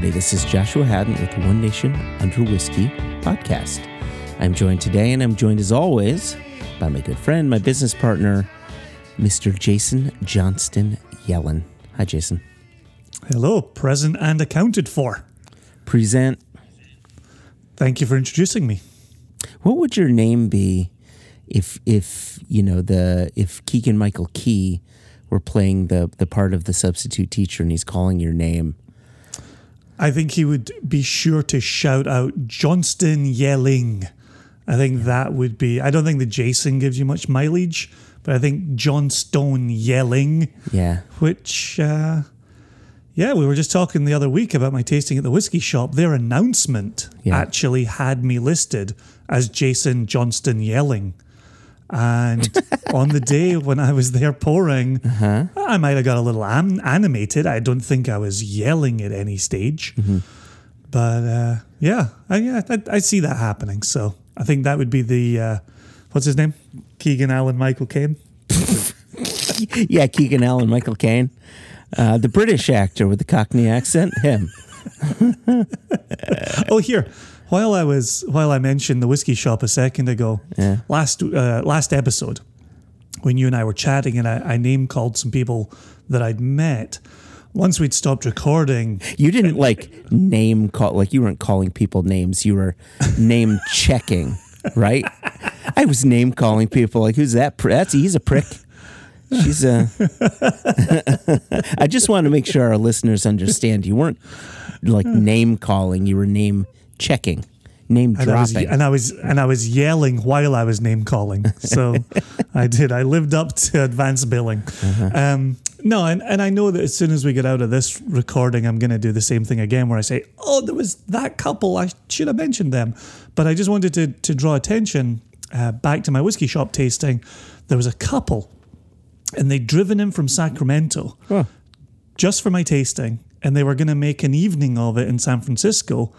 Everybody. This is Joshua Hatton with One Nation Under Whiskey podcast. I'm joined today, and I'm joined as always by my good friend, my business partner, Mr. Jason Johnston Yellen. Hi, Jason. Hello, present and accounted for. Present. Thank you for introducing me. What would your name be if, if you know, the if Keegan Michael Key were playing the the part of the substitute teacher and he's calling your name? I think he would be sure to shout out Johnston yelling. I think that would be. I don't think the Jason gives you much mileage, but I think Johnstone yelling, Yeah. which, uh, yeah, we were just talking the other week about my tasting at the whiskey shop. Their announcement Yeah. actually had me listed as Jason Johnston yelling. And on the day when I was there pouring, I might have got a little am- animated. I don't think I was yelling at any stage. But uh, yeah, I, yeah, I, I see that happening. So I think that would be the, uh, what's his name? Keegan Allen Michael Caine. Yeah, Keegan Allen, Michael Caine. Uh, the British actor with the Cockney accent, him. Oh, here. While I was while I mentioned the whiskey shop a second ago, Yeah. last uh, last episode, when you and I were chatting, and I, I name called some people that I'd met. Once we'd stopped recording, You didn't like name call like you weren't calling people names. You were name checking, right? I was name calling people like who's that? That's he's a prick. She's a. I just want to make sure our listeners understand. You weren't like name calling. You were name checking, name and I, was, dropping. and I was and I was yelling while I was name calling. So I did. I lived up to advance billing. Uh-huh. Um, no, and, and I know that as soon as we get out of this recording, I'm going to do the same thing again, where I say, "Oh, there was that couple. I should have mentioned them." But I just wanted to to draw attention uh, back to my whiskey shop tasting. There was a couple, and they'd driven in from Sacramento Oh. just for my tasting, and they were going to make an evening of it in San Francisco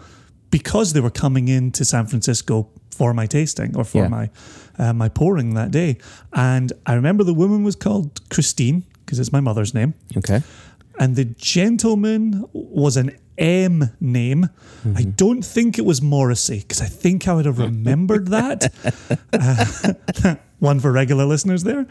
because they were coming into San Francisco for my tasting or for Yeah. my uh, my pouring that day. And I remember the woman was called Christine because it's my mother's name, okay. and the gentleman was an M name. I don't think it was Morrissey because I think I would have remembered that. Uh, one for regular listeners there.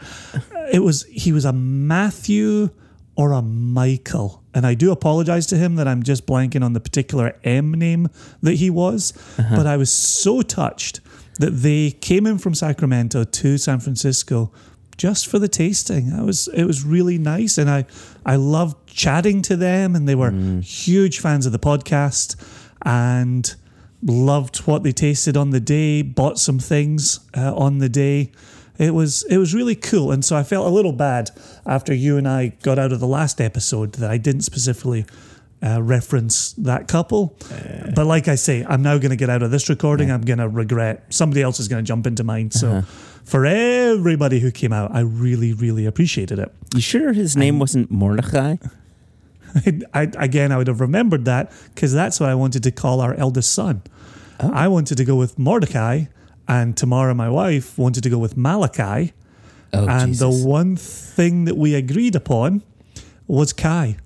It was he was a Matthew or a Michael, and I do apologize to him that I'm just blanking on the particular M name that he was. But I was so touched that they came in from Sacramento to San Francisco just for the tasting. It was it was really nice, and I I loved chatting to them, and they were huge fans of the podcast, and loved what they tasted on the day. Bought some things uh, on the day. It was it was really cool, and so I felt a little bad after you and I got out of the last episode that I didn't specifically. Uh, reference that couple, but like I say, I'm now going to get out of this recording. I'm going to regret. Somebody else is going to jump into mine. So, for everybody who came out, I really, really appreciated it. You sure his name wasn't Mordecai? I, again, I would have remembered that because that's what I wanted to call our eldest son. I wanted to go with Mordecai, and Tamara, my wife, wanted to go with Malachi. Oh, and Jesus. the one thing that we agreed upon was Kai.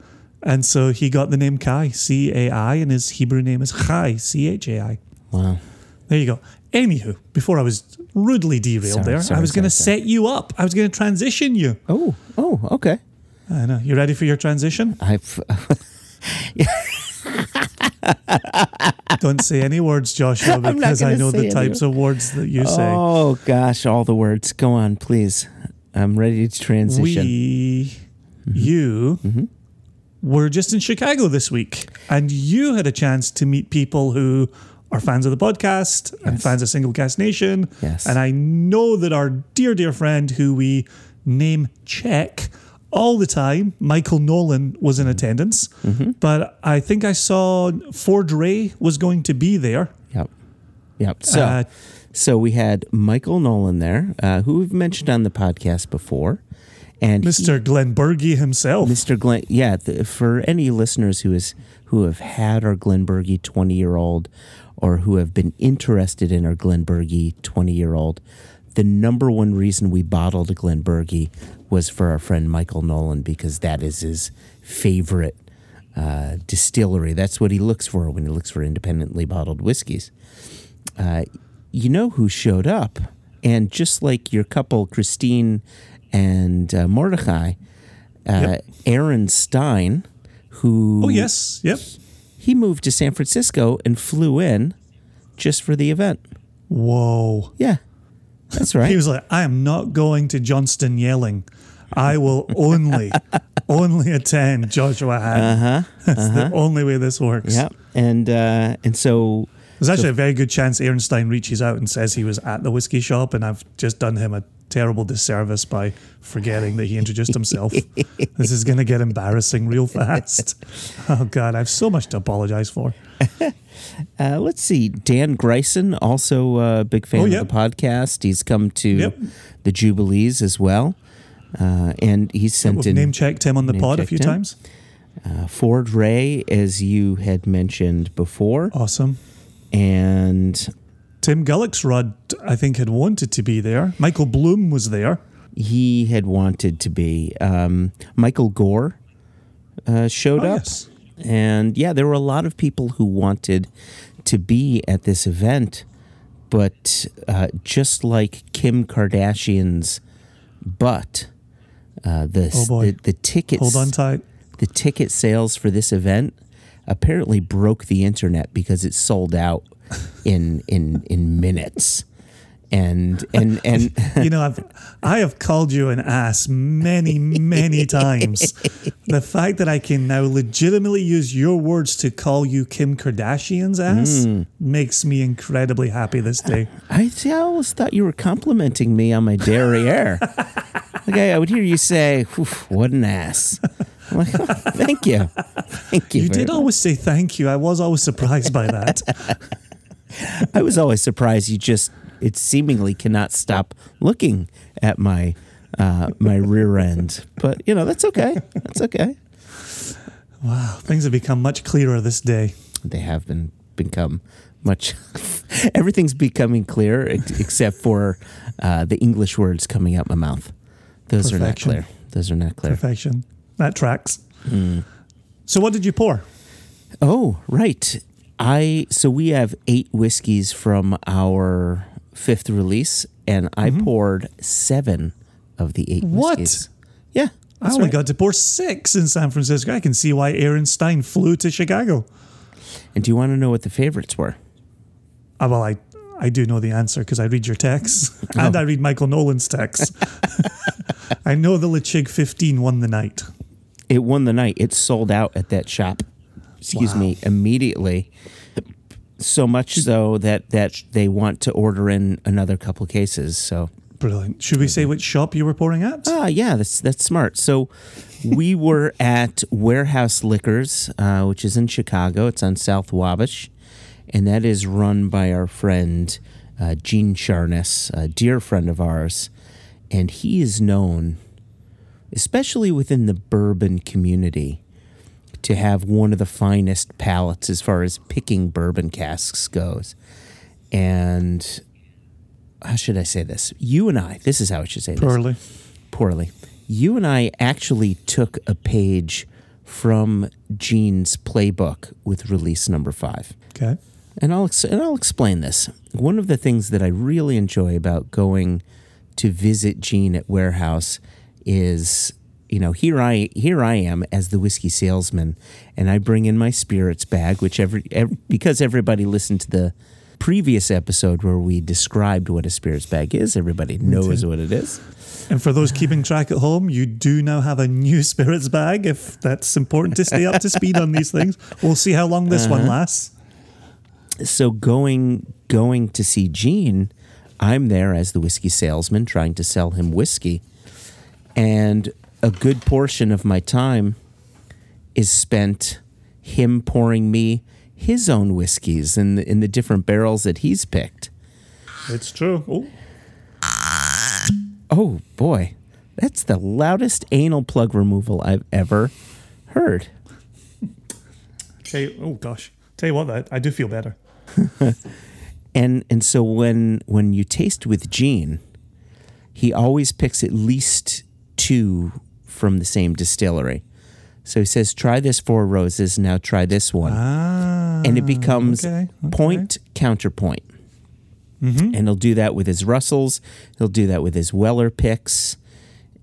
And so he got the name Kai, C A I, and his Hebrew name is Chai, C H A I. wow. There you go. Anywho, before I was rudely derailed Sorry, there, sorry, I was going to set you up. I was going to transition you. Oh, oh, okay. I know. You ready for your transition? I've. Uh, Don't say any words, Joshua, because I know the types of words that you say. Oh gosh, all the words. Go on, please. I'm ready to transition. We, Mm-hmm. you, were just in Chicago this week, and you had a chance to meet people who are fans of the podcast and fans of Single Cask Nation. Yes. And I know that our dear, dear friend who we name check all the time, Michael Nolan, was Mm-hmm. in attendance. But I think I saw Ford Ray was going to be there. Yep. Yep. So, Uh, so we had Michael Nolan there, uh, who we've mentioned on the podcast before, and he- Mr. Glenn Berge himself. Mr. Glenn, yeah, the, for any listeners who is who have had our Glenburgie twenty year old, or who have been interested in our Glenburgie twenty year old, the number one reason we bottled a Glenburgie was for our friend Michael Nolan because that is his favorite uh, distillery. That's what he looks for when he looks for independently bottled whiskeys. Uh, you know who showed up? And just like your couple, Christine and uh, Mordecai, uh, Yep. Aaron Stein, who Oh yes, yep. he moved to San Francisco and flew in just for the event. Whoa. Yeah, that's right. He was like, I am not going to Johnston yelling. I will only, only attend Joshua Hatton. uh huh. That's the only way this works. Yep. And uh, and so There's actually a very good chance Ehrenstein reaches out and says he was at the whiskey shop, and I've just done him a terrible disservice by forgetting that he introduced himself. this is going to get embarrassing real fast. Oh, God, I have so much to apologize for. Uh, let's see. Dan Greisen, also a big fan Oh, of the podcast. He's come to Yep. the Jubilees as well. Uh, and he's sent We've in name checked him on the pod a few him. times. uh, Ford Ray, as you had mentioned before. Awesome. And Tim Gullicksrud, I think, had wanted to be there. Michael Bloom was there. he had wanted to be. Um, Michael Gore uh, showed Oh, up. yes. And yeah, there were a lot of people who wanted to be at this event. But uh, just like Kim Kardashian's butt, uh, the, Oh, boy. the the tickets Hold on tight. the ticket sales for this event apparently broke the internet because it sold out in in in minutes. And and and You know, I've I have called you an ass many, many times. The fact that I can now legitimately use your words to call you Kim Kardashian's ass Hmm. makes me incredibly happy this day. I, see, I always thought you were complimenting me on my derriere. like I, I would hear you say, "What an ass!" I'm like, "Oh, "Thank you, thank you." You did much." always say thank you. I was always surprised by that. I was always surprised you just it seemingly cannot stop looking at my uh, my rear end. But you know that's okay. That's okay. Wow, things have become much clearer this day. They have been become much. everything's becoming clear except for uh, the English words coming out my mouth. Those are not clear. Those are not clear. Perfection. That tracks. Hmm. So, what did you pour? Oh, right. I so we have eight whiskeys from our fifth release, and I poured seven of the eight Mm-hmm. What? whiskeys. Yeah, I only right. got to pour six in San Francisco. I can see why Aaron Stein flew to Chicago. And do you want to know what the favorites were? Ah, well, I I do know the answer because I read your texts and I read Michael Nolan's texts. I know the Ledaig 15 won the night. It won the night. It sold out at that shop. Excuse Wow. me, immediately. So much so that that they want to order in another couple cases. So Brilliant. Should we say which shop you were pouring at? Ah, yeah, that's that's smart. So we were at Warehouse Liquors, uh, which is in Chicago. It's on South Wabash, and that is run by our friend uh, Gene Charness, a dear friend of ours, and he is known, especially within the bourbon community, to have one of the finest palates as far as picking bourbon casks goes, and. How should I say this? You and I, this is how I should say this Poorly. poorly. You and I actually took a page from Gene's playbook with release number five. Okay. And I'll, ex- and I'll explain this. One of the things that I really enjoy about going to visit Gene at Warehouse is, you know, here I here I am as the whiskey salesman, and I bring in my spirits bag, which every, every because everybody listened to the previous episode where we described what a spirits bag is. Everybody knows what it is. And for those keeping track at home, you do now have a new spirits bag if that's important to stay up to speed on these things. We'll see how long this one uh-huh. lasts. so going going to see Gene, I'm there as the whiskey salesman trying to sell him whiskey. And a good portion of my time is spent him pouring me his own whiskeys in the, in the different barrels that he's picked. It's true. Oh, Oh boy, that's the loudest anal plug removal I've ever heard. tell you, oh gosh. Tell you what, that I do feel better. And and so when when you taste with Gene, he always picks at least two from the same distillery. So he says, try this four roses. Now try this one. Ah, and it becomes okay, okay. point counterpoint. Mhm. And he'll do that with his Russells. He'll do that with his Weller picks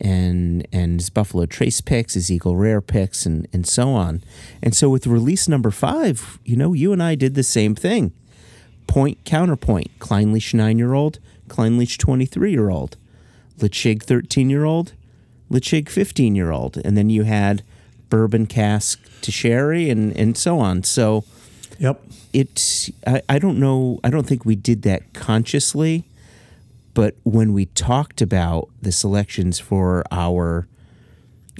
and and his Buffalo Trace picks, his Eagle Rare picks, and, and so on. And so with release number five, you know, you and I did the same thing. Point counterpoint. Clynelish nine year old, Clynelish 23 year old, Ledaig 13 year old, Ledaig 15 year old. And then you had bourbon cask to sherry and, and so on. So Yep. it's I, I don't know i don't think we did that consciously but when we talked about the selections for our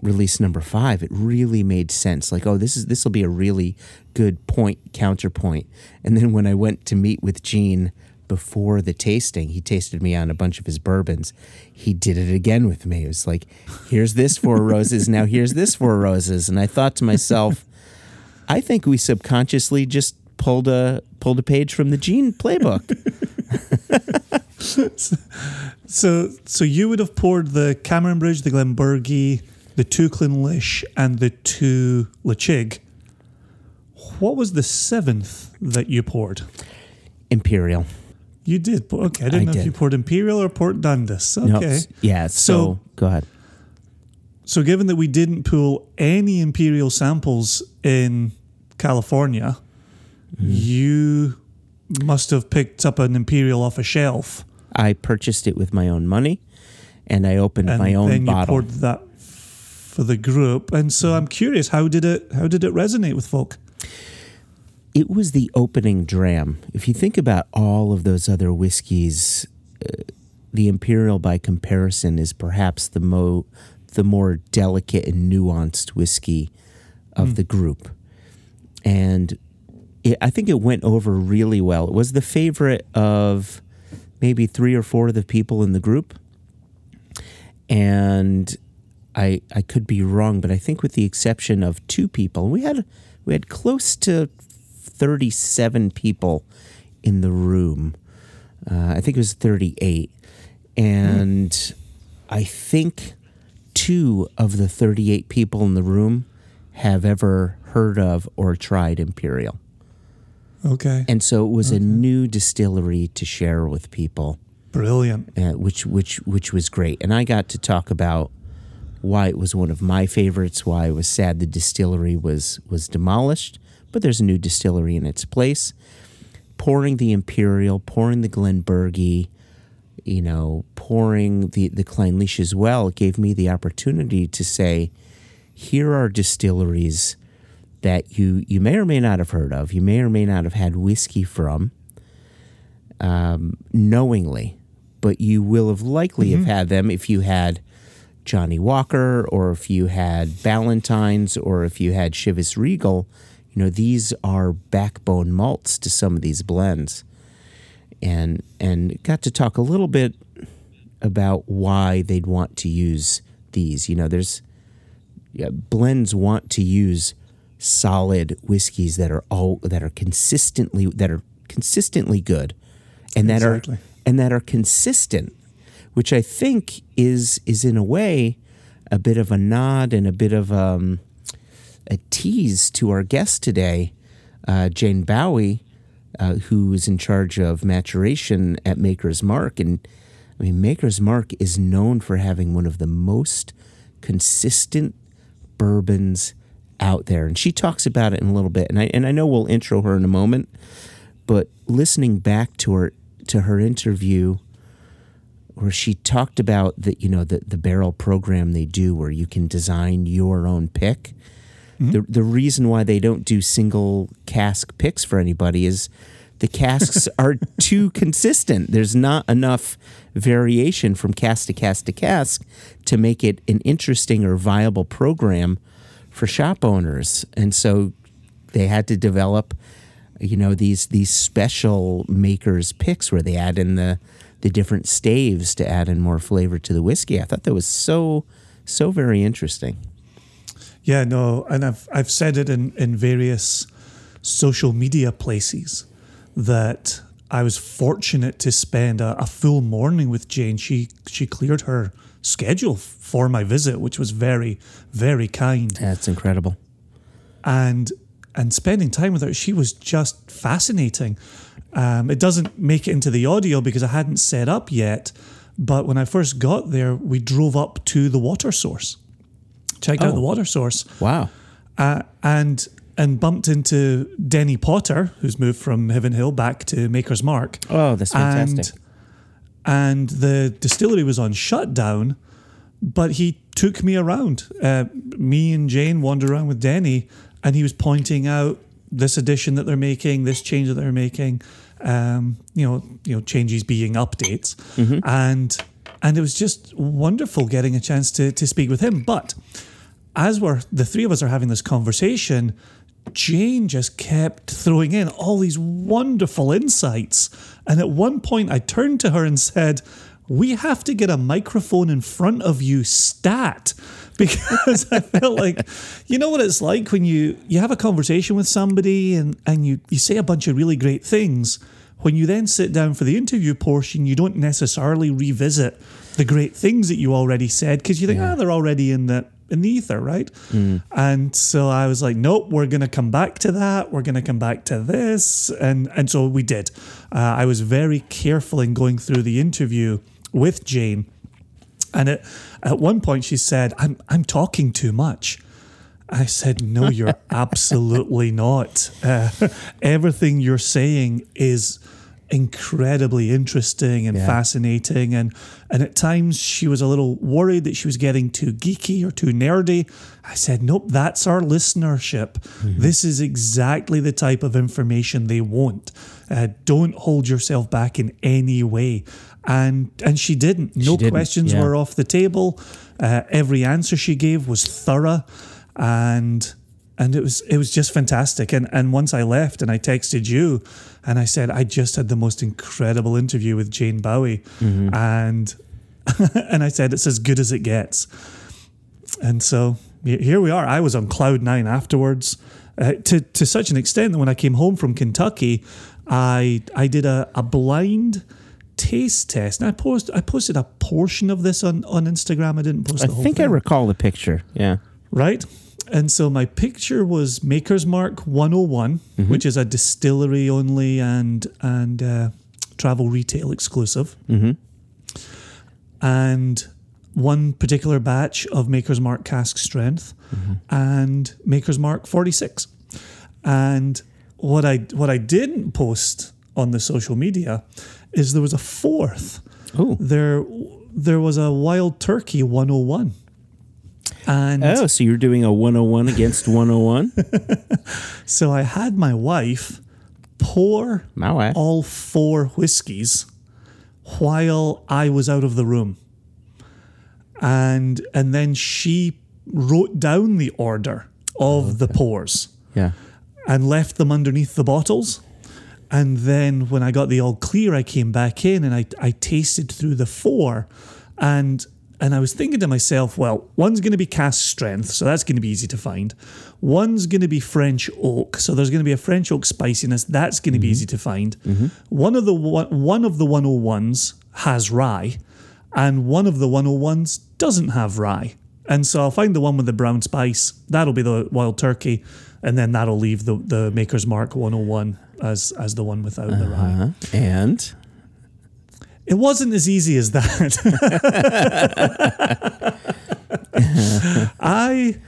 release number five it really made sense. Like oh this is this will be a really good point counterpoint. And then when i went to meet with gene before the tasting he tasted me on a bunch of his bourbons. He did it again with me. It was like here's this four roses now here's this four roses. And i thought to myself I think we subconsciously just pulled a pulled a page from the Gene playbook. So, so you would have poured the Cameron Bridge, the Glenburgie, the two Clynelish, and the two Ledaig. What was the seventh that you poured? Imperial. You did. Okay, I didn't I know if you poured Imperial or Port Dundas. Okay. No, s- yeah. So, So- go ahead. So, given that we didn't pull any Imperial samples in California, Mm-hmm. you must have picked up an Imperial off a shelf. I purchased it with my own money, and I opened and my own then you bottle. poured that for the group. And so I'm curious, how did it how did it resonate with folk? it was the opening dram. If you think about all of those other whiskeys, uh, the Imperial, by comparison, is perhaps the mo the more delicate and nuanced whiskey of the group, and it, I think it went over really well. It was the favorite of maybe three or four of the people in the group, and I I could be wrong, but I think with the exception of two people, we had we had close to 37 people in the room. Uh, I think it was 38. And I think two of the 38 people in the room have ever heard of or tried Imperial. Okay. And so it was a new distillery to share with people Brilliant. uh, which which which was great. And I got to talk about why it was one of my favorites, why I was sad the distillery was was demolished, but there's a new distillery in its place. Pouring the Imperial, pouring the Glenburgie, you know, pouring the the Clynelish as well, gave me the opportunity to say, here are distilleries that you you may or may not have heard of, you may or may not have had whiskey from um, knowingly, but you will have likely have had them if you had Johnnie Walker or if you had Ballantines or if you had Chivas Regal. You know, these are backbone malts to some of these blends. And and got to talk a little bit about why they'd want to use these. You know, there's yeah, blends want to use solid whiskeys that are all that are consistently that are consistently good and that Exactly. are and that are consistent which i think is is in a way a bit of a nod and a bit of um, a tease to our guest today uh, jane bowie uh, who is in charge of maturation at maker's mark. And i mean maker's mark is known for having one of the most consistent bourbons out there. And she talks about it in a little bit. And I and I know we'll intro her in a moment but listening back to her to her interview where she talked about the you know the the barrel program they do where you can design your own pick mm-hmm. the the reason why they don't do single cask picks for anybody is the casks are too consistent. There's not enough variation from cask to cask to cask to make it an interesting or viable program for shop owners. And so they had to develop you know these these special makers picks where they add in the the different staves to add in more flavor to the whiskey. I thought that was so so very interesting. Yeah, no, and I've I've said it in, in various social media places that I was fortunate to spend a, a full morning with Jane. She she cleared her schedule for my visit, which was very, very kind. That's incredible. And and spending time with her, she was just fascinating. Um, it doesn't make it into the audio because I hadn't set up yet. But when I first got there, we drove up to the water source, checked out Oh. the water source, Wow. uh, and and bumped into Denny Potter, who's moved from Heaven Hill back to Maker's Mark. Oh, that's fantastic. And, and the distillery was on shutdown, but he took me around. Uh, me and Jane wandered around with Denny, and he was pointing out this addition that they're making, this change that they're making. Um, you know, you know, changes being updates, and and it was just wonderful getting a chance to to speak with him. But as we're the three of us are having this conversation, Jane just kept throwing in all these wonderful insights. And at one point, I turned to her and said, We have to get a microphone in front of you stat. Because I felt like, you know what it's like when you, you have a conversation with somebody and, and you, you say a bunch of really great things. When you then sit down for the interview portion, you don't necessarily revisit the great things that you already said because you think, ah, they're already in the in the ether, right? And so I was like, nope, we're going to come back to that. We're going to come back to this, and and so we did. Uh, I was very careful in going through the interview with Jane, and at at one point she said, "I'm I'm talking too much." I said, No, you're absolutely not. Uh, everything you're saying is incredibly interesting and Yeah. fascinating. And, and at times she was a little worried that she was getting too geeky or too nerdy. I said, Nope, that's our listenership. This is exactly the type of information they want. Uh, don't hold yourself back in any way. And and she didn't. No didn't, questions yeah. were off the table. Uh, every answer she gave was thorough, and and it was it was just fantastic. And and once I left, and I texted you, and I said I just had the most incredible interview with Jane Bowie, and and I said it's as good as it gets. And so here we are. I was on cloud nine afterwards, uh, to to such an extent that when I came home from Kentucky, I I did a, a blind taste test. And I post I posted a portion of this on on Instagram. I didn't post I whole think thing I recall the picture. Yeah. right? And so my picture was Maker's Mark 101, mm-hmm. which is a distillery only and and uh, travel retail exclusive. Mm-hmm. And one particular batch of Maker's Mark cask strength mm-hmm. and Maker's Mark 46. And what I what I didn't post on the social media is there was a fourth. Oh. There there was a wild turkey 101. And Oh, so you're doing a 101 against 101? So I had my wife pour My wife. all four whiskeys while I was out of the room. And and then she wrote down the order of the pours Yeah. and left them underneath the bottles. And then when I got the all clear, I came back in and I, I tasted through the four. And and I was thinking to myself, well, one's going to be cask strength, so that's going to be easy to find. One's going to be French oak, so there's going to be a French oak spiciness, that's going to be mm-hmm. easy to find. Mm-hmm. One of the one, one of the 101s has rye, and one of the 101s doesn't have rye. And so I'll find the one with the brown spice. That'll be the wild turkey, and then that'll leave the the Maker's Mark 101 as as the one without the rye. Uh-huh. And It wasn't as easy as that. I,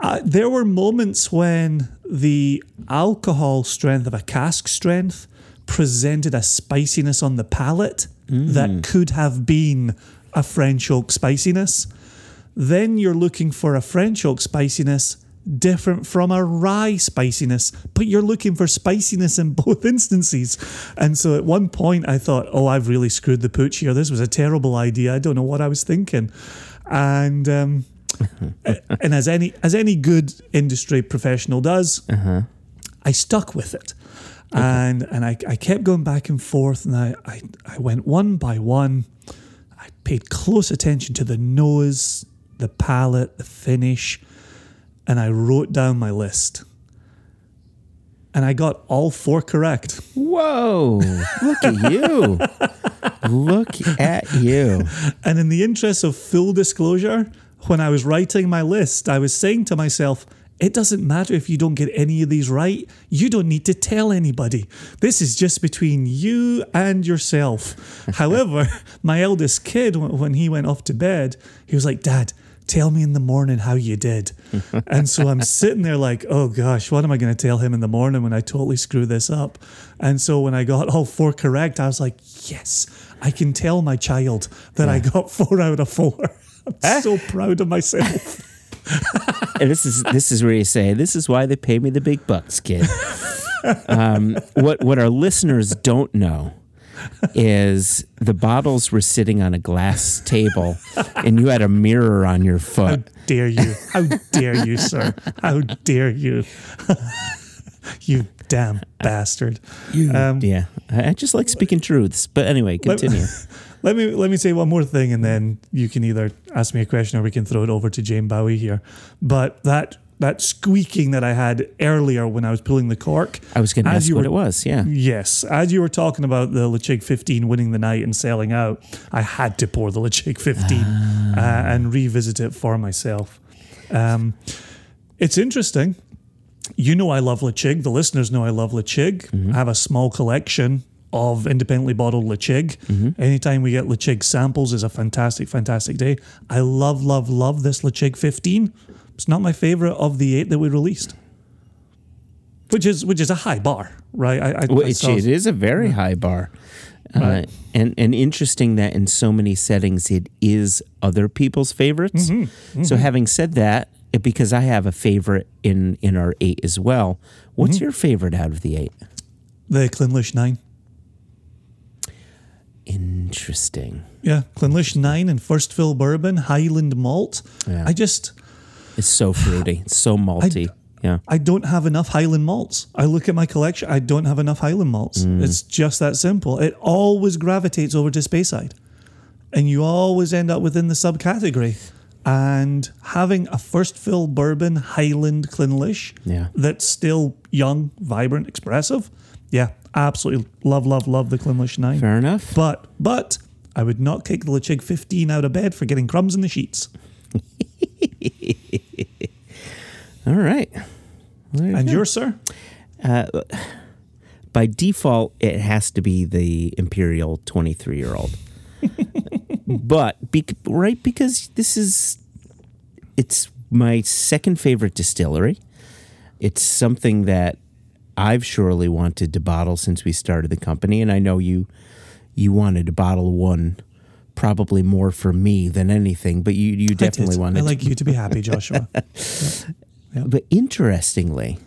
I there were moments when the alcohol strength of a cask strength presented a spiciness on the palate that could have been a French oak spiciness. Then you're looking for a French oak spiciness different from a rye spiciness, but you're looking for spiciness in both instances. And so at one point I thought, oh, I've really screwed the pooch here. This was a terrible idea. I don't know what I was thinking. And um, and as any as any good industry professional does, I stuck with it. And and I, I kept going back and forth and I, I, I went one by one. I paid close attention to the nose, the palate, the finish, and I wrote down my list. and I got all four correct. Whoa! Look at you! Look at you! And in the interest of full disclosure, when I was writing my list, I was saying to myself, it doesn't matter if you don't get any of these right. You don't need to tell anybody. This is just between you and yourself. However, my eldest kid, when he went off to bed, he was like, Dad, tell me in the morning how you did. and so I'm sitting there like, oh gosh, what am I going to tell him in the morning when I totally screw this up? And so when I got all four correct, I was like, yes, I can tell my child that I got four out of four. I'm so proud of myself. And this is this is where you say, "This is why they pay me the big bucks, kid." um, what what our listeners don't know is the bottles were sitting on a glass table, and you had a mirror on your foot. How dare you? How dare you, sir? How dare you? you damn bastard. Um, Yeah, I just like speaking truths. But anyway, continue. Let me let me say one more thing, and then you can either ask me a question or we can throw it over to Jane Bowie here. But that that squeaking that I had earlier when I was pulling the cork. I was going to as ask you what it was. Yeah. Yes, as you were talking about the Ledaig 15 winning the night and selling out, I had to pour the Ledaig 15 uh, and revisit it for myself. Um, it's interesting. You know I love Ledaig. The listeners know I love Ledaig. I have a small collection of independently bottled Ledaig. Anytime we get Ledaig samples is a fantastic, fantastic day. I love, love, love this Ledaig 15. It's not my favorite of the eight that we released. Which is which is a high bar, right? I, I, Well, I it is a very high bar. Uh, and and interesting that in so many settings it is other people's favorites. Mm-hmm. So mm-hmm. having said that, it, because I have a favorite in in our eight as well. What's mm-hmm. your favorite out of the eight? the Clynelish 9. Interesting. Yeah, Clynelish 9 and First Fill Bourbon, Highland Malt. Yeah. I just, It's so fruity. It's so malty. yeah. I don't have enough Highland malts. I look at my collection, I don't have enough Highland malts. Mm. It's just that simple. It always gravitates over to Speyside. And you always end up within the subcategory. And having a first fill bourbon Highland Clynelish Yeah. that's still young, vibrant, expressive. Yeah, absolutely love, love, love the Clynelish 9. Fair enough. But but I would not kick the Ledaig 15 out of bed for getting crumbs in the sheets. All right. You And go. yours, sir? Uh, by default, it has to be the Imperial 23 year old. but, bec- right, because this is, it's my second favorite distillery. It's something that I've surely wanted to bottle since we started the company. And I know you, you wanted to bottle one probably more for me than anything, but you, you definitely did. wanted I to like you to be happy, Joshua. but interestingly,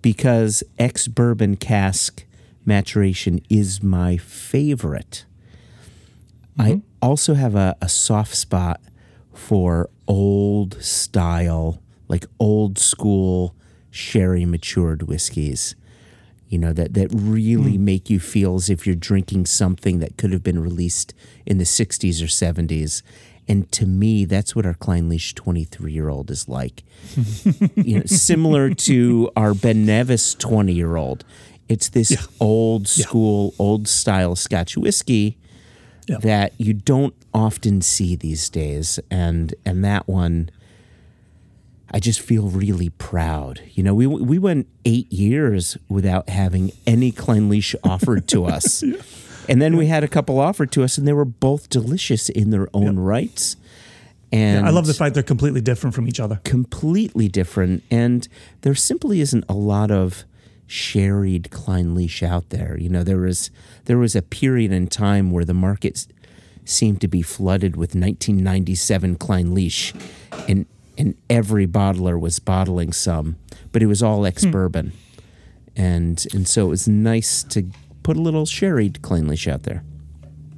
because ex bourbon cask maturation is my favorite, I mm-hmm. also have a, a soft spot for old style, like old school sherry matured whiskeys. You know, that, that really hmm. make you feel as if you're drinking something that could have been released in the 60s or 70s. And to me, that's what our Clynelish 23 year old is like you know, similar to our Ben Nevis 20 year old. It's this old school, old style Scotch whiskey Yeah. that you don't often see these days. And, and that one, I just feel really proud. You know, we, we went eight years without having any Clynelish offered to us. And then we had a couple offered to us, and they were both delicious in their own rights. And I love the fact they're completely different from each other. completely different, and there simply isn't a lot of sherried Clynelish out there. You know, there was there was a period in time where the market seemed to be flooded with 1997 Clynelish, and and every bottler was bottling some, but it was all hmm. ex bourbon, and and so it was nice to put a little sherried Clynelish out there.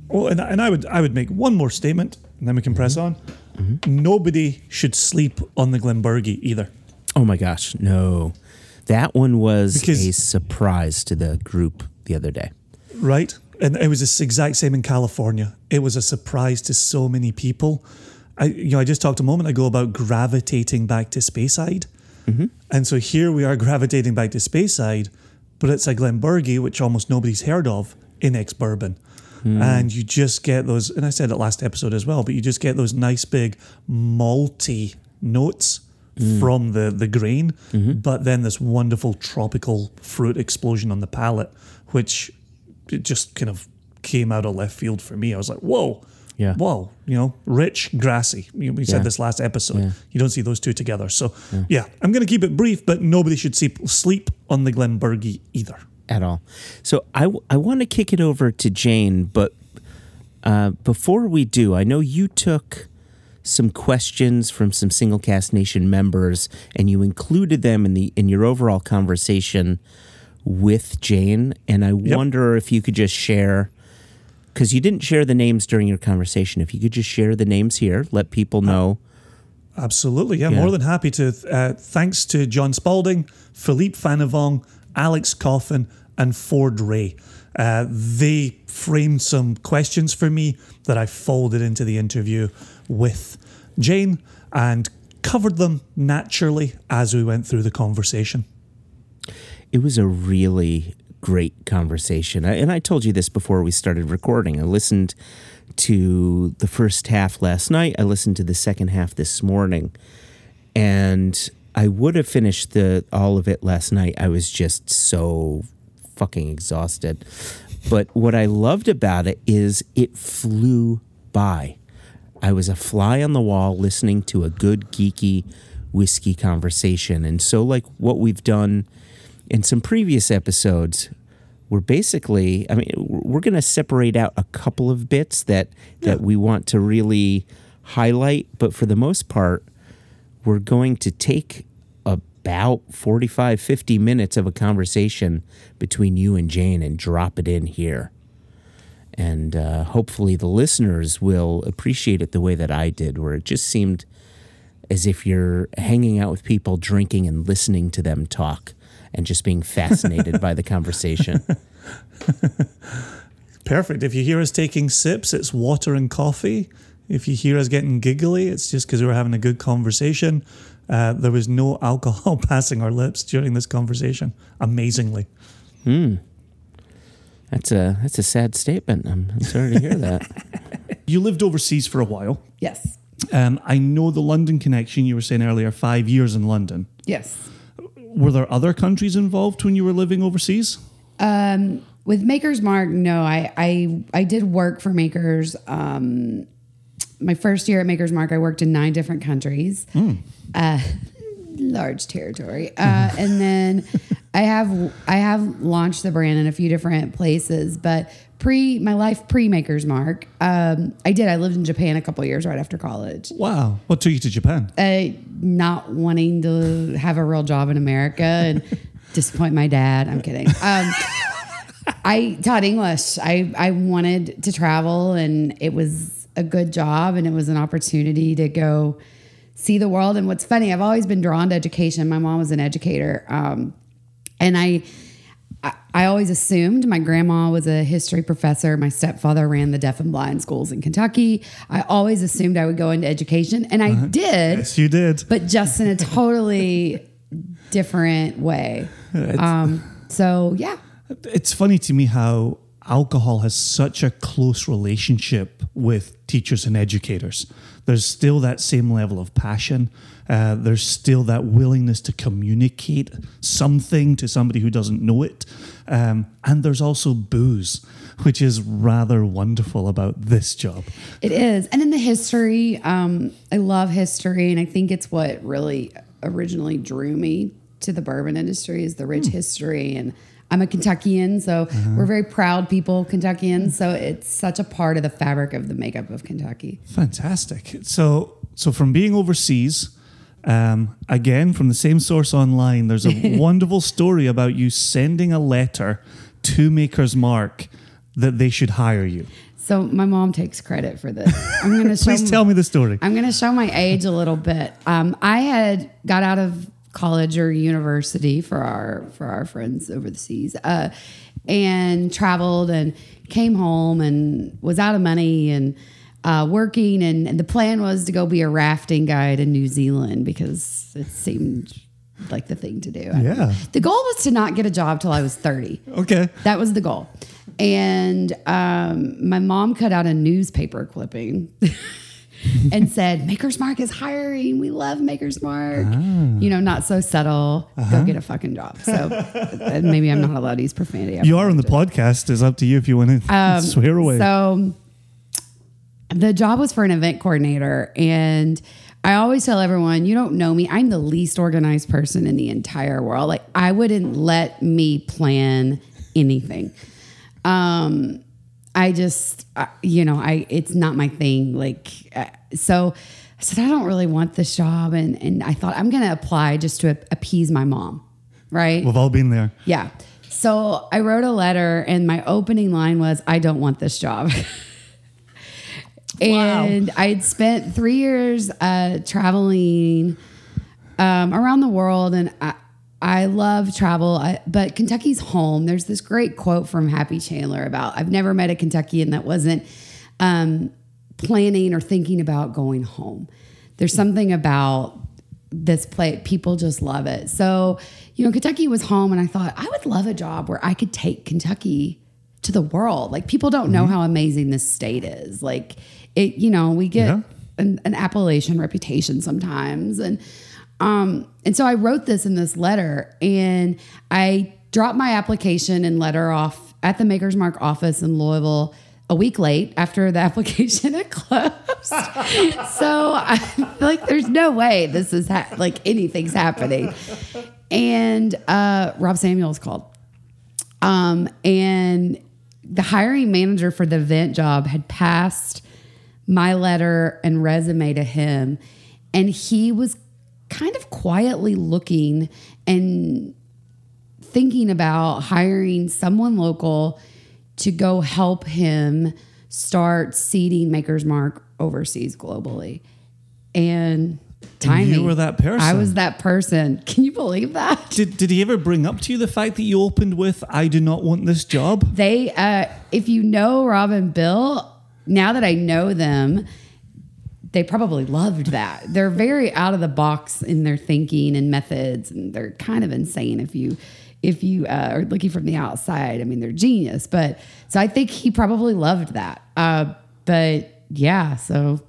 Well, and, and I would I would make one more statement, and then we can press mm-hmm. on. Mm-hmm. Nobody should sleep on the Glenburgie either. Oh my gosh, no. That one was Because- a surprise to the group the other day. right? And it was this exact same in California. It was a surprise to so many people. I, you know, I just talked a moment ago about gravitating back to Speyside. Mm-hmm. And so here we are gravitating back to Speyside, but it's a Glenburgie, which almost nobody's heard of, in ex bourbon. Hmm. And you just get those, and I said it last episode as well, but you just get those nice big malty notes hmm. from the, the grain, mm-hmm. but then this wonderful tropical fruit explosion on the palate, which it just kind of came out of left field for me. I was like, whoa. Yeah. Whoa, you know, rich, grassy. We we said Yeah. this last episode. You don't see those two together. So, yeah, I'm going to keep it brief, but nobody should sleep, sleep on the Glenburgie either. at all. So I, w- I want to kick it over to Jane, but uh, before we do, I know you took some questions from some Single Cask Nation members and you included them in the in your overall conversation with Jane. And I wonder if you could just share because you didn't share the names during your conversation. If you could just share the names here, let people know. Absolutely. Yeah, Yeah. more than happy to. Uh, thanks to John Spalding, Philippe Fanavong, Alex Coffin, and Ford Ray. Uh, they framed some questions for me that I folded into the interview with Jane and covered them naturally as we went through the conversation. It was a really great conversation. And I told you this before we started recording. I listened to the first half last night, I listened to the second half this morning. And I would have finished the all of it last night. I was just so fucking exhausted. But what I loved about it is it flew by. I was a fly on the wall listening to a good geeky whiskey conversation. And so like what we've done in some previous episodes, we're basically I mean we're going to separate out a couple of bits that that we want to really highlight, but for the most part, we're going to take about 45 50 minutes of a conversation between you and Jane and drop it in here. And uh, hopefully the listeners will appreciate it the way that I did, where it just seemed as if you're hanging out with people, drinking and listening to them talk and just being fascinated by the conversation. Perfect. If you hear us taking sips, it's water and coffee. If you hear us getting giggly, it's just because we're having a good conversation. Uh, there was no alcohol passing our lips during this conversation, amazingly. Hmm. That's a that's a sad statement. I'm, I'm sorry to hear that. You lived overseas for a while. Yes. Um, I know the London connection you were saying earlier, five years in London. Yes. Were there other countries involved when you were living overseas? Um, with Maker's Mark, no, I, I I did work for Makers. Um, my first year at Maker's Mark, I worked in nine different countries, uh, large territory, uh, and then I have I have launched the brand in a few different places. But pre my life pre Maker's Mark, um, I did. I lived in Japan a couple years right after college. Wow. What took you to Japan? uh, not wanting to have a real job in America and disappoint my dad. I'm kidding. Um, I taught English. I, I wanted to travel and it was a good job and it was an opportunity to go see the world. And what's funny, I've always been drawn to education. My mom was an educator. Um, and I, I, always assumed my grandma was a history professor. My stepfather ran the deaf and blind schools in Kentucky. I always assumed I would go into education, and I did Yes, you did. but just in a totally different way. Um, so yeah, It's funny to me how alcohol has such a close relationship with teachers and educators. There's still that same level of passion. Uh, there's still that willingness to communicate something to somebody who doesn't know it. Um, and there's also booze, which is rather wonderful about this job. it is. And in the history, um, I love history, and I think it's what really originally drew me to the bourbon industry is the rich history and. I'm a Kentuckian, so we're very proud people, Kentuckians. So it's such a part of the fabric of the makeup of Kentucky. Fantastic. So, so from being overseas, um, again from the same source online, there's a wonderful story about you sending a letter to Maker's Mark that they should hire you. So my mom takes credit for this. I'm going to. Please tell me the story. I'm going to show my age a little bit. Um, I had got out of college or university for our for our friends over the seas, uh, and traveled and came home and was out of money and uh, working. And, and the plan was to go be a rafting guide in New Zealand because it seemed like the thing to do. Yeah. The goal was to not get a job till I was 30. Okay. That was the goal. And um, my mom cut out a newspaper clipping and said, Maker's Mark is hiring. We love Maker's Mark. You know, not so subtle. Go get a fucking job. So uh, maybe I'm not allowed to use profanity. You are on the podcast. It's up to you if you want to swear away. Um, So the job was for an event coordinator. And I always tell everyone, you don't know me. I'm the least organized person in the entire world. Like, I wouldn't let me plan anything. Um, I just, you know, I it's not my thing. Like, uh, so I said I don't really want this job, and and I thought I'm gonna apply just to appease my mom, right? We've all been there. Yeah. So I wrote a letter, and my opening line was, I don't want this job. and I had spent three years uh, traveling um, around the world, and I, I love travel, I, but Kentucky's home. There's this great quote from Happy Chandler about I've never met a Kentuckian that wasn't um, planning or thinking about going home. There's something about this place, people just love it. So, you know, Kentucky was home, and I thought I would love a job where I could take Kentucky to the world. Like, people don't know how amazing this state is. Like, it, you know, we get Yeah. an, an Appalachian reputation sometimes. And, um, and so I wrote this in this letter, and I dropped my application and letter off at the Maker's Mark office in Louisville a week late after the application had closed. so I feel like there's no way this is ha- like anything's happening. And uh, Rob Samuels called. Um, and the hiring manager for the event job had passed my letter and resume to him. And he was kind of quietly looking and thinking about hiring someone local to go help him start seeding Maker's Mark overseas globally. And timing. were that person. I was that person. Can you believe that? Did, did he ever bring up to you the fact that you opened with, I do not want this job? They, uh, if you know Rob and Bill, now that I know them, they probably loved that. They're very out of the box in their thinking and methods, and they're kind of insane if you if you uh, are looking from the outside. I mean, they're genius. But so I think he probably loved that. Uh, but yeah, so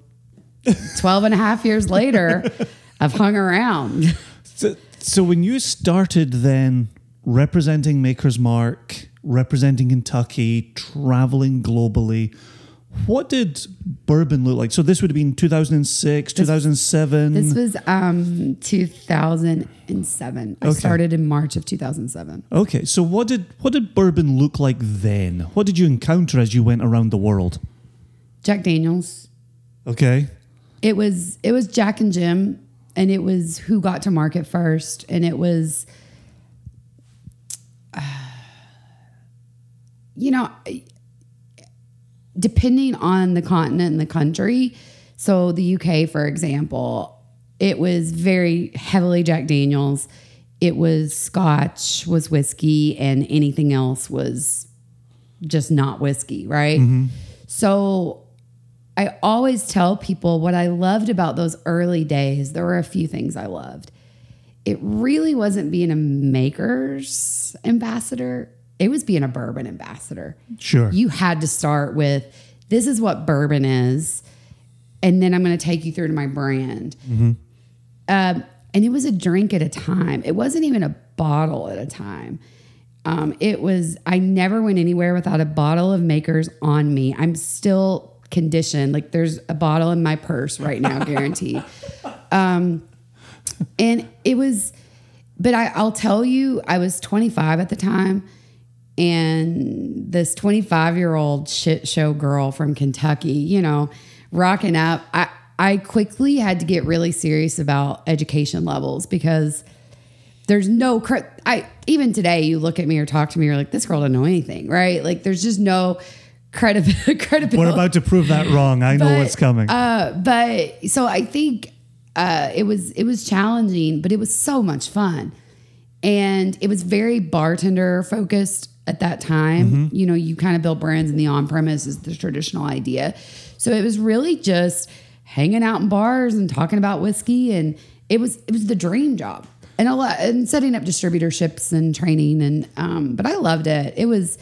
12 and a half years later, I've hung around. So, so when you started then representing Maker's Mark, representing Kentucky, traveling globally, what did bourbon look like? So this would have been 2006, 2007. This was um 2007. I Okay. started in March of 2007. okay, so what did what did bourbon look like then? What did you encounter as you went around the world? Jack Daniels. Okay. It was it was Jack and Jim and it was who got to market first and it was uh, you know depending on the continent and the country so the UK for example it was very heavily Jack Daniels it was scotch was whiskey and anything else was just not whiskey right mm-hmm. so I always tell people what I loved about those early days. There were a few things I loved. It really wasn't being a maker's ambassador, it was being a bourbon ambassador. Sure. You had to start with this is what bourbon is, and then I'm going to take you through to my brand. Um, and it was a drink at a time, it wasn't even a bottle at a time. Um, it was, I never went anywhere without a bottle of makers on me. I'm still conditioned. Like there's a bottle in my purse right now, guaranteed. Um, and it was, but I, I'll tell you, I was 25 at the time. And this 25 year old shit show girl from Kentucky, you know, rocking up. I, I quickly had to get really serious about education levels because there's no I even today you look at me or talk to me you're like this girl doesn't know anything right like there's just no credibility credibility We're about to prove that wrong. I know what's coming. uh, but so I think uh, it was it was challenging, but it was so much fun, and it was very bartender focused at that time. You know, you kind of build brands in the on premise is the traditional idea, so it was really just hanging out in bars and talking about whiskey, and it was it was the dream job. and a lot and setting up distributorships and training and um, but I loved it. It was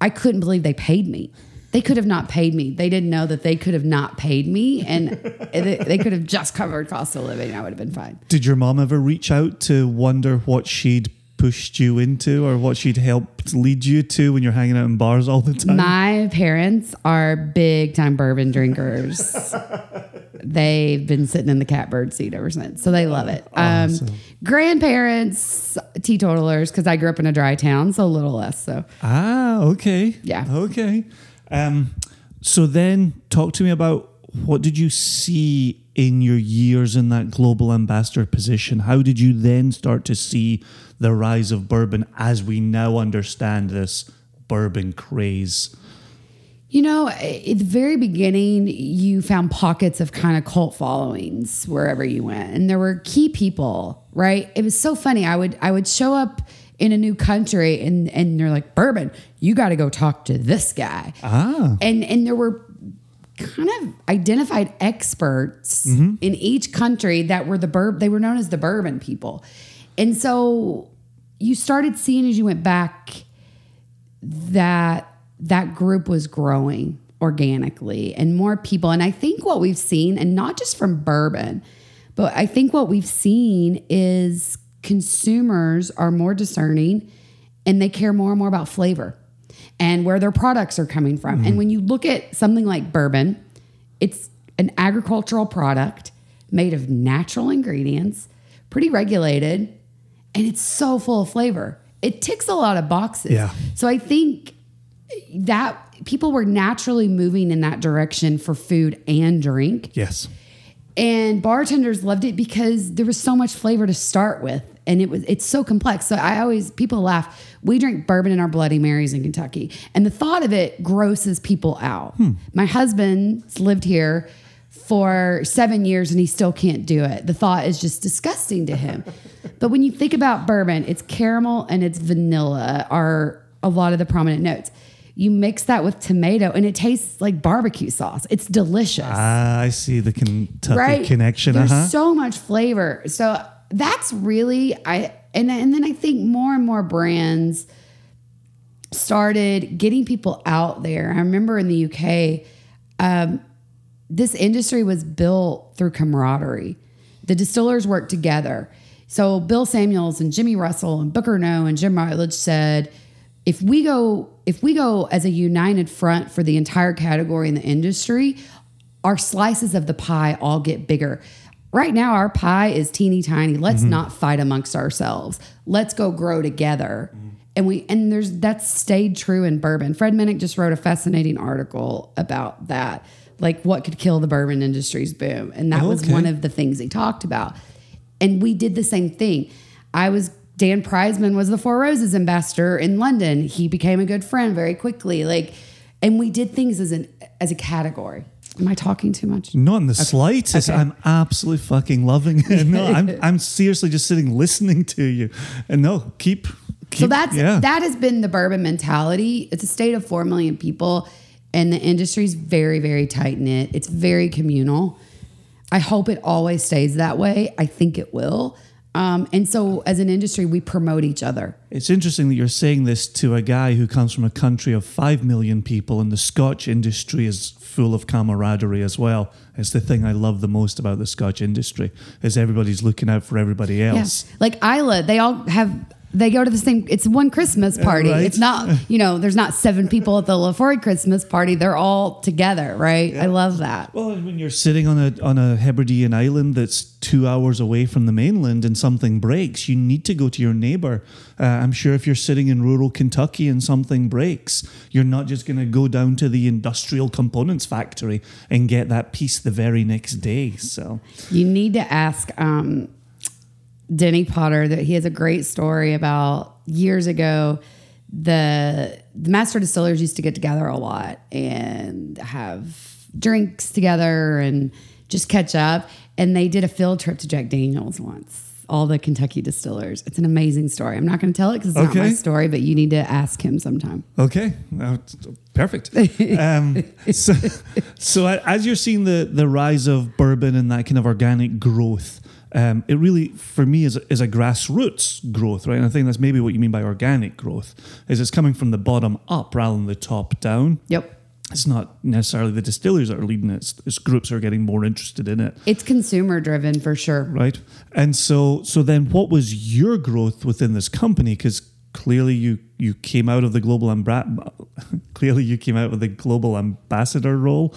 I couldn't believe they paid me. They could have not paid me. They didn't know that they could have not paid me, and they, they could have just covered cost of living. I would have been fine. Did your mom ever reach out to wonder what she'd pushed you into or what she'd helped lead you to when you're hanging out in bars all the time? My parents are big time bourbon drinkers. They've been sitting in the catbird seat ever since, so they love it. Um, Awesome. grandparents, teetotalers, because I grew up in a dry town, so a little less. So Ah, okay. Yeah. Okay. Um, so then talk to me about what did you see in your years in that global ambassador position? How did you then start to see the rise of bourbon as we now understand this bourbon craze? You know, at the very beginning, you found pockets of kind of cult followings wherever you went, and there were key people, right? It was so funny. I would I would show up in a new country, and and they're like, "Bourbon, you got to go talk to this guy." Ah. and and there were kind of identified experts in each country that were the bourbon. They were known as the bourbon people, and so you started seeing as you went back that that group was growing organically and more people. And i think what we've seen and not just from bourbon but i think what we've seen is consumers are more discerning and they care more and more about flavor and where their products are coming from. And mm-hmm. when you look at something like bourbon it's an agricultural product made of natural ingredients pretty regulated and it's so full of flavor. It ticks a lot of boxes. Yeah. So I think that people were naturally moving in that direction for food and drink. Yes. And bartenders loved it because there was so much flavor to start with. And it was it's so complex. So I always people laugh. We drink bourbon in our Bloody Marys in Kentucky. And the thought of it grosses people out. Hmm. My husband's lived here for seven years and he still can't do it. The thought is just disgusting to him. but when you think about bourbon, it's caramel and it's vanilla are a lot of the prominent notes. You mix that with tomato and it tastes like barbecue sauce. It's delicious Ah, I see the Kentucky right connection. There's Uh-huh. so much flavor. So that's really I and and then I think more and more brands started getting people out there. I remember in the UK, um, this industry was built through camaraderie. The distillers worked together. So Bill Samuels and Jimmy Russell and Booker Noe and Jim Rutledge said, if we go if we go as a united front for the entire category in the industry, our slices of the pie all get bigger. Right now, our pie is teeny tiny. Let's mm-hmm. not fight amongst ourselves. Let's go grow together. And we and there's that's stayed true in bourbon. Fred Minnick just wrote a fascinating article about that, like what could kill the bourbon industry's boom, and that was Okay. one of the things he talked about. And we did the same thing. I was Dan Prizeman was the Four Roses ambassador in London. He became a good friend very quickly. Like, and we did things as an as a category. Am I talking too much? Not in the slightest. Okay. I'm absolutely fucking loving it. No, I'm I'm seriously just sitting listening to you. And no, keep, keep So that's yeah. that has been the bourbon mentality. It's a state of four million people, and the industry's very, very tight knit. It's very communal. I hope it always stays that way. I think it will. Um, and so, as an industry, we promote each other. It's interesting that you're saying this to a guy who comes from a country of 5 million people, and the Scotch industry is full of camaraderie as well. It's the thing I love the most about the Scotch industry is everybody's looking out for everybody else. Yeah. Like Islay, they all have they go to the same it's one Christmas party. right. It's not, you know, there's not seven people at the Laphroaig Christmas party. They're all together, right? I love that. Well, when you're sitting on a on a Hebridean island that's two hours away from the mainland and something breaks, you need to go to your neighbor. Uh, I'm sure if you're sitting in rural Kentucky and something breaks, you're not just going to go down to the industrial components factory and get that piece the very next day. So, You need to ask um, Denny Potter that he has a great story about years ago. The the master distillers used to get together a lot and have drinks together and just catch up. And they did a field trip to Jack Daniels once. All the Kentucky distillers. It's an amazing story. I'm not going to tell it because it's not my story, but you need to ask him sometime. okay, uh, perfect. um, so, so as you're seeing the the rise of bourbon and that kind of organic growth, um, it really, for me, is a, is a grassroots growth, right? And I think that's maybe what you mean by organic growth, is it's coming from the bottom up rather than the top down. Yep. It's not necessarily the distillers that are leading it; it's, it's groups that are getting more interested in it, It's consumer driven for sure. right? And so, so then, what was your growth within this company? Because clearly, you you came out of the global ambra- clearly you came out of the global ambassador role.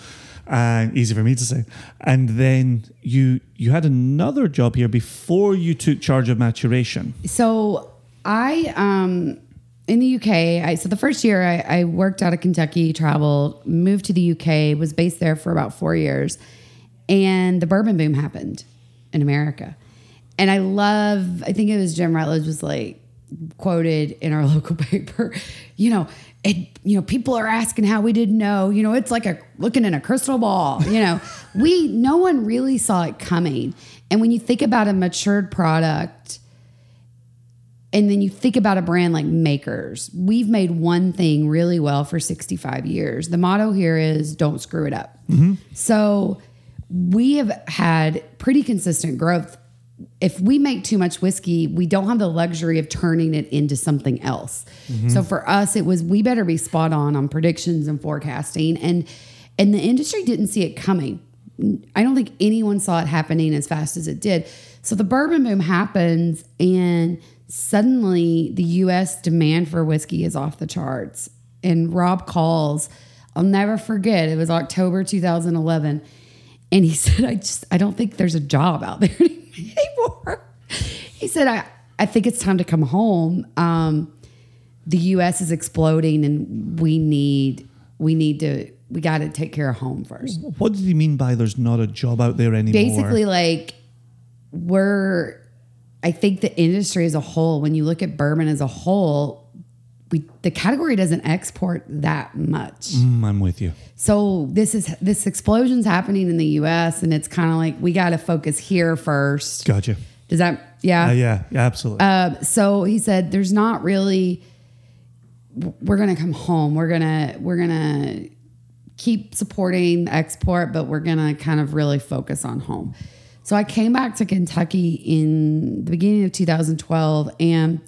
And easy for me to say. And then you you had another job here before you took charge of maturation. So I um in the UK, I so the first year I, I worked out of Kentucky, traveled, moved to the UK, was based there for about four years, and the bourbon boom happened in America. And I love, I think it was Jim Rutledge was like quoted in our local paper, you know, it, you know, people are asking how we didn't know, you know, it's like a looking in a crystal ball, you know, we, no one really saw it coming. And when you think about a matured product, and then you think about a brand like Makers. We've made one thing really well for 65 years. The motto here is don't screw it up. Mm-hmm. So we have had pretty consistent growth. If we make too much whiskey, we don't have the luxury of turning it into something else. So mm-hmm. for us, it was we better be spot on on predictions and forecasting. And and the industry didn't see it coming. I don't think anyone saw it happening as fast as it did. So the bourbon boom happens, and suddenly the US demand for whiskey is off the charts. And Rob calls, I'll never forget, it was October 2011. And he said, I just, I don't think there's a job out there anymore. He said, I, I think it's time to come home. Um, the US is exploding and we need, we need to, we got to take care of home first What did he mean by there's not a job out there anymore? basically like we're i think the industry as a whole when you look at bourbon as a whole we the category doesn't export that much Mm, I'm with you. so this is this explosion's happening in the us and it's kind of like we got to focus here first Gotcha. does that yeah Uh, yeah, yeah, absolutely. uh, so he said there's not really we're gonna come home we're gonna we're gonna keep supporting export but we're gonna kind of really focus on home so i came back to kentucky in the beginning of 2012 and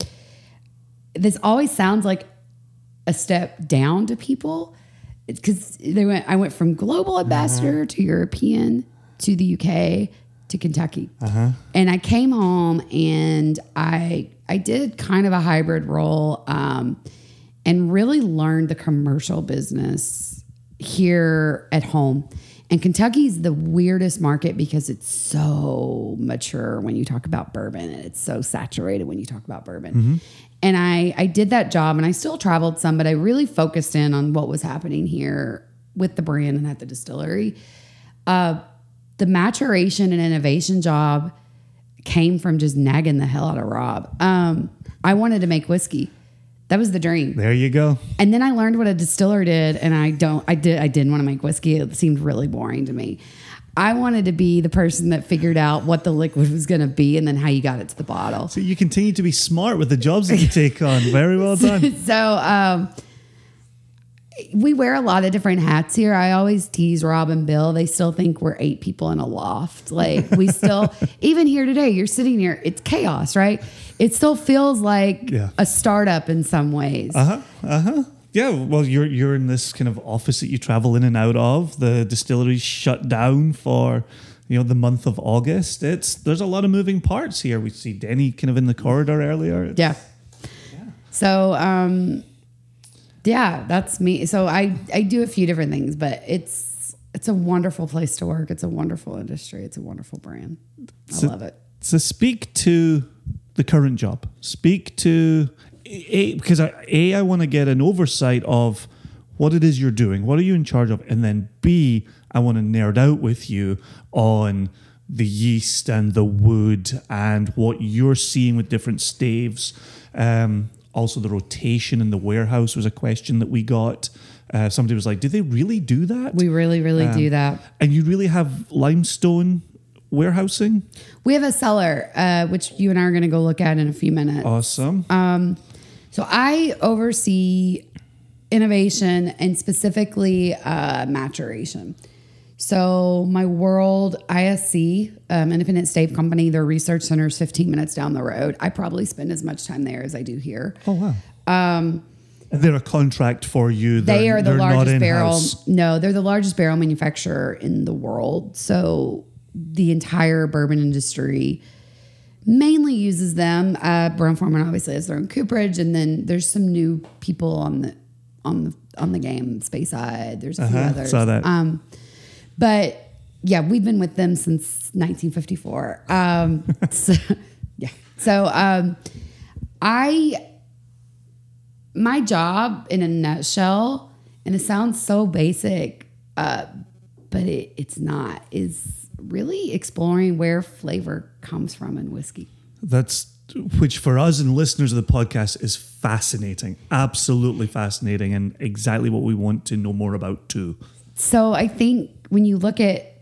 this always sounds like a step down to people. Because they went i went from global ambassador mm-hmm. to european to the uk to kentucky. Uh-huh. And i came home and i i did kind of a hybrid role um, and really learned the commercial business here at home. And kentucky's the weirdest market because it's so mature when you talk about bourbon and it's so saturated when you talk about bourbon mm-hmm. And I, I did that job and I still traveled some, but I really focused in on what was happening here with the brand and at the distillery. Uh, the maturation and innovation job came from just nagging the hell out of Rob. Um, I wanted to make whiskey. That was the dream. there you go. And then I learned what a distiller did, and I don't. I did. I didn't want to make whiskey. It seemed really boring to me. I wanted to be the person that figured out what the liquid was going to be, and then how you got it to the bottle. So you continue to be smart with the jobs that you take on. Very well done. so um, we wear a lot of different hats here. I always tease Rob and Bill. They still think we're eight people in a loft. Like we still, even here today, you're sitting here. It's chaos, right? It still feels like Yeah. a startup in some ways. Uh huh. Uh huh. Yeah. Well, you're you're in this kind of office that you travel in and out of. The distillery's shut down for you know the month of August. It's there's a lot of moving parts here. We see Denny kind of in the corridor earlier. It's- Yeah. So, um, yeah, that's me. So I, I do a few different things, but it's, it's a wonderful place to work. It's a wonderful industry. It's a wonderful brand. I So- love it. So speak to the current job. Speak to a because I, a I want to get an oversight of what it is you're doing. What are you in charge of? And then b I want to nerd out with you on the yeast and the wood and what you're seeing with different staves. Um, also, the rotation in the warehouse was a question that we got. Uh, somebody was like, "Did they really do that?" We really, really Um, do that. and you really have limestone warehousing. We have a cellar, uh, which you and I are going to go look at in a few minutes. Awesome. So I oversee innovation and specifically uh, maturation. So my World ISC, um, Independent Stave Company, their research center is 15 minutes down the road. I probably spend as much time there as I do here. Oh wow. Um, they're a contract for you. They They're- the they're not largest barrel. No, they're the largest barrel manufacturer in the world. So the entire bourbon industry mainly uses them. Uh, Brown Forman obviously has their own cooperage, and then there's some new people on the on the on the game space side. There's a few Uh-huh, others. saw that. Um, but yeah, we've been with them since 1954. Um, so, yeah. So um, I, my job in a nutshell, and it sounds so basic, uh, but it, it's not, is really exploring where flavor comes from in whiskey. That's which for us and listeners of the podcast is fascinating, absolutely fascinating, and exactly what we want to know more about too. So I think when you look at,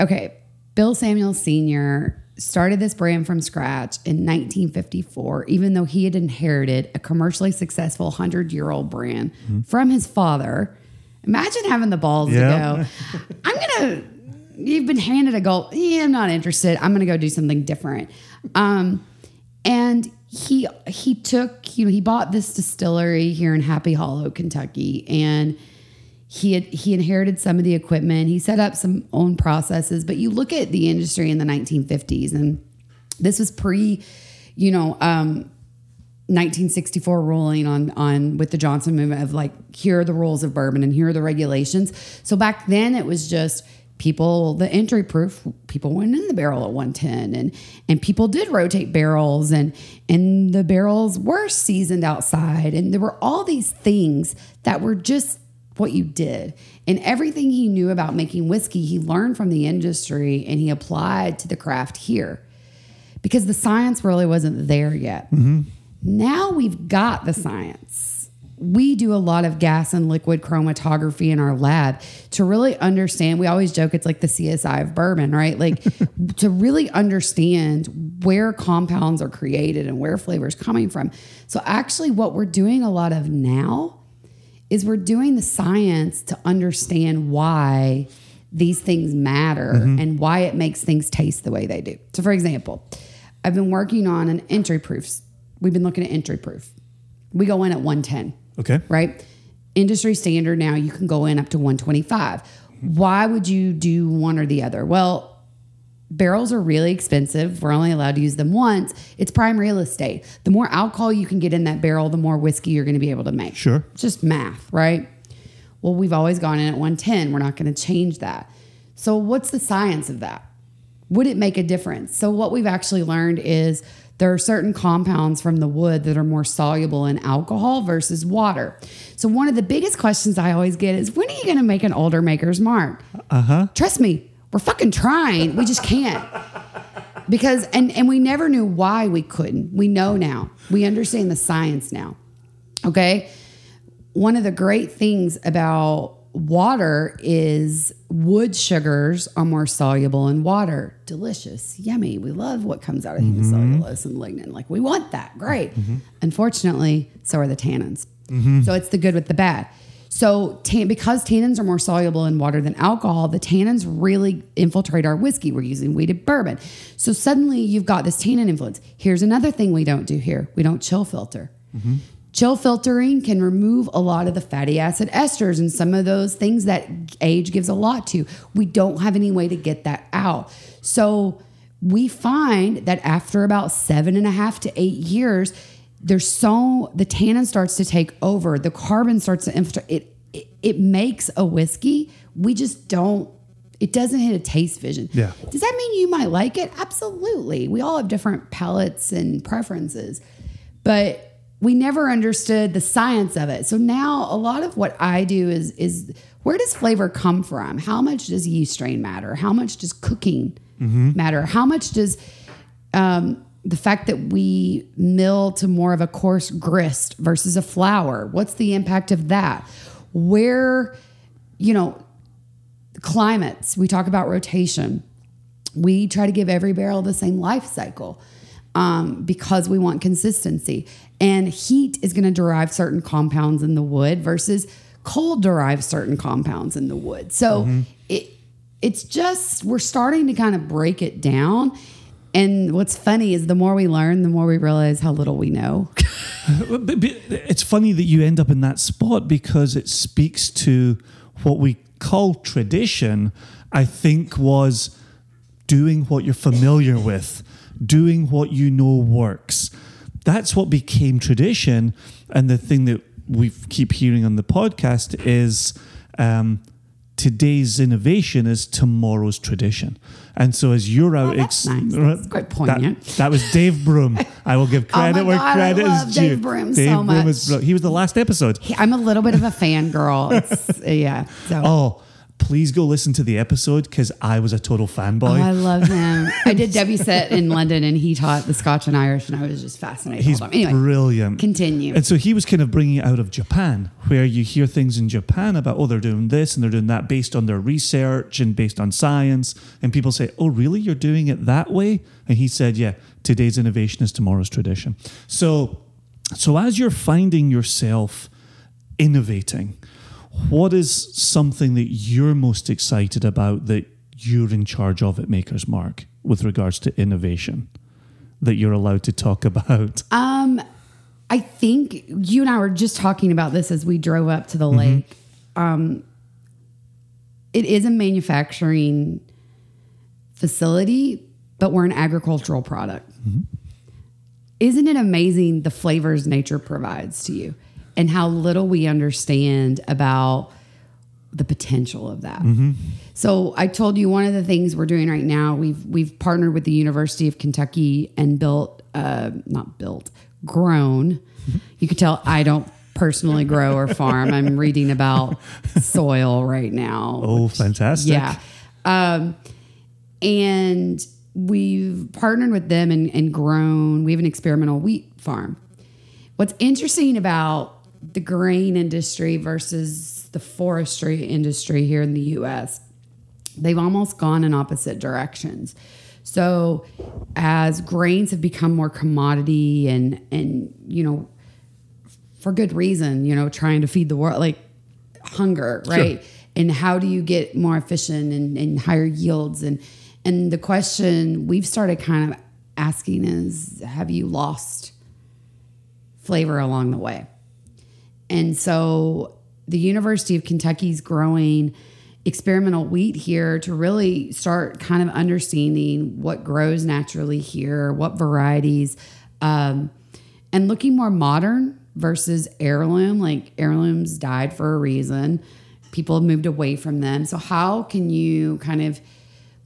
okay, Bill Samuel Sr. started this brand from scratch in 1954, even though he had inherited a commercially successful 100 year old brand mm-hmm. from his father. Imagine having the balls Yeah. to go, I'm going to, you've been handed a goal. Yeah, I'm not interested. I'm going to go do something different. Um, and he he took you know he bought this distillery here in Happy Hollow, Kentucky, and he had he inherited some of the equipment. He set up some own processes, but you look at the industry in the 1950s, and this was pre, you know, um, 1964 ruling on on with the Johnson movement of like here are the rules of bourbon and here are the regulations. So back then it was just people the entry proof people went in the barrel at 110 and and people did rotate barrels and and the barrels were seasoned outside and there were all these things that were just what you did and everything he knew about making whiskey he learned from the industry and he applied to the craft here because the science really wasn't there yet. Mm-hmm. Now we've got the science. We do a lot of gas and liquid chromatography in our lab to really understand. We always joke it's like the CSI of bourbon, right? Like to really understand where compounds are created and where flavors coming from. So actually what we're doing a lot of now is we're doing the science to understand why these things matter mm-hmm. and why it makes things taste the way they do. So, for example, I've been working on an entry proofs. We've been looking at entry proof. We go in at 110, Okay. right? Industry standard now, you can go in up to 125. Why would you do one or the other? Well, barrels are really expensive. We're only allowed to use them once. It's prime real estate. The more alcohol you can get in that barrel, the more whiskey you're going to be able to make. Sure. It's just math, right? Well, we've always gone in at 110. We're not going to change that. So, what's the science of that? Would it make a difference? So, what we've actually learned is there are certain compounds from the wood that are more soluble in alcohol versus water. So, one of the biggest questions I always get is when are you going to make an older maker's mark? Uh huh. Trust me, we're fucking trying. We just can't. Because, and, and we never knew why we couldn't. We know now. We understand the science now. Okay one of the great things about water is wood sugars are more soluble in water. Delicious, yummy. We love what comes out of hemicellulose mm-hmm. and lignin. Like we want that. Great. Mm-hmm. Unfortunately, so are the tannins. Mm-hmm. So it's the good with the bad. So tan- because tannins are more soluble in water than alcohol, the tannins really infiltrate our whiskey. We're using wheated bourbon. So suddenly you've got this tannin influence. Here's another thing we don't do here. We don't chill filter. Chill filtering can remove a lot of the fatty acid esters and some of those things that age gives a lot to. We don't have any way to get that out. So we find that after about seven and a half to eight years, there's so the tannin starts to take over, the carbon starts to infiltrate. It, it it makes a whiskey. We just don't. It doesn't hit a taste vision. Yeah. Does that mean you might like it? Absolutely. We all have different palates and preferences, but we never understood the science of it. So now a lot of what I do is is where does flavor come from? How much does yeast strain matter? How much does cooking matter? How much does um, the fact that we mill to more of a coarse grist versus a flour? What's the impact of that? Where, you know, climates, we talk about rotation. We try to give every barrel the same life cycle um, because we want consistency. And heat is going to derive certain compounds in the wood versus cold derives certain compounds in the wood. So mm-hmm. it it's just we're starting to kind of break it down. And what's funny is the more we learn, the more we realize how little we know. It's funny that you end up in that spot because it speaks to what we call tradition. I think was doing what you're familiar with, doing what you know works. That's what became tradition. And the thing that we keep hearing on the podcast is um, today's innovation is tomorrow's tradition. And so as you're out, Oh, that's nice. That's quite poignant. That, that was Dave Broom. I will give Oh credit where God, I credit is due. Dave Broom so much. is he was the last episode. I'm a little bit of a fangirl. It's, yeah. So. Oh, please go listen to the episode because I was a total Oh, fanboy. I love him. I did set in London and he taught the Scotch and Irish and I was just fascinated. He's. Anyway, brilliant. continue. And so he was kind of bringing it out of Japan, where you hear things in Japan about, oh, they're doing this and they're doing that based on their research and based on science. And people say, oh, really? You're doing it that way? And he said, yeah, today's innovation is tomorrow's tradition. So, so as you're finding yourself innovating, what is something that you're most excited about that you're in charge of at Maker's Mark with regards to innovation that you're allowed to talk about? Um, I think you and I were just talking about this as we drove up to the Mm-hmm. lake. Um, it is a manufacturing facility, but we're an agricultural product. Mm-hmm. Isn't it amazing the flavors nature provides to you and how little we understand about the potential of that? So I told you one of the things we're doing right now. We've we've partnered with the University of Kentucky and built, uh, not built, grown. You could tell I don't personally grow or farm. I'm reading about soil right now. Oh, fantastic. Yeah. Um, and we've partnered with them and, and grown. We have an experimental wheat farm. What's interesting about the grain industry versus the forestry industry here in the US, they've almost gone in opposite directions. So as grains have become more commodity and and you know for good reason, you know, trying to feed the world like hunger, right? And how do you get more efficient and, and higher yields? And and the question we've started kind of asking is have you lost flavor along the way? And so the University of Kentucky's growing experimental wheat here to really start kind of understanding what grows naturally here, what varieties, um, and looking more modern versus heirloom. Like heirlooms died for a reason, people have moved away from them. So, how can you kind of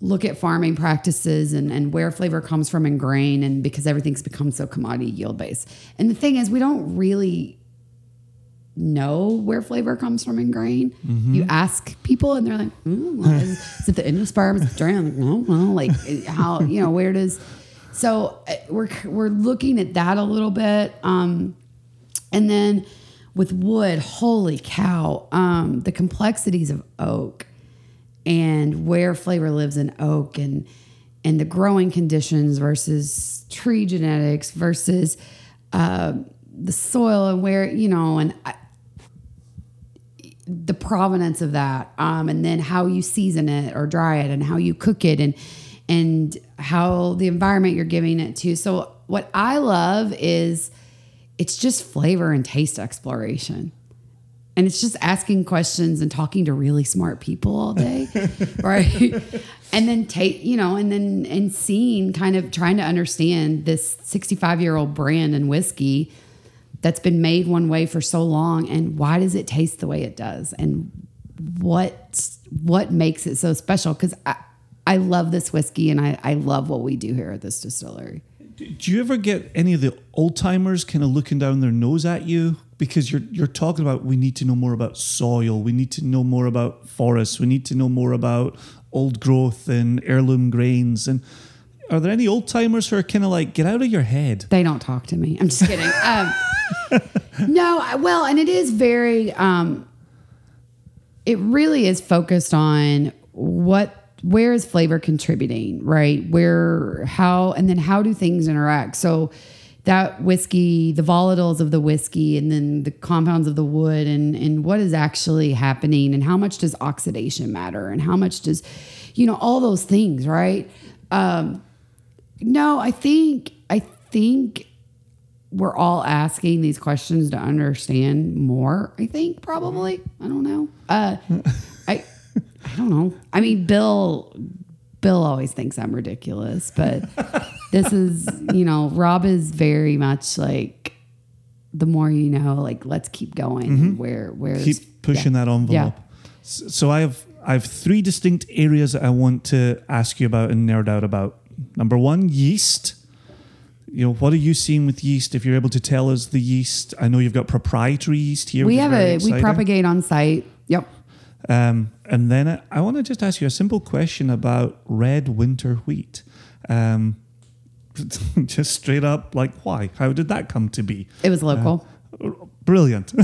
look at farming practices and, and where flavor comes from in grain and because everything's become so commodity yield based and the thing is we don't really know where flavor comes from in grain. You ask people, and they're like, mm, is, is it the endosperm? Is it I'm like, no, well, like how you know where it is. So uh, we're we're looking at that a little bit, um, and then with wood, holy cow, um, the complexities of oak and where flavor lives in oak and and the growing conditions versus tree genetics versus uh, the soil and where you know and I, the provenance of that um, and then how you season it or dry it and how you cook it and and how the environment you're giving it to. So what i love is it's just flavor and taste exploration. And it's just asking questions and talking to really smart people all day right? And then take you know and then and seeing kind of trying to understand this 65 year old brand and whiskey that's been made one way for so long and why does it taste the way it does? And what what makes it so special? Because I, I love this whiskey and I, I love what we do here at this distillery. Do you ever get any of the old timers kind of looking down their nose at you? Because you're you're talking about we need to know more about soil, we need to know more about forests, we need to know more about old growth and heirloom grains. And are there any old timers who are kind of like get out of your head? They don't talk to me. I'm just kidding. Um, no, I- well, and it is very. Um, it really is focused on what where is flavor contributing, right? Where how and then how do things interact? So that whiskey, the volatiles of the whiskey, and then the compounds of the wood, and and what is actually happening, and how much does oxidation matter, and how much does you know, all those things, right? Um, no, I think I think we're all asking these questions to understand more. I think probably. I don't know. Uh, I I don't know. I mean, Bill Bill always thinks I'm ridiculous, but this is you know Rob is very much like the more you know. Like let's keep going. and Where where Keep pushing that envelope. S- So I have I have three distinct areas that I want to ask you about and nerd out about. Number one, yeast. You know, what are you seeing with yeast? If you're able to tell us the yeast, I know you've got proprietary yeast here. we have a we propagate on site. Yep. Um, and then I, I want to just ask you a simple question about red winter wheat. Um, just straight up, like why? How did that come to be? It was local. Brilliant.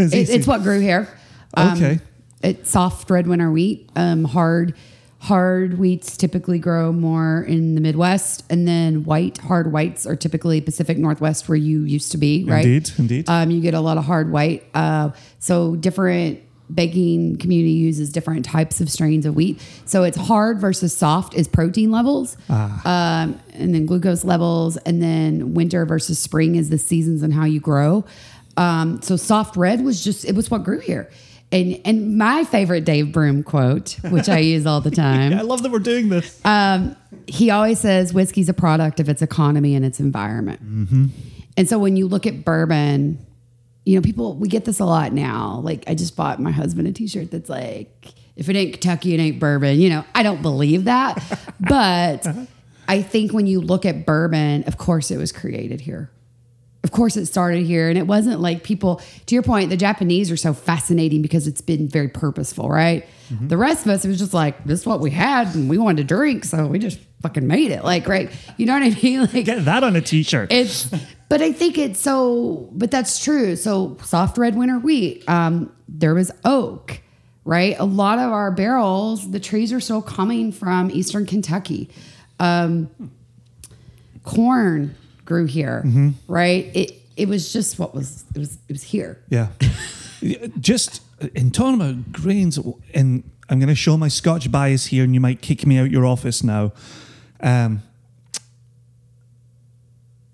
It's it, it's what grew here. Um, Okay. It's soft red winter wheat. Um, hard hard wheats typically grow more in the Midwest, and then white hard whites are typically Pacific Northwest, where you used to be. Right. Indeed, indeed. Um, you get a lot of hard white. Uh, so different baking community uses different types of strains of wheat. So it's hard versus soft is protein levels, um, and then glucose levels, and then winter versus spring is the seasons and how you grow. Um, so soft red was just it was what grew here. And and my favorite Dave Broom quote, which I use all the time I love that we're doing this. um, he always says whiskey's a product of its economy and its environment. And so when you look at bourbon, you know, people, we get this a lot now. Like, I just bought my husband a t shirt that's like, if it ain't Kentucky, it ain't bourbon. You know, I don't believe that. but I think when you look at bourbon, of course it was created here. Of course it started here. And it wasn't like people, to your point, the Japanese are so fascinating because it's been very purposeful, right? The rest of us, it was just like, this is what we had and we wanted to drink. So we just fucking made it. Like, right. You know what I mean? Like, Get that on a t-shirt. it's but i think it's so but that's true so soft red winter wheat um there was oak right a lot of our barrels the trees are still coming from eastern kentucky um corn grew here right it it was just what was it was it was here Yeah. Just in talking about grains, and I'm going to show my Scotch bias here, and you might kick me out your office now. Um,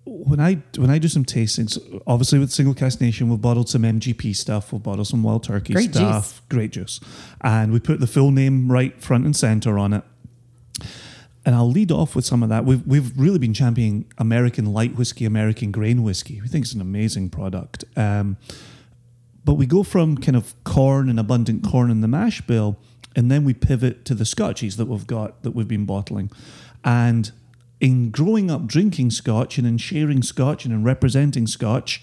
when I when I do some tastings, obviously with Single Cask Nation, we've bottled some MGP stuff, we've bottled some Wild Turkey Great stuff, juice. great juice, and we put the full name right front and center on it. And I'll lead off with some of that. We've we've really been championing American light whiskey, American grain whiskey. We think it's an amazing product. Um, but we go from kind of corn and abundant corn in the mash bill, and then we pivot to the scotchies that we've got that we've been bottling. And in growing up drinking scotch and in sharing scotch and in representing scotch,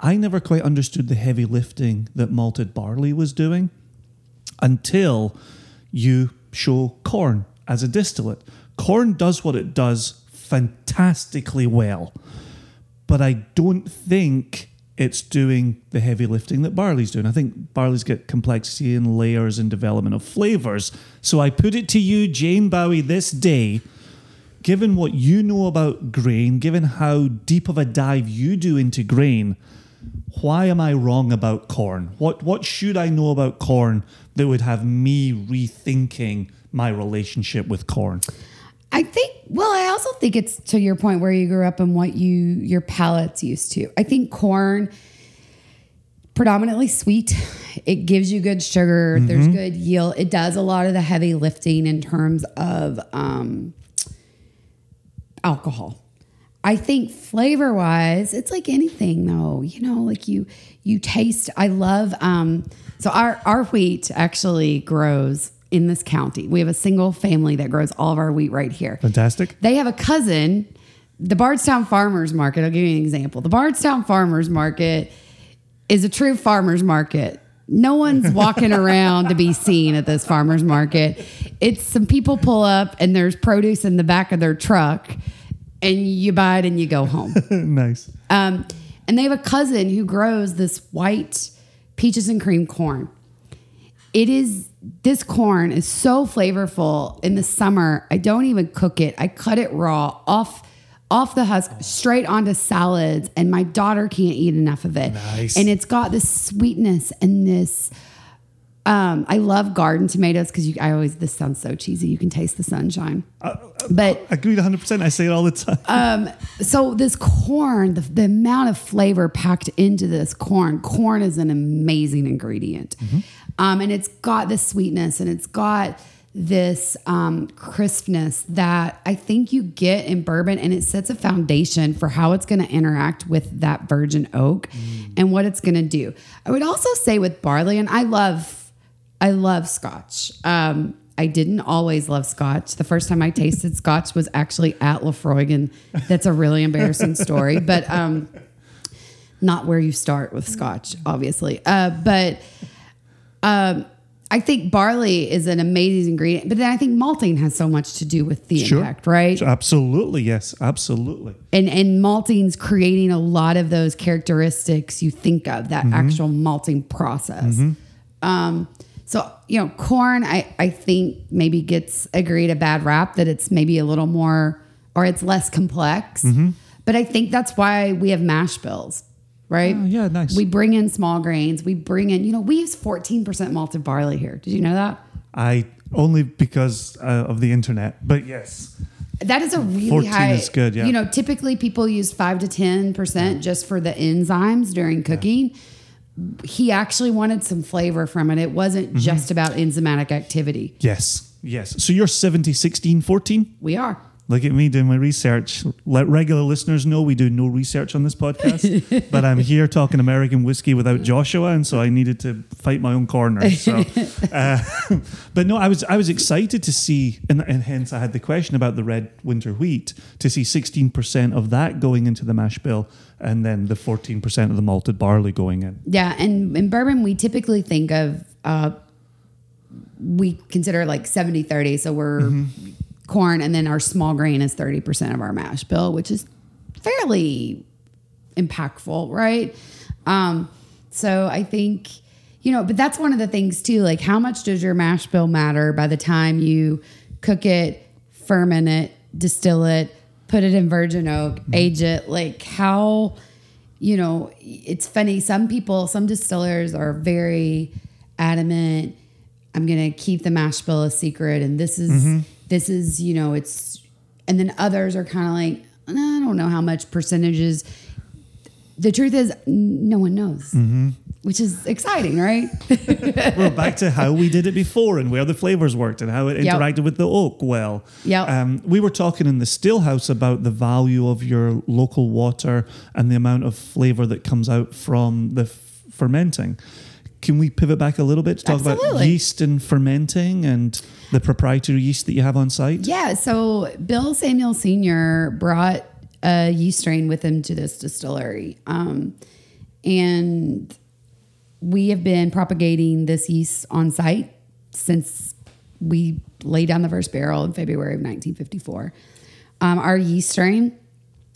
I never quite understood the heavy lifting that malted barley was doing until you show corn as a distillate. Corn does what it does fantastically well, but I don't think it's doing the heavy lifting that barley's doing. I think barley's got complexity and layers and development of flavors. So I put it to you, Jane Bowie, this day, given what you know about grain, given how deep of a dive you do into grain, why am I wrong about corn? What what should I know about corn that would have me rethinking my relationship with corn? I think well, I also think it's to your point where you grew up and what you your palate's used to. I think corn predominantly sweet. It gives you good sugar. There's good yield. It does a lot of the heavy lifting in terms of um, alcohol. I think flavor wise, it's like anything though. You know, like you you taste. I love. Um, so our our wheat actually grows in this county. We have a single family that grows all of our wheat right here. Fantastic. They have a cousin, the Bardstown Farmers Market. I'll give you an example. The Bardstown Farmers Market is a true farmers market. No one's walking around to be seen at this farmers market. It's some people pull up and there's produce in the back of their truck and you buy it and you go home. nice. Um, and they have a cousin who grows this white peaches and cream corn. It is this corn is so flavorful in the summer. I don't even cook it. I cut it raw off off the husk straight onto salads and my daughter can't eat enough of it. Nice. And it's got this sweetness and this Um, I love garden tomatoes because you. I always this sounds so cheesy. You can taste the sunshine, but I agree 100%. I say it all the time. Um, so this corn, the, the amount of flavor packed into this corn, corn is an amazing ingredient. Um, and it's got this sweetness and it's got this um, crispness that I think you get in bourbon and it sets a foundation for how it's going to interact with that virgin oak and what it's going to do. I would also say with barley, and I love I love scotch. Um, I didn't always love scotch. The first time I tasted scotch was actually at Laphroaig, that's a really embarrassing story, but um, not where you start with scotch, obviously. Uh, but um, I think barley is an amazing ingredient, but then I think malting has so much to do with the Sure. impact, right? Absolutely. Yes. Absolutely. and and malting's creating a lot of those characteristics you think of that actual malting process. Um, so you know, corn, I I think maybe gets agreed a bad rap that it's maybe a little more or it's less complex. But I think that's why we have mash bills, right? Oh, yeah, nice. We bring in small grains. We bring in, you know, we use fourteen percent malted barley here. Did you know that? I only because uh, of the internet, but yes. That is a really 14 high. is good, yeah. You know, typically people use five to ten percent just for the enzymes during cooking. He actually wanted some flavor from it. It wasn't Mm-hmm. just about enzymatic activity. Yes. Yes. So you're 70, 16, 14? We are. Look at me doing my research. Let regular listeners know we do no research on this podcast, but I'm here talking American whiskey without Joshua, and so I needed to fight my own corner. So, uh, but no, I was I was excited to see, and, and hence I had the question about the red winter wheat to see 16% of that going into the mash bill, and then the 14% of the malted barley going in. Yeah, and in bourbon we typically think of uh, we consider like 70-30. So we're Mm-hmm. Corn and then our small grain is 30% of our mash bill, which is fairly impactful, right? Um, so I think, you know, but that's one of the things too. Like, how much does your mash bill matter by the time you cook it, ferment it, distill it, put it in virgin oak, age it? Like, how, you know, it's funny. Some people, some distillers are very adamant. I'm gonna keep the mash bill a secret, and this is this is you know it's, and then others are kind of like I don't know how much percentages. The truth is, no one knows, which is exciting, right? We're back to how we did it before and where the flavors worked and how it Yep. interacted with the oak well. Yep. Um, we were talking in the still house about the value of your local water and the amount of flavor that comes out from the f- fermenting. Can we pivot back a little bit to talk about yeast and fermenting and the proprietary yeast that you have on site? Yeah. So Bill Samuel Sr. brought a yeast strain with him to this distillery. Um, and we have been propagating this yeast on site since we laid down the first barrel in February of 1954. Um, our yeast strain,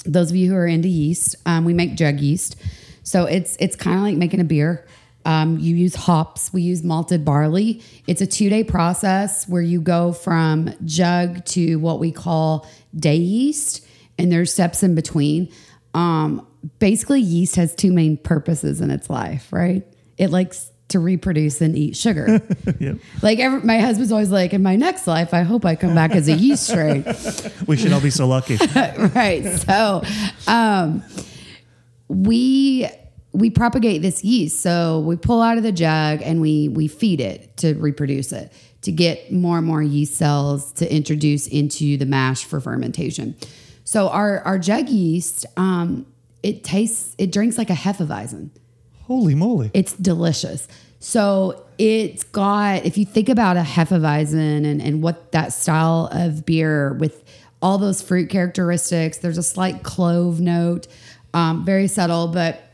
those of you who are into yeast, um, we make jug yeast. So it's it's kind of like making a beer. Um, you use hops. We use malted barley. It's a two day process where you go from jug to what we call day yeast, and there's steps in between. Um, basically, yeast has two main purposes in its life, right? It likes to reproduce and eat sugar. Yep. like every, my husband's always like, in my next life, I hope I come back as a yeast strain. We should all be so lucky. right. So, um, we we propagate this yeast. So we pull out of the jug and we we feed it to reproduce it to get more and more yeast cells to introduce into the mash for fermentation. So our our jug yeast, um, it tastes it drinks like a hefeweizen. Holy moly. It's delicious. So it's got, if you think about a Hefeweizen and, and what that style of beer with all those fruit characteristics, there's a slight clove note, um, very subtle, but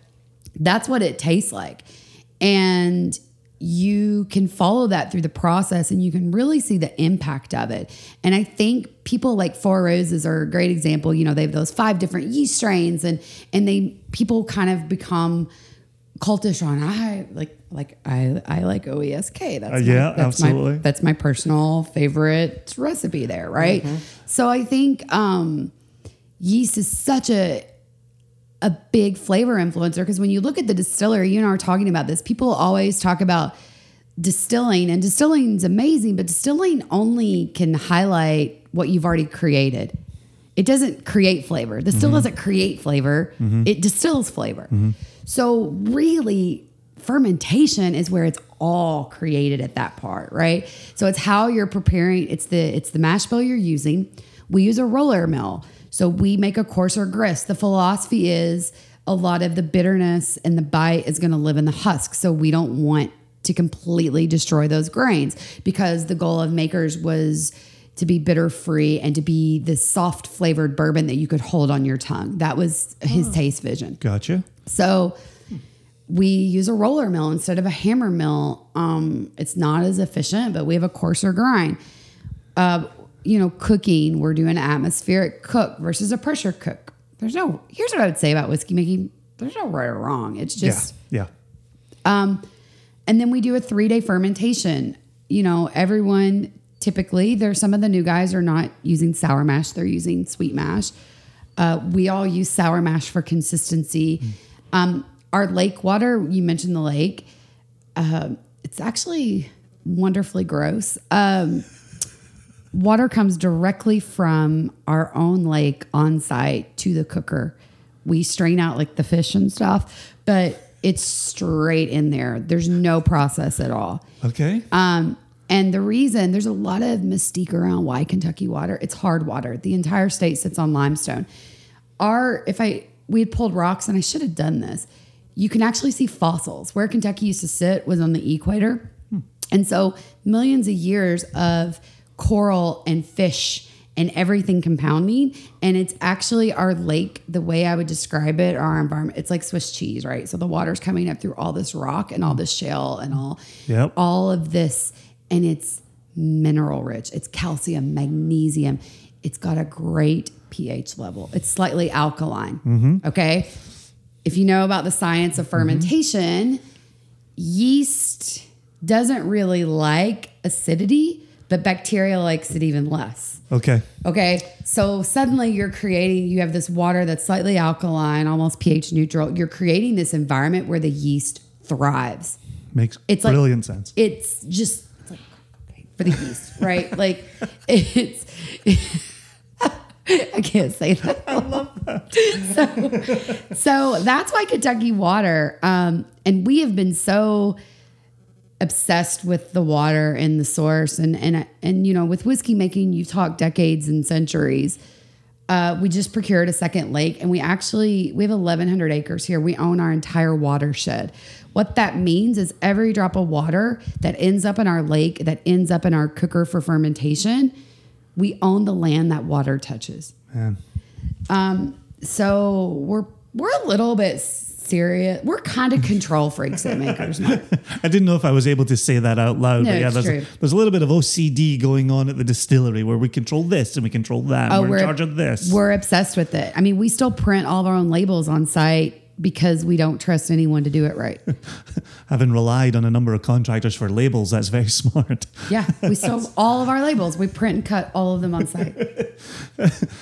that's what it tastes like. And you can follow that through the process and you can really see the impact of it. And I think people like Four Roses are a great example. You know, they have those five different yeast strains and and they people kind of become cultish on I like like I I like OESK. That's Uh, yeah, my, that's absolutely. My, that's my personal favorite recipe there, right? So I think um yeast is such a a big flavor influencer because when you look at the distillery, you and I are talking about this. People always talk about distilling, and distilling is amazing, but distilling only can highlight what you've already created. It doesn't create flavor. The still mm-hmm. doesn't create flavor. Mm-hmm. It distills flavor. Mm-hmm. So really, fermentation is where it's all created at that part, right? So it's how you're preparing. It's the it's the mash bill you're using. We use a roller mill, so we make a coarser grist. The philosophy is a lot of the bitterness and the bite is going to live in the husk. So we don't want to completely destroy those grains because the goal of makers was to be bitter free and to be this soft flavored bourbon that you could hold on your tongue. That was his taste vision. Gotcha. So we use a roller mill instead of a hammer mill. Um, it's not as efficient, but we have a coarser grind. Uh, you know, cooking, we're doing atmospheric cook versus a pressure cook. There's no, here's what I would say about whiskey making there's no right or wrong. It's just, yeah. um, and then we do a three day fermentation. You know, everyone typically, there's some of the new guys are not using sour mash, they're using sweet mash. Uh, we all use sour mash for consistency. Um, our lake water, you mentioned the lake, uh, it's actually wonderfully gross. Um, water comes directly from our own lake on site to the cooker. We strain out like the fish and stuff, but it's straight in there. There's no process at all. Okay. Um, and the reason there's a lot of mystique around why Kentucky water, it's hard water. The entire state sits on limestone. Our, if I, we had pulled rocks and I should have done this, you can actually see fossils. Where Kentucky used to sit was on the equator. And so millions of years of coral and fish and everything compounding. And it's actually our lake, the way I would describe it, our environment, it's like Swiss cheese, right? So the water's coming up through all this rock and all this shale and all, Yep. all of this. And it's mineral rich. It's calcium, magnesium. It's got a great pH level. It's slightly alkaline. Mm-hmm. Okay. If you know about the science of mm-hmm. fermentation, yeast doesn't really like acidity, but bacteria likes it even less. Okay. Okay. So suddenly you're creating, you have this water that's slightly alkaline, almost pH neutral. You're creating this environment where the yeast thrives. Makes It's like- brilliant sense. It's just it's like for the yeast, right? Like it's. I can't say that. I love that. So, so that's why Kentucky water, um, and we have been so obsessed with the water and the source, and and and you know, with whiskey making, you talk decades and centuries. Uh, we just procured a second lake, and we actually we have 1,100 acres here. We own our entire watershed. What that means is every drop of water that ends up in our lake, that ends up in our cooker for fermentation, we own the land that water touches. Man. So we're we're a little bit serious. We're kind of control freaks at Makers Mark. I didn't know if I was able to say that out loud. No, but yeah, there's, true. there's a little bit of OCD going on at the distillery where we control this and we control that. and oh, we're, in charge of this. Oh, We're obsessed with it. I mean, we still print all of our own labels on site because we don't trust anyone to do it right. Having relied on a number of contractors for labels, that's very smart. Yeah, we still all of our labels. We print and cut all of them on site.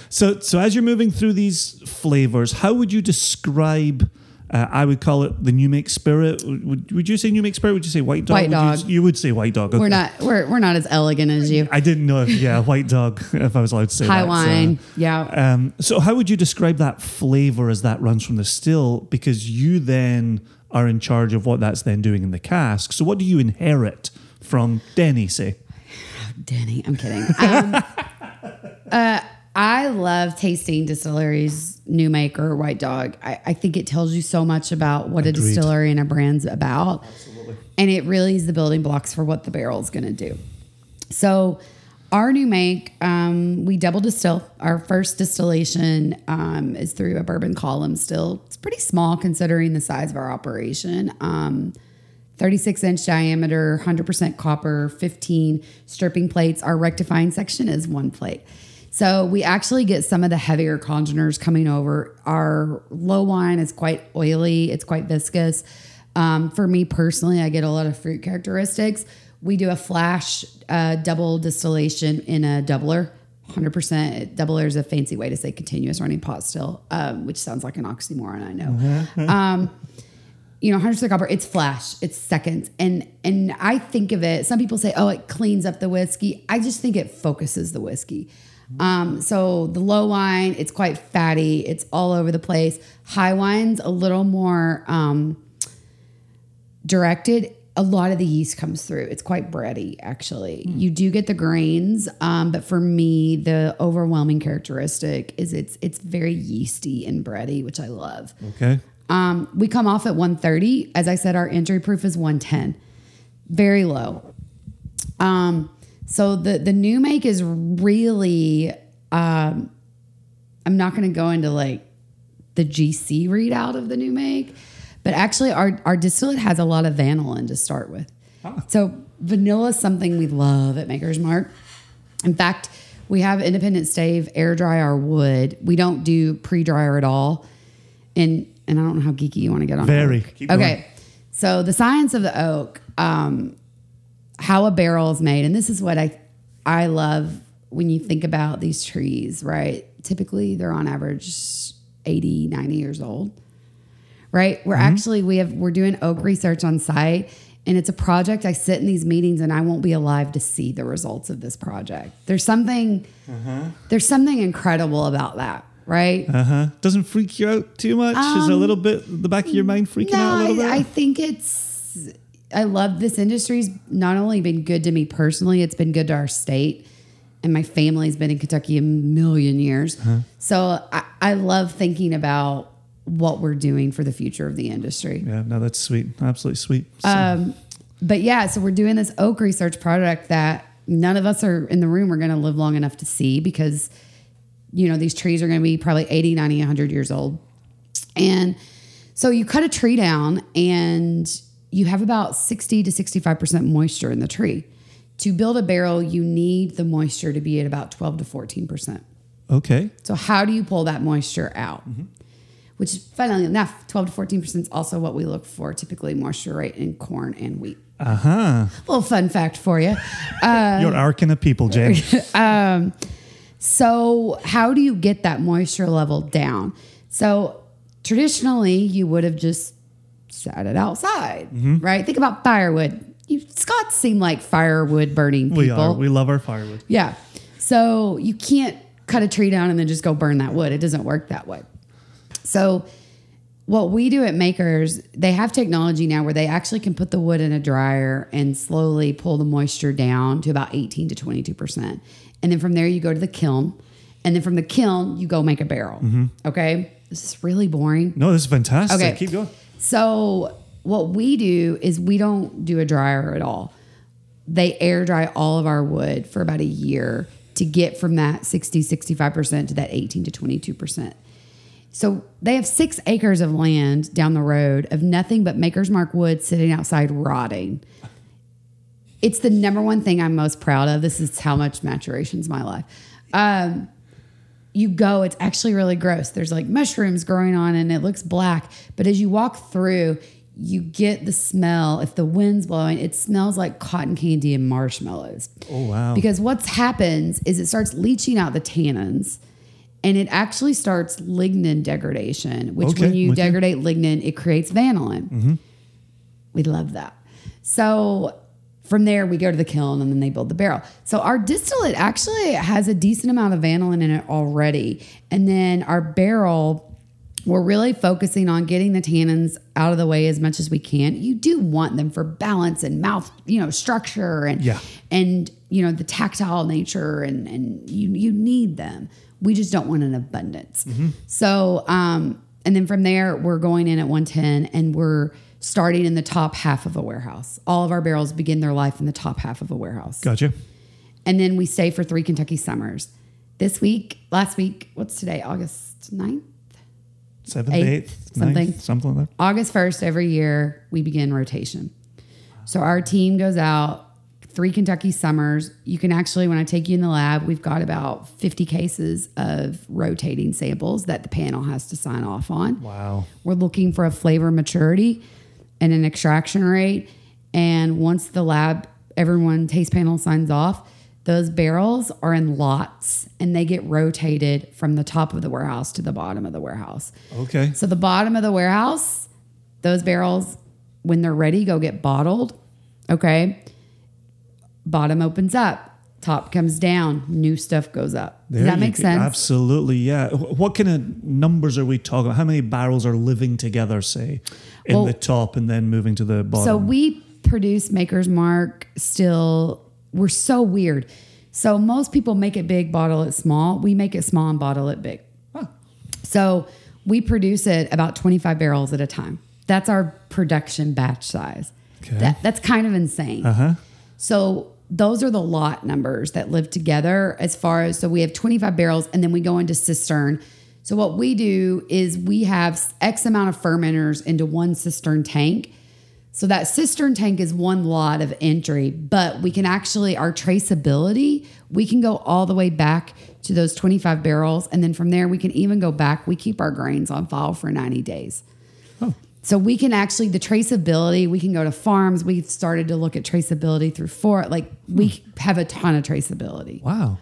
So, so as you're moving through these flavors, how would you describe? Uh, I would call it the new make spirit. Would, would you say new make spirit? Would you say white dog? White Would you- dog. You, would say white dog. We're not we're we're not as elegant as you. I didn't know if yeah, white dog. If I was allowed to say High that. so- wine, yeah. Um, so how would you describe that flavor as that runs from the still? Because you then are in charge of what that's then doing in the cask. So what do you inherit from Denny, say? Denny, I'm kidding. Um, uh, I love tasting distilleries, new maker, white dog. I, I think it tells you so much about what a distillery and a brand's about. Absolutely. And it really is the building blocks for what the barrel is going to do. So, our new make, um, we double distill. Our first distillation um, is through a bourbon column still. It's pretty small considering the size of our operation. Um, 36 inch diameter, 100% copper, 15 stripping plates. Our rectifying section is one plate. So we actually get some of the heavier congeners coming over. Our low wine is quite oily, it's quite viscous. Um, for me personally, I get a lot of fruit characteristics. We do a flash uh, double distillation in a doubler. 100% doubler is a fancy way to say continuous running pot still, um, which sounds like an oxymoron, I know. Um, you know, 100% copper, it's flash, it's seconds. And and I think of it, some people say, oh, it cleans up the whiskey. I just think it focuses the whiskey. Um, so the low wine, it's quite fatty, it's all over the place. High wine's a little more um, directed. A lot of the yeast comes through. It's quite bready, actually. You do get the grains, um, but for me, the overwhelming characteristic is it's it's very yeasty and bready, which I love. Okay. Um, we come off at 130. As I said, our entry proof is 110. Very low. Um, so the the new make is really um, I'm not gonna go into like the GC readout of the new make, but actually our our distillate has a lot of vanillin to start with. So vanilla is something we love at Maker's Mark. In fact, we have Independent Stave air dry our wood. We don't do pre dryer at all. And and I don't know how geeky you want to get on. Very. oak. Keep going. okay. So the science of the oak, um, how a barrel is made, and this is what I I love when you think about these trees, right? Typically they're on average 80, 90 years old. Right? We're mm-hmm. actually we have we're doing oak research on site and it's a project I sit in these meetings and I won't be alive to see the results of this project. There's something uh-huh. there's something incredible about that, right? Uh huh. Doesn't freak you out too much? Is a um, little bit the back of your mind freaking out a little bit? I, I think it's. I love this industry's not only been good to me personally, it's been good to our state, and my family's been in Kentucky a million years. Uh-huh. So I, I love thinking about what we're doing for the future of the industry. yeah. No, that's sweet. Absolutely sweet. So- Um, but yeah, so we're doing this oak research project that none of us are in the room are going to live long enough to see because you know these trees are going to be probably 80 90 100 years old and so you cut a tree down and you have about 60 to 65% moisture in the tree to build a barrel you need the moisture to be at about 12 to 14% okay. so how do you pull that moisture out? Which, funnily enough, 12 to 14 percent is also what we look for typically moisture rate in corn and wheat. Uh huh. little fun fact for you. You're arcing of people, Jane. So, how do you get that moisture level down? So, traditionally, you would have just sat it outside, mm-hmm. right? Think about firewood. You Scots seem like firewood burning people. we are. We love our firewood. Yeah. So you can't cut a tree down and then just go burn that wood. It doesn't work that way. So what we do at Makers, they have technology now where they actually can put the wood in a dryer and slowly pull the moisture down to about 18 to 22%. And then from there you go to the kiln. And then from the kiln, you go make a barrel. Mm-hmm. Okay. This is really boring. No, this is fantastic. Okay. Keep going. So what we do is we don't do a dryer at all. They air dry all of our wood for about a year to get from that 60, 65% to that 18 to 22%. So they have six acres of land down the road of nothing but Maker's Mark wood sitting outside rotting. It's the number one thing I'm most proud of. This is how much maturation's my life. Um, you go, it's actually really gross. There's like mushrooms growing on and it looks black. But as you walk through, you get the smell. If the wind's blowing, it smells like cotton candy and marshmallows. Oh wow. Because what happens is it starts leaching out the tannins and it actually starts lignin degradation, which Okay, when you degrade lignin, it creates vanillin. Mm-hmm. We love that. So from there, we go to the kiln and then they build the barrel. So our distillate actually has a decent amount of vanillin in it already. And then our barrel, we're really focusing on getting the tannins out of the way as much as we can. You do want them for balance and mouth, you know, structure and Yeah. and you know the tactile nature and and you you need them. We just don't want an abundance. So um and then from there we're going in at 110 and we're starting in the top half of a warehouse. All of our barrels begin their life in the top half of a warehouse. Gotcha. And then we stay for three Kentucky summers. This week, last week, what's today? August 9th? Seventh, Eighth, eighth, something. ninth, something like that. August 1st, every year, we begin rotation. So our team goes out three Kentucky summers. You can actually, when I take you in the lab, we've got about 50 cases of rotating samples that the panel has to sign off on. Wow. We're looking for a flavor maturity and an extraction rate. And once the lab, everyone taste panel signs off, those barrels are in lots and they get rotated from the top of the warehouse to the bottom of the warehouse. Okay. So the bottom of the warehouse those barrels, when they're ready, go get bottled. Okay. Bottom opens up, top comes down, new stuff goes up. Does that make go. sense? Absolutely, yeah. What kind of numbers are we talking about? How many barrels are living together, say, in Well- the top and then moving to the bottom? So we produce Maker's Mark still. We're so weird. So most people make it big, bottle it small. We make it small and bottle it big. So we produce it about 25 barrels at a time. That's our production batch size. Okay. That, that's kind of insane. uh-huh. So those are the lot numbers that live together as far as so we have 25 barrels and then we go into cistern. So what we do is we have X amount of fermenters into one cistern tank. So that cistern tank is one lot of entry, but we can actually our traceability, we can go all the way back to those 25 barrels and then from there we can even go back. We keep our grains on file for 90 days. So we can actually the traceability. We can go to farms. We've started to look at traceability through for like we have a ton of traceability. Wow.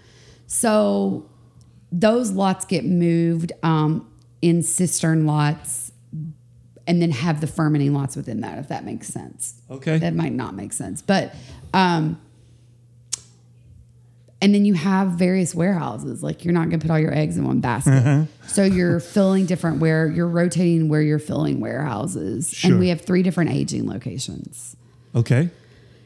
So those lots get moved um, in cistern lots, and then have the fermenting lots within that. If that makes sense. Okay. That might not make sense, but um, and then you have various warehouses. Like you're not going to put all your eggs in one basket. Uh-huh. So you're filling different where you're rotating where you're filling warehouses, Sure. and we have three different aging locations. Okay.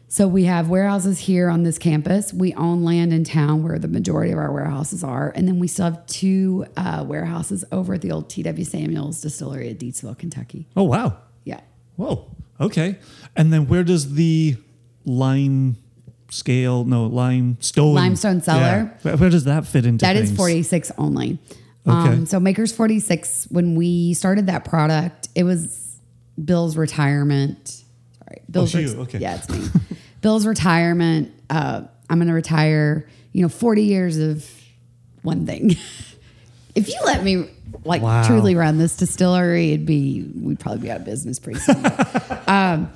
So we have warehouses here on this campus. We own land in town where the majority of our warehouses are, and then we still have two uh, warehouses over at the old T.W. Samuels Distillery at Deatsville, Kentucky. Oh, wow. Yeah. Whoa. Okay. And then where does the lime scale, no, limestone. Limestone cellar? Yeah. Where, does that fit into That is things? 46 only. Okay. Um, so Makers 46, when we started that product, it was Bill's retirement. Sorry, Bill's Oh, you, okay. Yeah, it's me. Bill's retirement. Uh, I'm going to retire. You know, 40 years of one thing. if you let me like Wow. truly run this distillery, it'd be we'd probably be out of business pretty soon. um,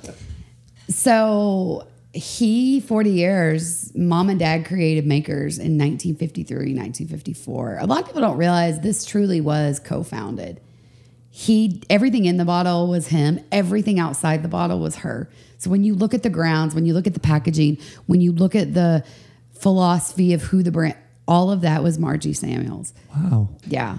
so he 40 years mom and dad created makers in 1953 1954 a lot of people don't realize this truly was co-founded he everything in the bottle was him everything outside the bottle was her so when you look at the grounds when you look at the packaging when you look at the philosophy of who the brand all of that was margie samuels Wow. yeah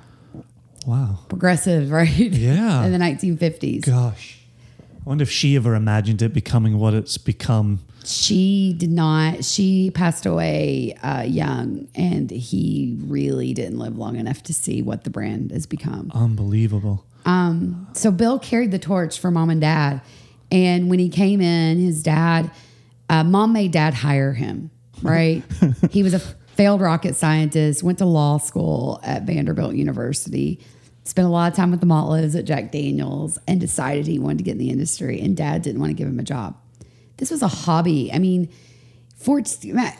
Wow. progressive right Yeah. in the 1950s Gosh. I wonder if she ever imagined it becoming what it's become. She did not. She passed away uh, young, and he really didn't live long enough to see what the brand has become. Unbelievable. So Bill carried the torch for mom and dad, and when he came in, his dad, uh, mom made dad hire him. Right? he was a failed rocket scientist, went to law school at Vanderbilt University. Spent a lot of time with the Motlow's at Jack Daniels and decided he wanted to get in the industry. And dad didn't want to give him a job. This was a hobby. I mean, Fort,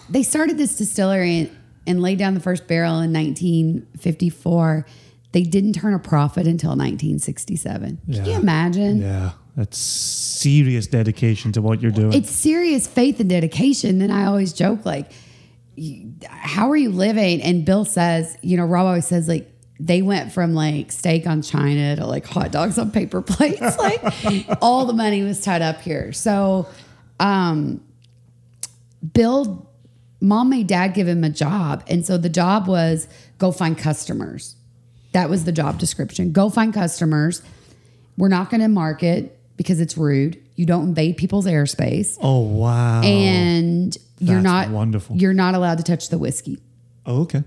they started this distillery and, and laid down the first barrel in 1954. They didn't turn a profit until 1967. Can you imagine? Yeah. That's serious dedication to what you're doing. It's serious faith and dedication. And I always joke, like, how are you living? And Bill says, you know, Rob always says, like, they went from like steak on china to like hot dogs on paper plates. like, all the money was tied up here. So, um, Bill, mom made dad give him a job. And so the job was go find customers. That was the job description. Go find customers. We're not going to market because it's rude. You don't invade people's airspace. oh, wow. And you're That's not wonderful. You're not allowed to touch the whiskey. oh, okay.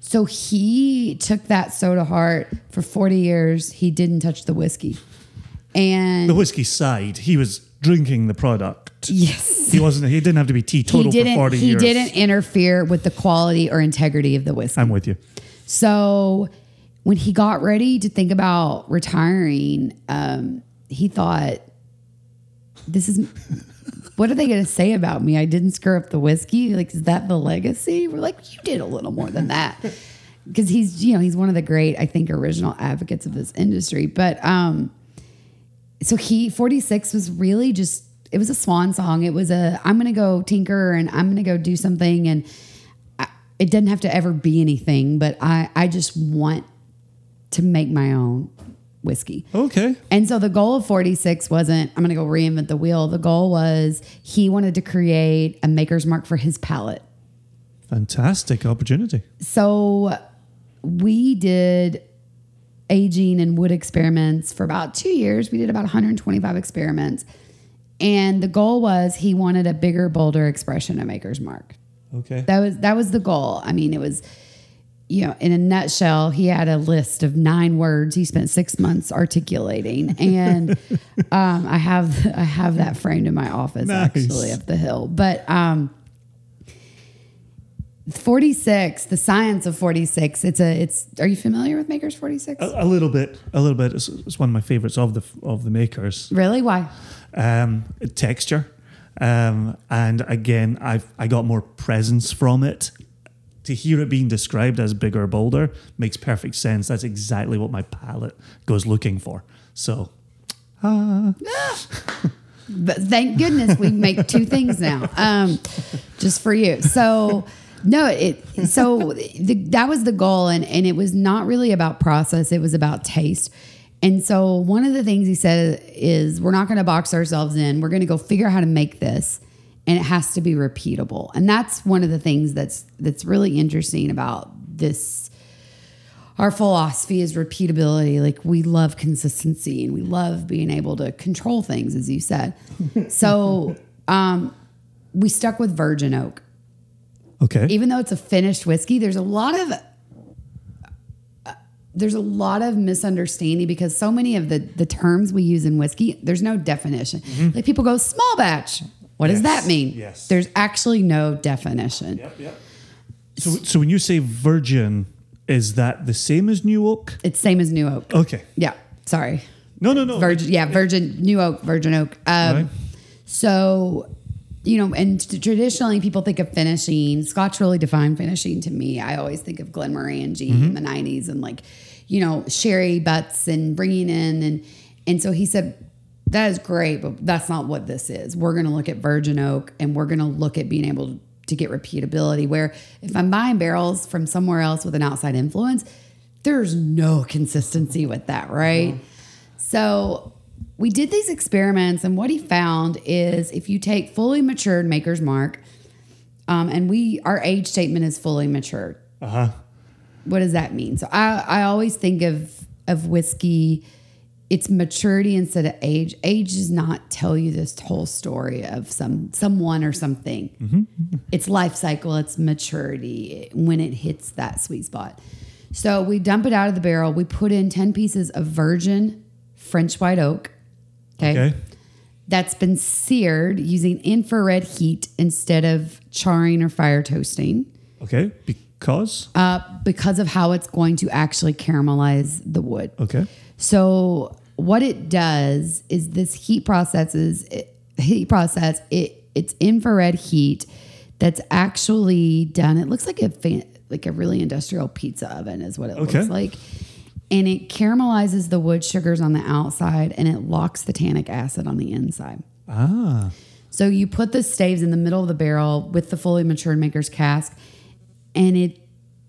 So he took that so to heart for 40 years. He didn't touch the whiskey. And The whiskey side, he was drinking the product. yes. He wasn't. He didn't have to be teetotal he for forty he years. He didn't interfere with the quality or integrity of the whiskey. I'm with you. So when he got ready to think about retiring, um, he thought, "This is what are they going to say about me? I didn't screw up the whiskey. Like, is that the legacy?" We're like, "You did a little more than that." Because he's, you know, he's one of the great, I think, original advocates of this industry. But um, so he 46 was really just it was a swan song it was a i'm gonna go tinker and i'm gonna go do something and I, it doesn't have to ever be anything but i i just want to make my own whiskey. Okay. And so the goal of 46 wasn't, I'm going to go reinvent the wheel. The goal was he wanted to create a maker's mark for his palate. Fantastic opportunity. So we did aging and wood experiments for about two years. We did about 125 experiments. And the goal was he wanted a bigger, bolder expression of Maker's Mark. Okay. That was that was the goal. I mean, it was, you know, in a nutshell, he had a list of nine words he spent six months articulating, and um, I have I have that framed in my office Nice. actually up the hill. But um, forty six, the science of forty six. It's a it's. Are you familiar with Maker's forty six? a, a little bit, a little bit. It's, it's one of my favorites of the of the makers. Really? Why? Um, texture, um, and again, i've I got more presence from it. To hear it being described as bigger, bolder makes perfect sense. That's exactly what my palate goes looking for. So, But thank goodness we make two things now, um, just for you. So no, it so the, that was the goal, and and it was not really about process; it was about taste. And so one of the things he said is, we're not going to box ourselves in. We're going to go figure out how to make this, and it has to be repeatable. And that's one of the things that's that's really interesting about this our philosophy is repeatability. Like we love consistency and we love being able to control things, as you said. so um, we stuck with virgin oak. Okay, Even though it's a finished whiskey, there's a lot of uh, there's a lot of misunderstanding because so many of the the terms we use in whiskey, there's no definition. Like people go small batch. What does Mm-hmm. That mean? yes. There's actually no definition. Yep, yep. So, so when you say virgin, is that the same as new oak? It's same as new oak. Okay. Yeah. Sorry. No, no, no. Virgin, yeah, virgin, new oak, virgin oak. Um, Right. So, you know, and t- traditionally people think of finishing. Scotch really defined finishing to me. I always think of Glenmorangie in mm-hmm. the '90s and like, you know, sherry butts and bringing in and and so he said that is great, but that's not what this is. We're going to look at virgin oak and we're going to look at being able to get repeatability. Where if I'm buying barrels from somewhere else with an outside influence, there's no consistency with that, right? Mm-hmm. So we did these experiments, and what he found is if you take fully matured Maker's Mark, um, and we our age statement is fully matured. Uh huh. What does that mean? So I I always think of of whiskey. It's maturity instead of age. Age does not tell you this whole story of some someone or something. It's life cycle. It's maturity when it hits that sweet spot. So we dump it out of the barrel. We put in ten pieces of virgin French white oak. Okay. That's been seared using infrared heat instead of charring or fire toasting Okay. Because. uh, because of how it's going to actually caramelize the wood. Okay. So what it does is this heat processes it, heat process it it's infrared heat that's actually done. It looks like a fan, like a really industrial pizza oven is what it Okay. looks like. And it caramelizes the wood sugars on the outside and it locks the tannic acid on the inside. Ah. So you put the staves in the middle of the barrel with the fully matured maker's cask, and it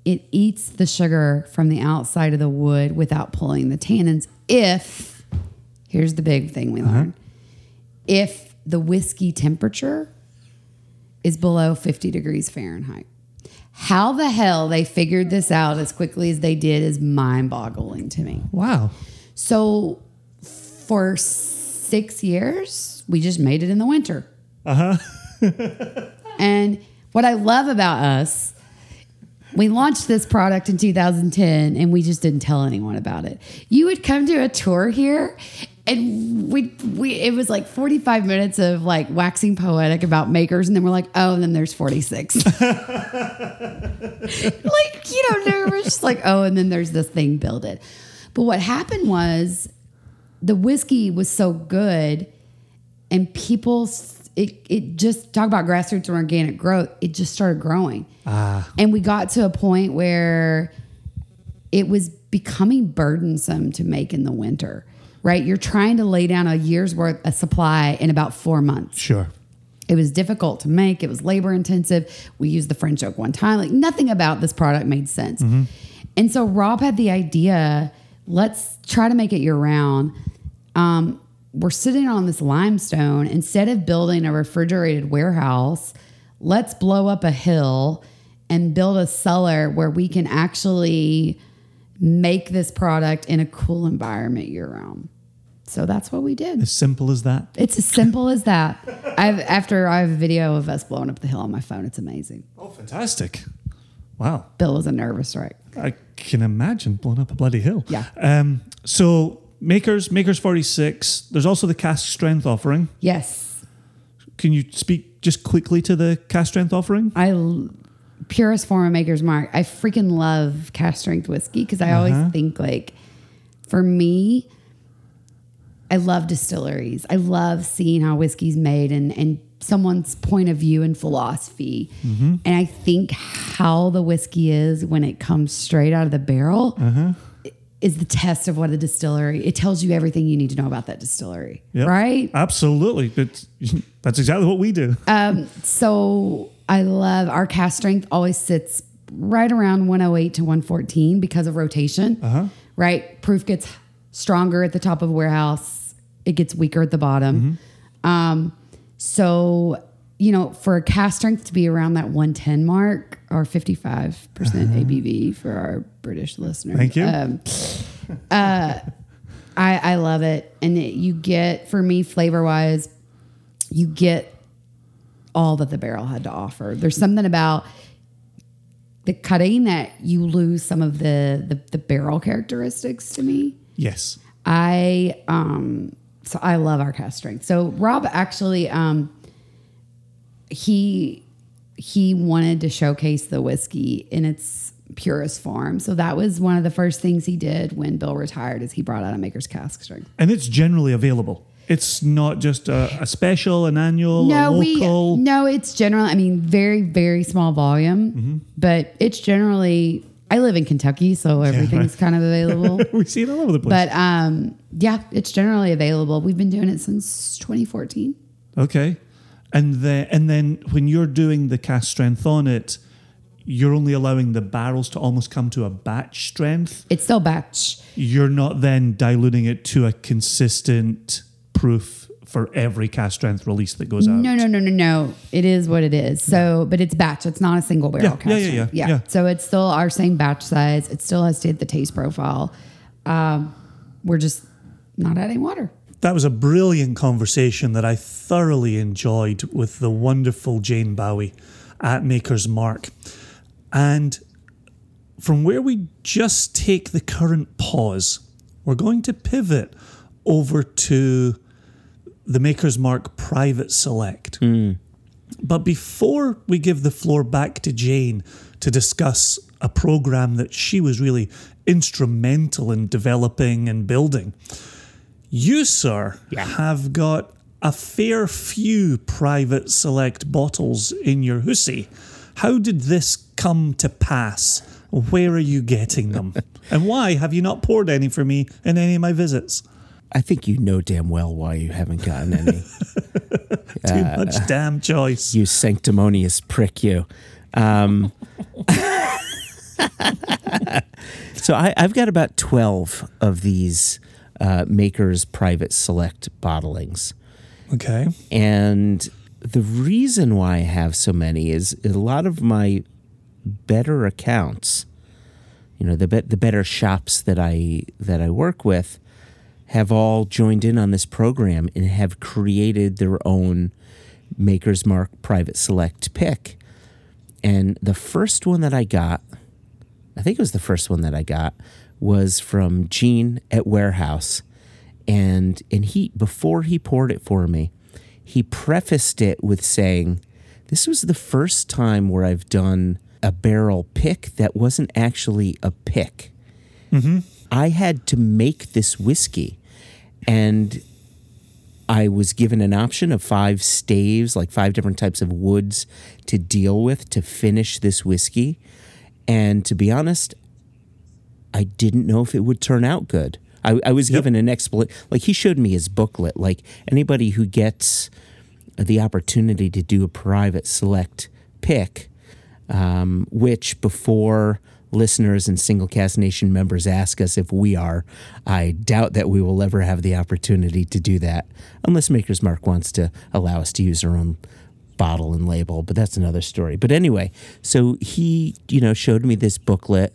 it eats the sugar from the outside of the wood without pulling the tannins. If here's the big thing we learned: if the whiskey temperature is below 50 degrees Fahrenheit. How the hell they figured this out as quickly as they did is mind-boggling to me. Wow. So for six years, we just made it in the winter. Uh huh. and what I love about us, we launched this product in 2010 and we just didn't tell anyone about it. You would come to a tour here and we we it was like 45 minutes of like waxing poetic about makers and then we're like, "Oh, and then there's 46." like you know no, we're just like oh and then there's this thing build it but what happened was the whiskey was so good and people it, it just talk about grassroots and organic growth it just started growing. Ah. And we got to a point where it was becoming burdensome to make in the winter right you're trying to lay down a year's worth of supply in about four months Sure. it was difficult to make. It was labor intensive. We used the French oak one time. Like nothing about this product made sense. And so Rob had the idea let's try to make it year round. Um, we're sitting on this limestone. Instead of building a refrigerated warehouse, let's blow up a hill and build a cellar where we can actually make this product in a cool environment year round. So that's what we did. As simple as that. It's as simple as that. I've after I have a video of us blowing up the hill on my phone. It's amazing. Oh, fantastic. Wow. Bill was a nervous wreck. I can imagine blowing up a bloody hill. Yeah. Um, so Makers, Makers 46. There's also the cask strength offering. Yes, Can you speak just quickly to the cask strength offering? I purest form of Maker's Mark. I freaking love cask strength whiskey because I always think like, for me, I love distilleries. I love seeing how whiskey's made and and someone's point of view and philosophy. And I think how the whiskey is when it comes straight out of the barrel is the test of what a distillery. It tells you everything you need to know about that distillery, Yep. right? Absolutely. That's, that's exactly what we do. Um, So I love our cask strength always sits right around 108 to 114 because of rotation. uh-huh. Right? Proof gets stronger at the top of warehouse, it gets weaker at the bottom. Um, so, you know, for a cask strength to be around that 110 mark or 55% ABV for our British listeners. Thank you. Um, uh, I, I love it. And it, you get, for me, flavor wise, you get all that the barrel had to offer. There's something about the cutting that you lose some of the the, the barrel characteristics to me. yes. I um so I love our cask strength. So Rob actually um he he wanted to showcase the whiskey in its purest form. So that was one of the first things he did when Bill retired is he brought out a maker's cask strength. And it's generally available. It's not just a, a special, an annual, No, a we local. no. It's generally, I mean, very very small volume, Mm-hmm. but it's generally. I live in Kentucky, so everything's kind of available. we see it all over the place. but um, yeah, it's generally available. We've been doing it since 2014. Okay. And then and then when you're doing the cask strength on it, you're only allowing the barrels to almost come to a batch strength. It's still batch. You're not then diluting it to a consistent proof for every cask strength release that goes out. No, no, no, no, no. It is what it is. So, but it's batch. It's not a single barrel Yeah, cask. yeah, yeah, strength. yeah, yeah. So it's still our same batch size. It still has to hit the taste profile. Um, we're just not adding water. That was a brilliant conversation that I thoroughly enjoyed with the wonderful Jane Bowie at Maker's Mark. And from where we just take the current pause, we're going to pivot over to the Maker's Mark Private Select. But before we give the floor back to Jane to discuss a program that she was really instrumental in developing and building, you, sir, have got a fair few private select bottles in your hussy. How did this come to pass? Where are you getting them? and why have you not poured any for me in any of my visits? I think you know damn well why you haven't gotten any. Too much damn choice. you sanctimonious prick, you. Um, so I, I've got about 12 of these uh, Maker's Private Select bottlings. Okay. And the reason why I have so many is a lot of my better accounts, you know, the be- the better shops that I that I work with have all joined in on this program and have created their own Maker's Mark Private Select pick. And the first one that I got, I think it was the first one that I got, was from Gene at Warehouse. And and he before he poured it for me, he prefaced it with saying, This was the first time where I've done a barrel pick that wasn't actually a pick. Mm-hmm. I had to make this whiskey. And I was given an option of five staves, like five different types of woods to deal with to finish this whiskey. And to be honest, I didn't know if it would turn out good. I, I was given an explanation. Like he showed me his booklet. Like anybody who gets the opportunity to do a private select pick, um, which before listeners and Single Cask Nation members ask us if we are. I doubt that we will ever have the opportunity to do that unless Maker's Mark wants to allow us to use our own bottle and label, but that's another story. But anyway, so he, you know, showed me this booklet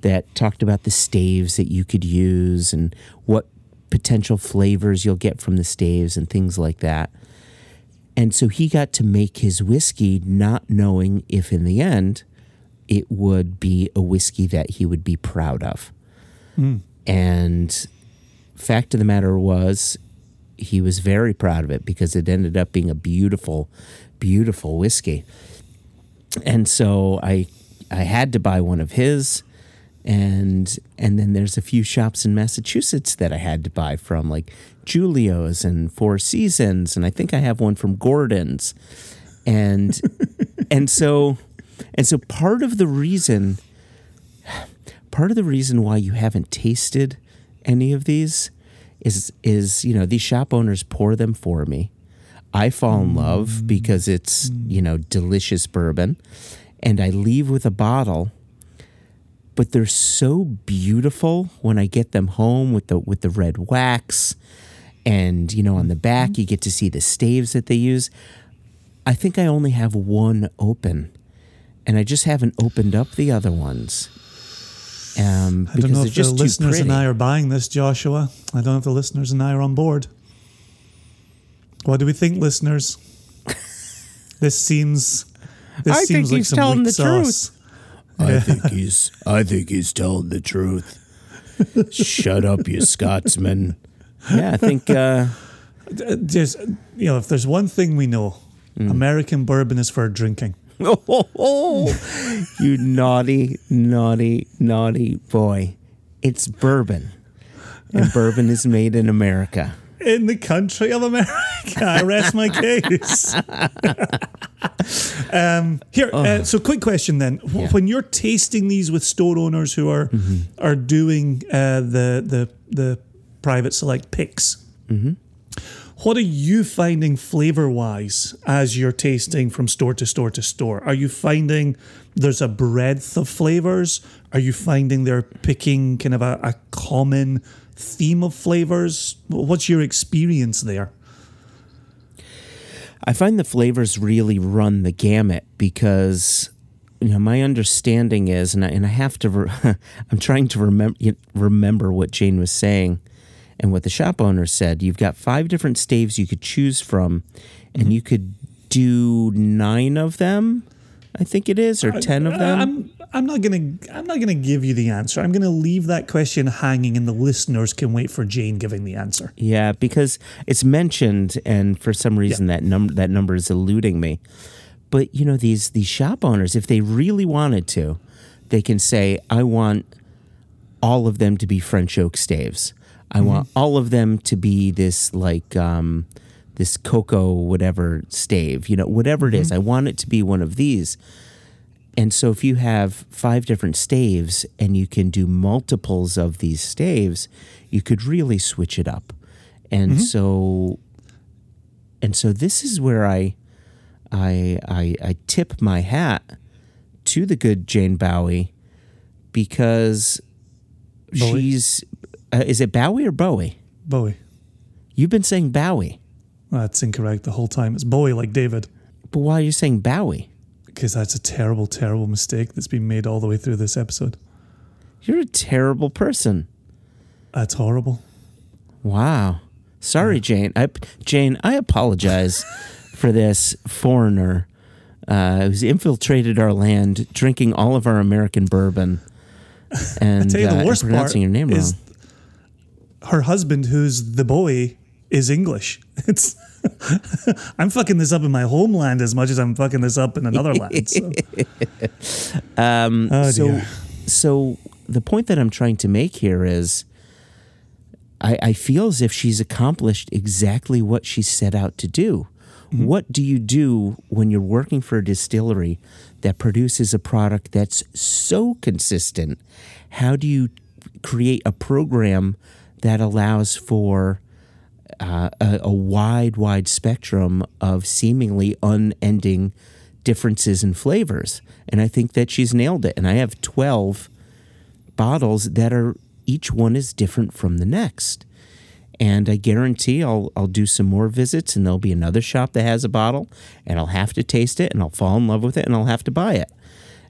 that talked about the staves that you could use and what potential flavors you'll get from the staves and things like that. And so he got to make his whiskey not knowing if in the end it would be a whiskey that he would be proud of. Hmm. And fact of the matter was he was very proud of it because it ended up being a beautiful beautiful whiskey. And so I I had to buy one of his and and then there's a few shops in Massachusetts that I had to buy from like Julio's and Four Seasons and I think I have one from Gordon's. And and so and so part of the reason part of the reason why you haven't tasted any of these is is you know these shop owners pour them for me. I fall in love mm. because it's mm. you know delicious bourbon. And i leave with a bottle but they're so beautiful when i get them home with the with the red wax. And you know on the back mm-hmm. you get to see the staves that they use. I think i only have one open and i just haven't opened up the other ones um, I don't know if the just too listeners and I are buying this, Joshua. I don't know if the listeners and I are on board. What do we think, listeners? this seems. This I think like he's some telling the sauce. I think he's I think he's telling the truth. Shut up, you Scotsman. Yeah, I think uh, Uh, Just you know, if there's one thing we know, Mm. American bourbon is for drinking. you naughty, naughty, naughty boy. It's bourbon. And bourbon is made in America. In the country of America, I rest my case. um, here, uh, so quick question then: Yeah. when you're tasting these with store owners who are are doing uh, the the the private select picks, what are you finding flavor wise as you're tasting from store to store to store? Are you finding there's a breadth of flavors? Are you finding they're picking kind of a, a common theme of flavors? What's your experience there? I find the flavors really run the gamut because you know my understanding is, and I, and I have to, re- I'm trying to remember remember what Jane was saying, and what the shop owner said. You've got five different staves you could choose from, and you could do nine of them. I think it is, or ten of them. I'm I'm not gonna I'm not gonna give you the answer. I'm gonna leave that question hanging, and the listeners can wait for Jane giving the answer. Yeah, because it's mentioned, and for some reason that number that number is eluding me. But you know these these shop owners, if they really wanted to, they can say, "I want all of them to be French oak staves. I mm-hmm. want all of them to be this like um, this cocoa whatever stave. You know, whatever it is. Mm-hmm. I want it to be one of these." And so if you have five different staves and you can do multiples of these staves, you could really switch it up. And mm-hmm. so and so this is where I I I I tip my hat to the good Jane Bowie because Bowie? she's uh, is it Bowie or Bowie? Bowie. You've been saying Bowie. That's incorrect the whole time. It's Bowie like David. But why are you saying Bowie? Because that's a terrible, terrible mistake that's been made all the way through this episode. You're a terrible person. That's horrible. Wow. Sorry, Jane. I, Jane, I apologize for this foreigner uh, who's infiltrated our land, drinking all of our American bourbon, and, tell you the uh, worst pronouncing part your name is wrong. Her husband, who's the boy, is English. It's I'm fucking this up in my homeland as much as I'm fucking this up in another land. So. Um, Oh, so, so the point that I'm trying to make here is, I, I feel as if she's accomplished exactly what she set out to do. Mm-hmm. What do you do when you're working for a distillery that produces a product that's so consistent? How do you create a program that allows for uh, a, a wide, wide spectrum of seemingly unending differences in flavors. And I think that she's nailed it. And I have 12 bottles that are each one is different from the next. And I guarantee I'll I'll do some more visits and there'll be another shop that has a bottle and I'll have to taste it and I'll fall in love with it and I'll have to buy it.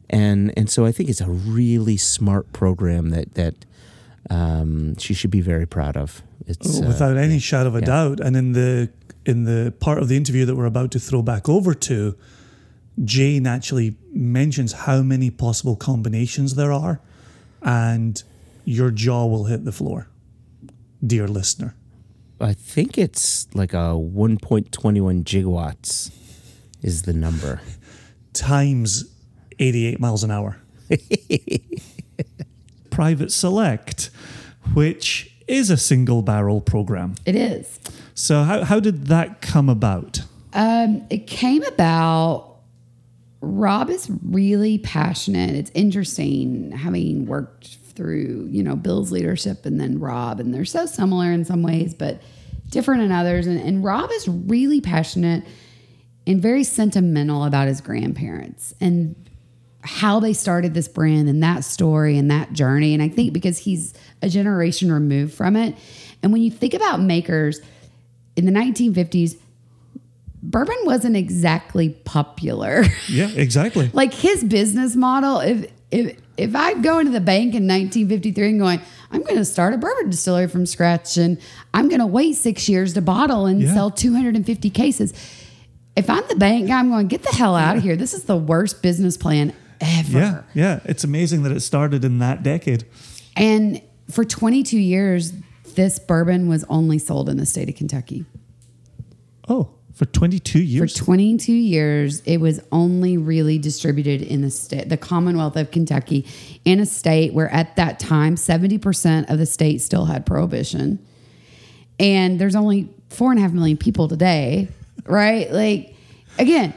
And and so I think it's a really smart program that that um, she should be very proud of. It's uh, without any shadow of a doubt. And in the in the part of the interview that we're about to throw back over to, Jane actually mentions how many possible combinations there are, and your jaw will hit the floor, dear listener. I think it's like a 1.21 gigawatts is the number. Times 88 miles an hour. Private Select, which is a single barrel program. It is. So, how, how did that come about? Um, it came about. Rob is really passionate. It's interesting having worked through, you know, Bill's leadership and then Rob, and they're so similar in some ways, but different in others. And, and Rob is really passionate and very sentimental about his grandparents and how they started this brand and that story and that journey. And I think because he's a generation removed from it. And when you think about makers in the 1950s, bourbon wasn't exactly popular. Yeah, exactly. like his business model, if if if I go into the bank in 1953 and going, I'm going to start a bourbon distillery from scratch and I'm going to wait six years to bottle and Yeah. sell 250 cases. If I'm the bank guy, I'm going, get the hell out of here. This is the worst business plan Yeah, yeah. It's amazing that it started in that decade. And for 22 years, this bourbon was only sold in the state of Kentucky. Oh, for 22 years? For 22 years, it was only really distributed in the state, the Commonwealth of Kentucky, in a state where at that time 70% of the state still had prohibition. And there's only four and a half million people today, right? Like, again,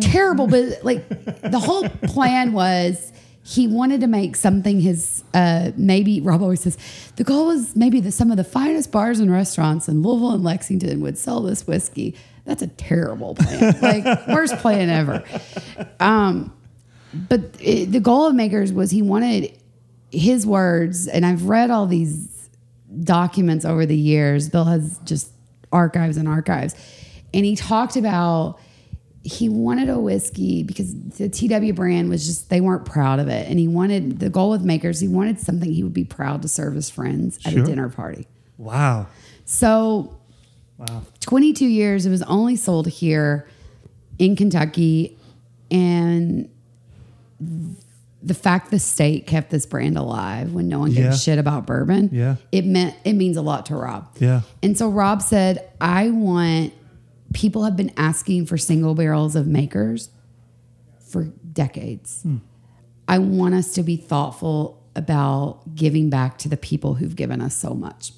terrible, but like the whole plan was he wanted to make something his uh maybe Rob always says the goal was maybe that some of the finest bars and restaurants in Louisville and Lexington would sell this whiskey. That's a terrible plan. like worst plan ever. Um but it, the goal of makers was he wanted his words and I've read all these documents over the years. Bill has just archives and archives. And he talked about he wanted a whiskey because the TW brand was just they weren't proud of it. And he wanted the goal with makers, he wanted something he would be proud to serve his friends at Sure. a dinner party. Wow. So Wow. 22 years, it was only sold here in Kentucky. And the fact the state kept this brand alive when no one gave Yeah. a shit about bourbon, Yeah. it meant it means a lot to Rob. Yeah. And so Rob said, I want people have been asking for single barrels of makers for decades. I want us to be thoughtful about giving back to the people who've given us so much.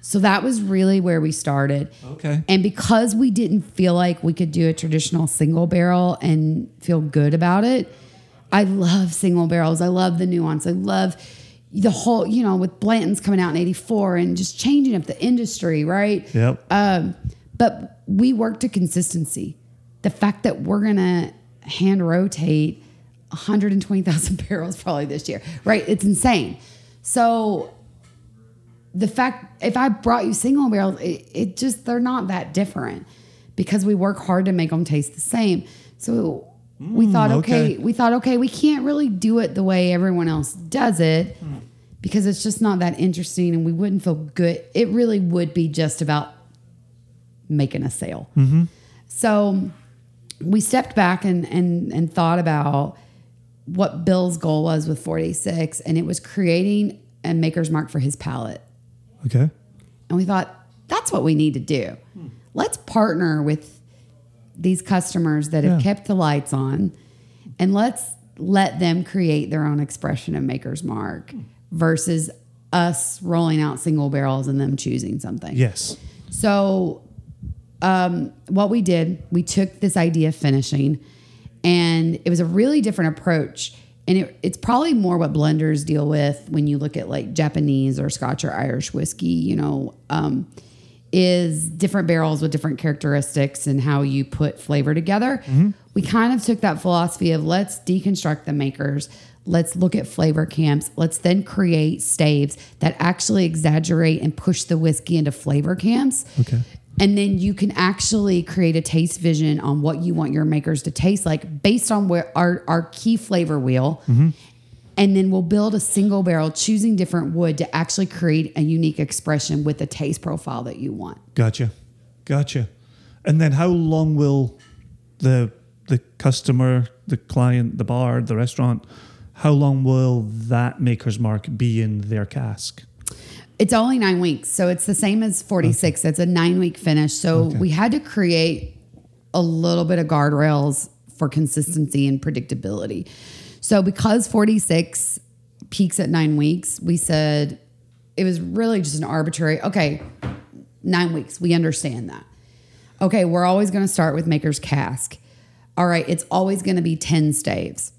So that was really where we started. Okay. And because we didn't feel like we could do a traditional single barrel and feel good about it, I love single barrels. I love the nuance. I love the whole, you know, with Blanton's coming out in 84 and just changing up the industry, right? Yep. Um, but we work to consistency. The fact that we're going to hand rotate 120,000 barrels probably this year, right? It's insane. So the fact if I brought you single barrels, it, it just they're not that different because we work hard to make them taste the same. So we mm, thought, okay. okay. we thought, okay, we can't really do it the way everyone else does it hmm. because it's just not that interesting, and we wouldn't feel good. It really would be just about making a sale. Mm-hmm. So we stepped back and and and thought about what Bill's goal was with 46, and it was creating a maker's mark for his palate. Okay. And we thought, that's what we need to do. Hmm. Let's partner with these customers that have kept the lights on and let's let them create their own expression of Maker's Mark hmm. versus us rolling out single barrels and them choosing something. Yes. So, um, what we did, we took this idea of finishing, and it was a really different approach. And it, it's probably more what blenders deal with when you look at like Japanese or Scotch or Irish whiskey. You know, um, is different barrels with different characteristics and how you put flavor together. We kind of took that philosophy of let's deconstruct the makers. Let's look at flavor camps. Let's then create staves that actually exaggerate and push the whiskey into flavor camps. Okay. And then you can actually create a taste vision on what you want your makers to taste like based on where our, our key flavor wheel. Mm-hmm. And then we'll build a single barrel choosing different wood to actually create a unique expression with the taste profile that you want. Gotcha. Gotcha. And then how long will the the customer, the client, the bar, the restaurant, how long will that maker's mark be in their cask? It's only nine weeks. So it's the same as 46. It's a nine week finish. So Okay. we had to create a little bit of guardrails for consistency and predictability. So because 46 peaks at nine weeks, we said it was really just an arbitrary, okay, nine weeks. We understand that. Okay, we're always going to start with maker's cask. All right, it's always going to be 10 staves.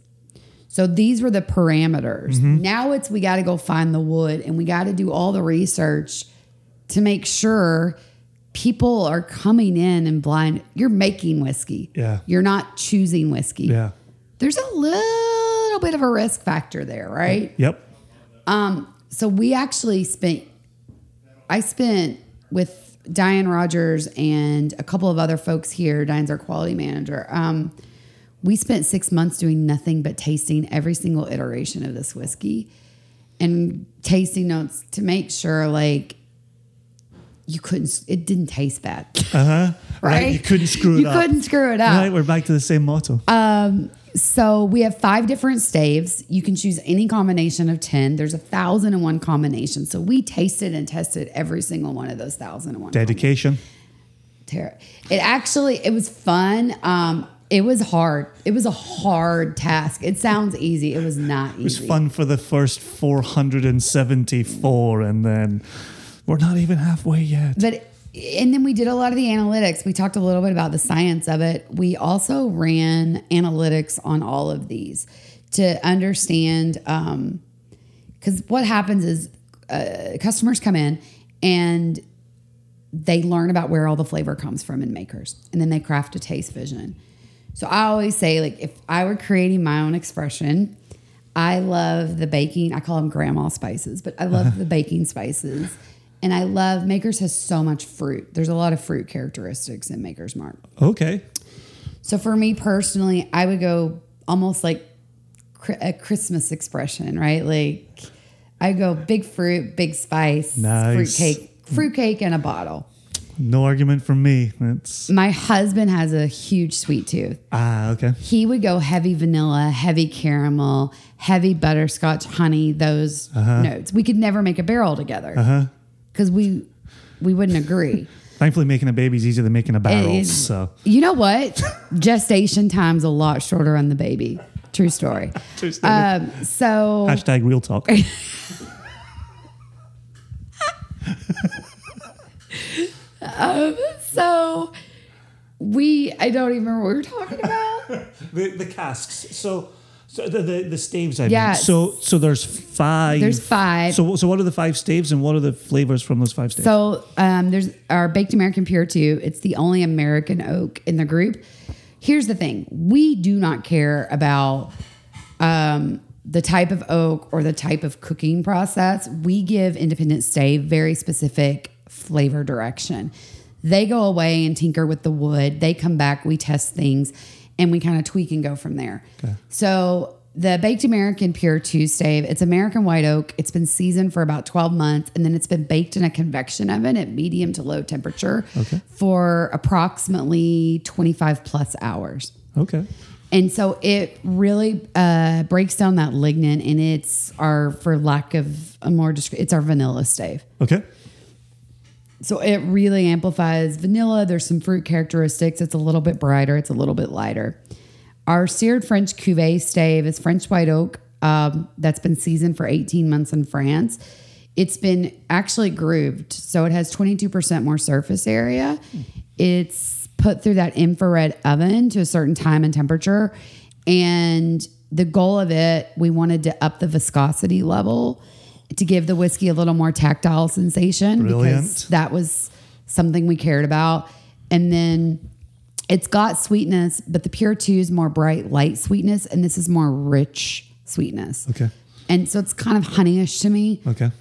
So these were the parameters. Now it's we got to go find the wood and we got to do all the research to make sure people are coming in and blind. You're making whiskey. Yeah. You're not choosing whiskey. Yeah. There's a little bit of a risk factor there, right? Yep. So we actually spent, I spent with Diane Rogers and a couple of other folks here. Diane's our quality manager. Um, we spent six months doing nothing but tasting every single iteration of this whiskey and tasting notes to make sure like you couldn't it didn't taste bad Uh-huh. right, You couldn't screw it you up. couldn't screw it up Right, we're back to the same motto. um so we have five different staves. You can choose any combination of 10. There's a thousand and one combinations. So we tasted and tested every single one of those thousand and one. Dedication. It actually, it was fun. Um, it was hard. It was a hard task. It sounds easy. It was not easy. It was fun for the first 474, and then we're not even halfway yet. But and then we did a lot of the analytics. We talked a little bit about the science of it. We also ran analytics on all of these to understand because what happens is uh, customers come in and they learn about where all the flavor comes from in makers, and then they craft a taste vision. So I always say, like, if I were creating my own expression, I love the baking. I call them grandma spices, but I love uh-huh. the baking spices. And I love Makers has so much fruit. There's a lot of fruit characteristics in Maker's Mark. Okay. So for me personally, I would go almost like a Christmas expression, right? Like I go big fruit, big spice, Nice. fruit cake, fruit cake in a bottle. No argument from me. It's My husband has a huge sweet tooth. ah okay. He would go heavy vanilla, heavy caramel, heavy butterscotch, honey, those notes. We could never make a barrel together Uh-huh. because we we wouldn't agree. Thankfully, making a baby is easier than making a barrel. is- So You know what? Gestation time's a lot shorter on the baby. True story. True story. Um, so hashtag real talk. So we I don't even remember what we were talking about. the, the casks. So, so the, the the staves. I Yeah. mean. So so there's five. There's five. So so what are the five staves and what are the flavors from those five staves? So um, there's our baked American Pure 2. It's the only American oak in the group. Here's the thing: we do not care about um, the type of oak or the type of cooking process. We give Independent Stave very specific flavor direction. They go away and tinker with the wood. They come back. We test things, and we kind of tweak and go from there. So the Baked American Pure 2 stave, it's American white oak. It's been seasoned for about 12 months and then it's been baked in a convection oven at medium to low temperature for approximately 25 plus hours. okay. And so it really uh, breaks down that lignin and it's our, for lack of a more, descri- it's our vanilla stave. Okay. So it really amplifies vanilla. There's some fruit characteristics. It's a little bit brighter. It's a little bit lighter. Our seared French cuvee stave is French white oak um, that's been seasoned for 18 months in France. It's been actually grooved, so it has 22% more surface area. It's put through that infrared oven to a certain time and temperature. And the goal of it, we wanted to up the viscosity level to give the whiskey a little more tactile sensation Brilliant. because that was something we cared about. And then it's got sweetness, but the Pure 2 is more bright, light sweetness, and this is more rich sweetness. Okay. And so it's kind of honeyish to me. Okay.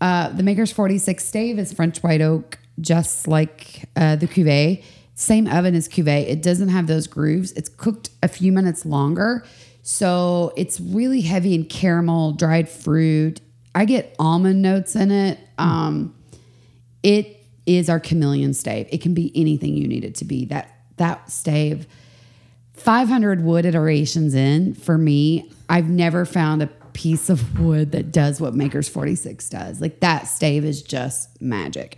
Uh, the Maker's 46 stave is French white oak, just like uh, the Cuvée. Same oven as Cuvée. It doesn't have those grooves. It's cooked a few minutes longer. So it's really heavy in caramel, dried fruit. I get almond notes in it. Um, it is our chameleon stave. It can be anything you need it to be. That that stave, 500 wood iterations in for me, I've never found a piece of wood that does what Maker's 46 does. Like that stave is just magic.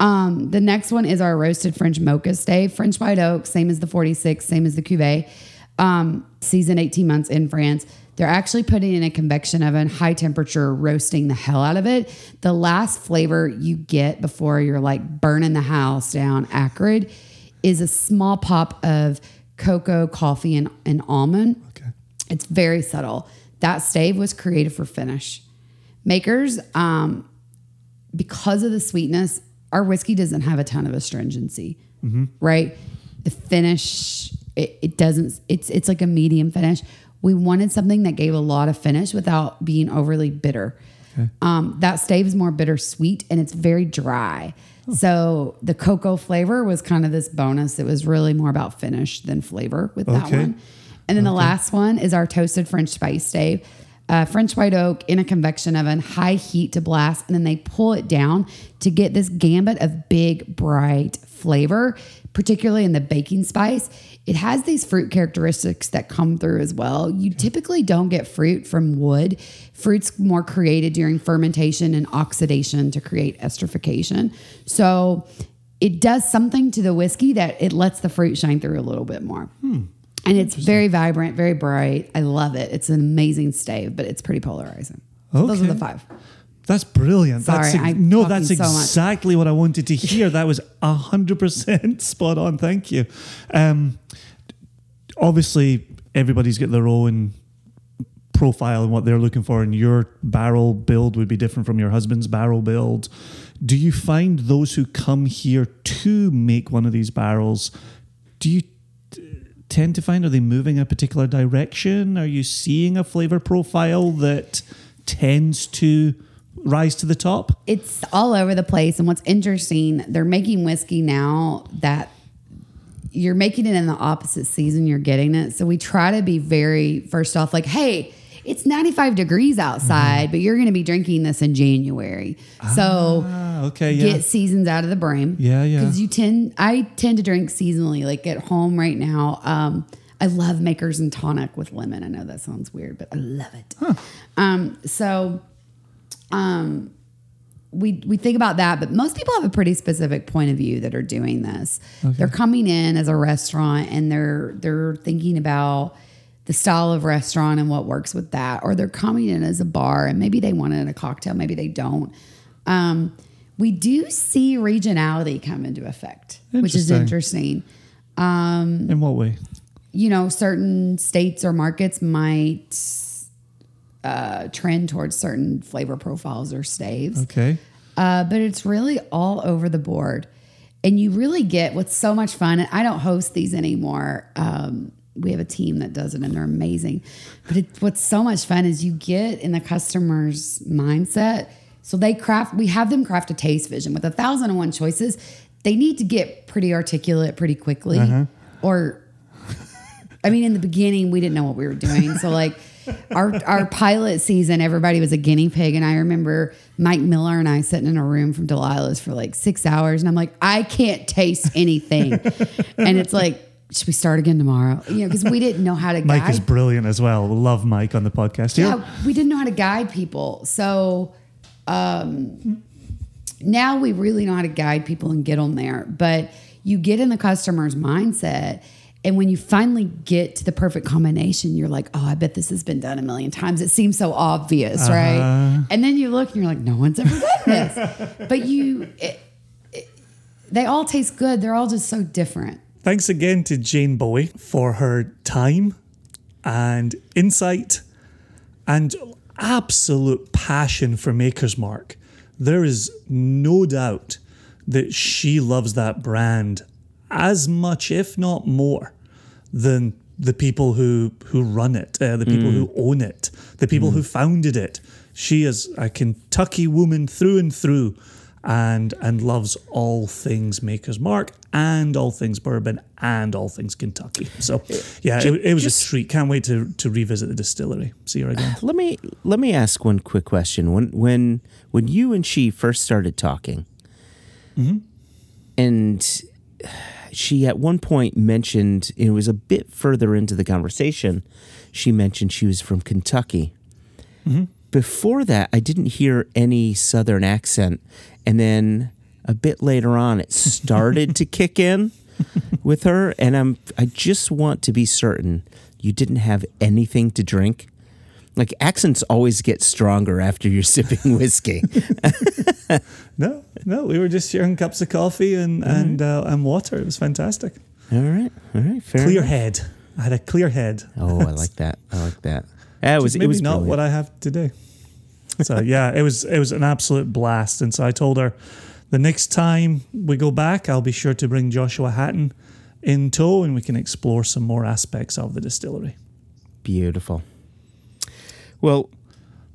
Um, the next one is our roasted French mocha stave, French white oak, same as the 46, same as the Cuvée. Um, season 18 months in France. They're actually putting in a convection oven, high temperature, roasting the hell out of it. The last flavor you get before you're like burning the house down acrid is a small pop of cocoa, coffee, and, and almond. Okay. It's very subtle. That stave was created for finish. Makers, um, because of the sweetness, our whiskey doesn't have a ton of astringency, right? The finish, it, it doesn't. It's it's like a medium finish. We wanted something that gave a lot of finish without being overly bitter. Um, that stave is more bittersweet and it's very dry. So the cocoa flavor was kind of this bonus. It was really more about finish than flavor with that one. And then the last one is our toasted French spice stave. Uh, French white oak in a convection oven, high heat to blast, and then they pull it down to get this gambit of big, bright flavor, particularly in the baking spice. It has these fruit characteristics that come through as well. You typically don't get fruit from wood. Fruit's more created during fermentation and oxidation to create esterification. So it does something to the whiskey that it lets the fruit shine through a little bit more. Hmm. And it's very vibrant, very bright. I love it. It's an amazing stave, but it's pretty polarizing. So Those are the five. That's brilliant. Sorry, that's ex- no, that's so exactly what I wanted to hear. that was hundred percent spot on. Thank you. Um, obviously, everybody's got their own profile and what they're looking for, and your barrel build would be different from your husband's barrel build. Do you find those who come here to make one of these barrels? Do you tend to find are they moving a particular direction? Are you seeing a flavor profile that tends to rise to the top? It's all over the place. And what's interesting, they're making whiskey now that you're making it in the opposite season you're getting it. So we try to be very, first off, like, hey, it's 95 degrees outside, but you're going to be drinking this in January. so Ah, okay, yeah. get seasons out of the brain. Yeah, yeah. Because you tend, I tend to drink seasonally. Like at home right now, um, I love Makers and tonic with lemon. I know that sounds weird, but I love it. Um, so, um, we we think about that, but most people have a pretty specific point of view that are doing this. They're coming in as a restaurant and they're they're thinking about the style of restaurant and what works with that, or they're coming in as a bar and maybe they want it in a cocktail, maybe they don't. Um, we do see regionality come into effect, which is Interesting. interesting. In what way? You know, certain states or markets might uh, trend towards certain flavor profiles or staves. Okay. Uh, but it's really all over the board. And you really get what's so much fun. And I don't host these anymore. Um, we have a team that does it and they're amazing. But it, what's so much fun is you get in the customer's mindset. So they craft, we have them craft a taste vision with a thousand and one choices. They need to get pretty articulate pretty quickly. Or, I mean, in the beginning, we didn't know what we were doing. So, like, our our pilot season, everybody was a guinea pig, and I remember Mike Miller and I sitting in a room from Delilah's for like six hours, and I'm like, I can't taste anything, and it's like, should we start again tomorrow? You know, because we didn't know how to Mike guide. is brilliant as well. Love Mike on the podcast here. yeah, we didn't know how to guide people, so um, now we really know how to guide people and get them there. But you get in the customer's mindset. And when you finally get to the perfect combination, you're like, oh, I bet this has been done a million times. It seems so obvious, uh-huh. right? And then you look and you're like, no one's ever done this. but you, it, it- they all taste good. They're all just so different. Thanks again to Jane Bowie for her time and insight and absolute passion for Maker's Mark. There is no doubt that she loves that brand as much, if not more, than the people who who run it, uh, the people who mm. own it, the people who mm. founded it. She is a Kentucky woman through and through, and and loves all things Maker's Mark and all things bourbon and all things Kentucky. So eh, yeah, it, it was just- a treat. Can't wait to to revisit the distillery. See her again. Let me let me ask one quick question. When when when you and she first started talking, mm-hmm. and she at one point mentioned it was a bit further into the conversation. She mentioned she was from Kentucky. Mm-hmm. Before that, I didn't hear any Southern accent, and then a bit later on, it started to kick in with her. And I'm I just want to be certain you didn't have anything to drink. Like accents always get stronger after you're sipping whiskey. No, no, we were just sharing cups of coffee and and uh, and water. It was fantastic. all right, all right, fair. Clear enough. head. I had a clear head. Oh, I like that. I like that. Yeah, it was. Maybe it was not brilliant. what I have today. So yeah, it was it was an absolute blast. And so I told her, the next time we go back, I'll be sure to bring Joshua Hatton in tow, and we can explore some more aspects of the distillery. Beautiful. Well,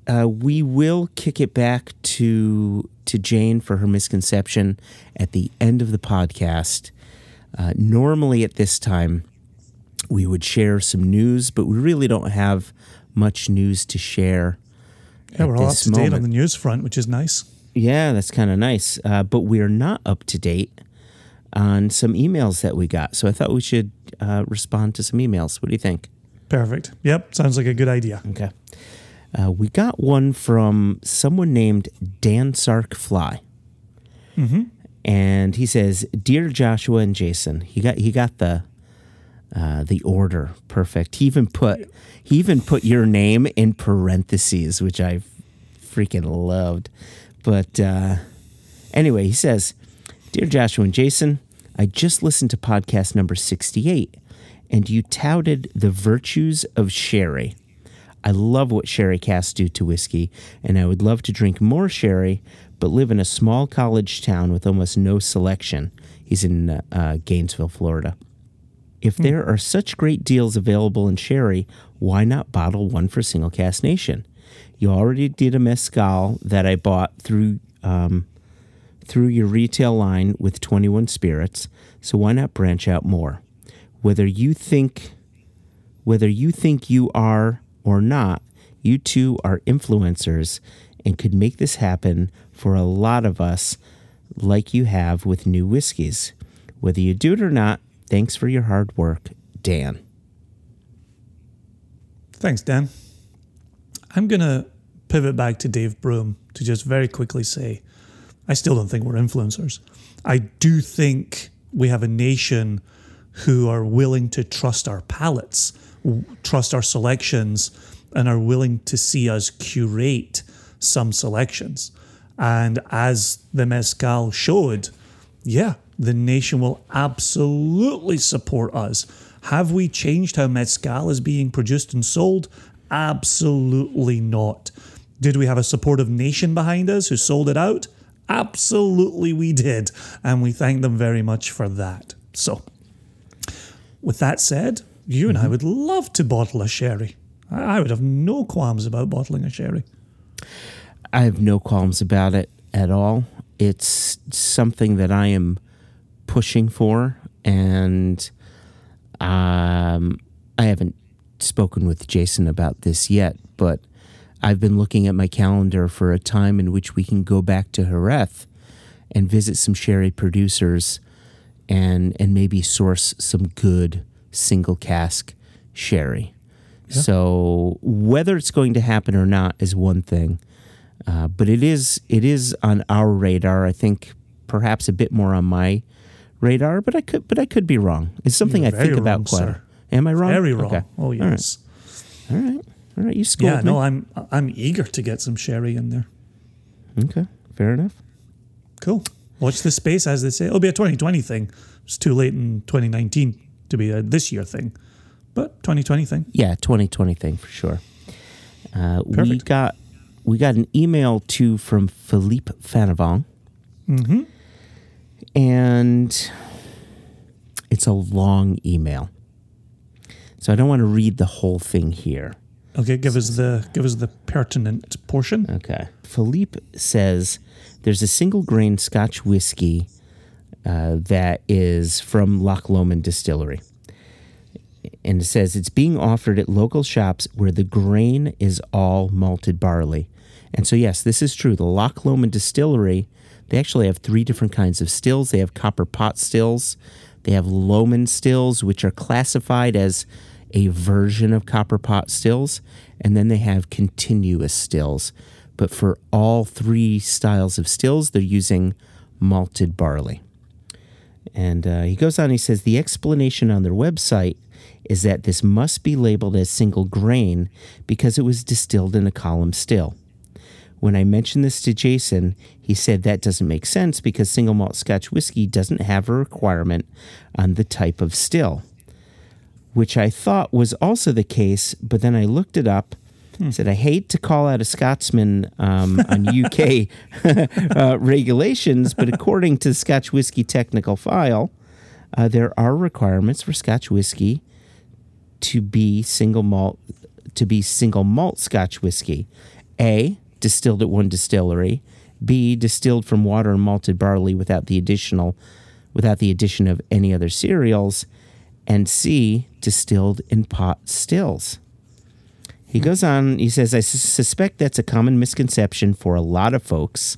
uh, we will kick it back to to Jane for her misconception at the end of the podcast. Uh, normally, at this time, we would share some news, but we really don't have much news to share. Yeah, we're all up to date on the news front, which is nice. Yeah, that's kind of nice. Uh, but we are not up to date on some emails that we got. So I thought we should uh, respond to some emails. What do you think? Perfect. Yep, sounds like a good idea. Okay. Uh, we got one from someone named Dan Sark Fly. And he says, "Dear Joshua and Jason, he got he got the uh, the order perfect. He even put he even put your name in parentheses, which I freaking loved. But uh, anyway, he says, "Dear Joshua and Jason, I just listened to podcast number sixty-eight, and you touted the virtues of sherry." I love what sherry casks do to whiskey, and I would love to drink more sherry, but live in a small college town with almost no selection. He's in uh, uh, Gainesville, Florida. If there are such great deals available in sherry, why not bottle one for Single Cask Nation? You already did a mezcal that I bought through um, through your retail line with 21 spirits, so why not branch out more? Whether you think whether you think you are or not, you two are influencers and could make this happen for a lot of us like you have with new whiskeys. Whether you do it or not, thanks for your hard work, Dan. Thanks, Dan. I'm going to pivot back to Dave Broom to just very quickly say I still don't think we're influencers. I do think we have a nation who are willing to trust our palates, trust our selections, and are willing to see us curate some selections. And as the Mezcal showed, yeah, the nation will absolutely support us. Have we changed how Mezcal is being produced and sold? Absolutely not. Did we have a supportive nation behind us who sold it out? Absolutely, we did. And we thank them very much for that. So, with that said, you and I would love to bottle a sherry. I I would have no qualms about bottling a sherry. I have no qualms about it at all. It's something that I am pushing for, and um, I haven't spoken with Jason about this yet, but I've been looking at my calendar for a time in which we can go back to Jerez and visit some sherry producers and and maybe source some good single cask sherry. So whether it's going to happen or not is one thing, uh, but it is it is on our radar. I think perhaps a bit more on my radar, but I could but I could be wrong. It's something You're I think about quite. sir. Am I wrong? Very wrong. Okay. Oh yes. All right. All right. You scold Yeah, me. no, I'm I'm eager to get some sherry in there. okay. Fair enough. Cool. Watch the space, as they say. It'll be a 2020 thing. It's too late in 2019 to be a this year thing, but 2020 thing. Yeah, 2020 thing for sure. Uh, we got we got an email too from Philippe Fanavon. Mm-hmm. and it's a long email. So I don't want to read the whole thing here. Okay, give us the give us the pertinent portion. Okay. Philippe says there's a single grain Scotch whiskey uh, that is from Loch Lomond Distillery. And it says it's being offered at local shops where the grain is all malted barley. And so, yes, this is true. The Loch Lomond Distillery, they actually have three different kinds of stills. They have copper pot stills, they have Lomond stills, which are classified as a version of copper pot stills, and then they have continuous stills. But for all three styles of stills, they're using malted barley. And uh, he goes on, he says the explanation on their website is that this must be labeled as single grain because it was distilled in a column still. When I mentioned this to Jason, he said that doesn't make sense because single malt Scotch whiskey doesn't have a requirement on the type of still, which I thought was also the case, but then I looked it up. Said I hate to call out a Scotsman um, on UK uh, regulations, but according to the Scotch Whiskey Technical File, uh, there are requirements for Scotch whiskey to be single malt to be single malt Scotch whiskey. A distilled at one distillery. B distilled from water and malted barley without the additional without the addition of any other cereals. And C distilled in pot stills. He goes on, he says, I sus- suspect that's a common misconception for a lot of folks,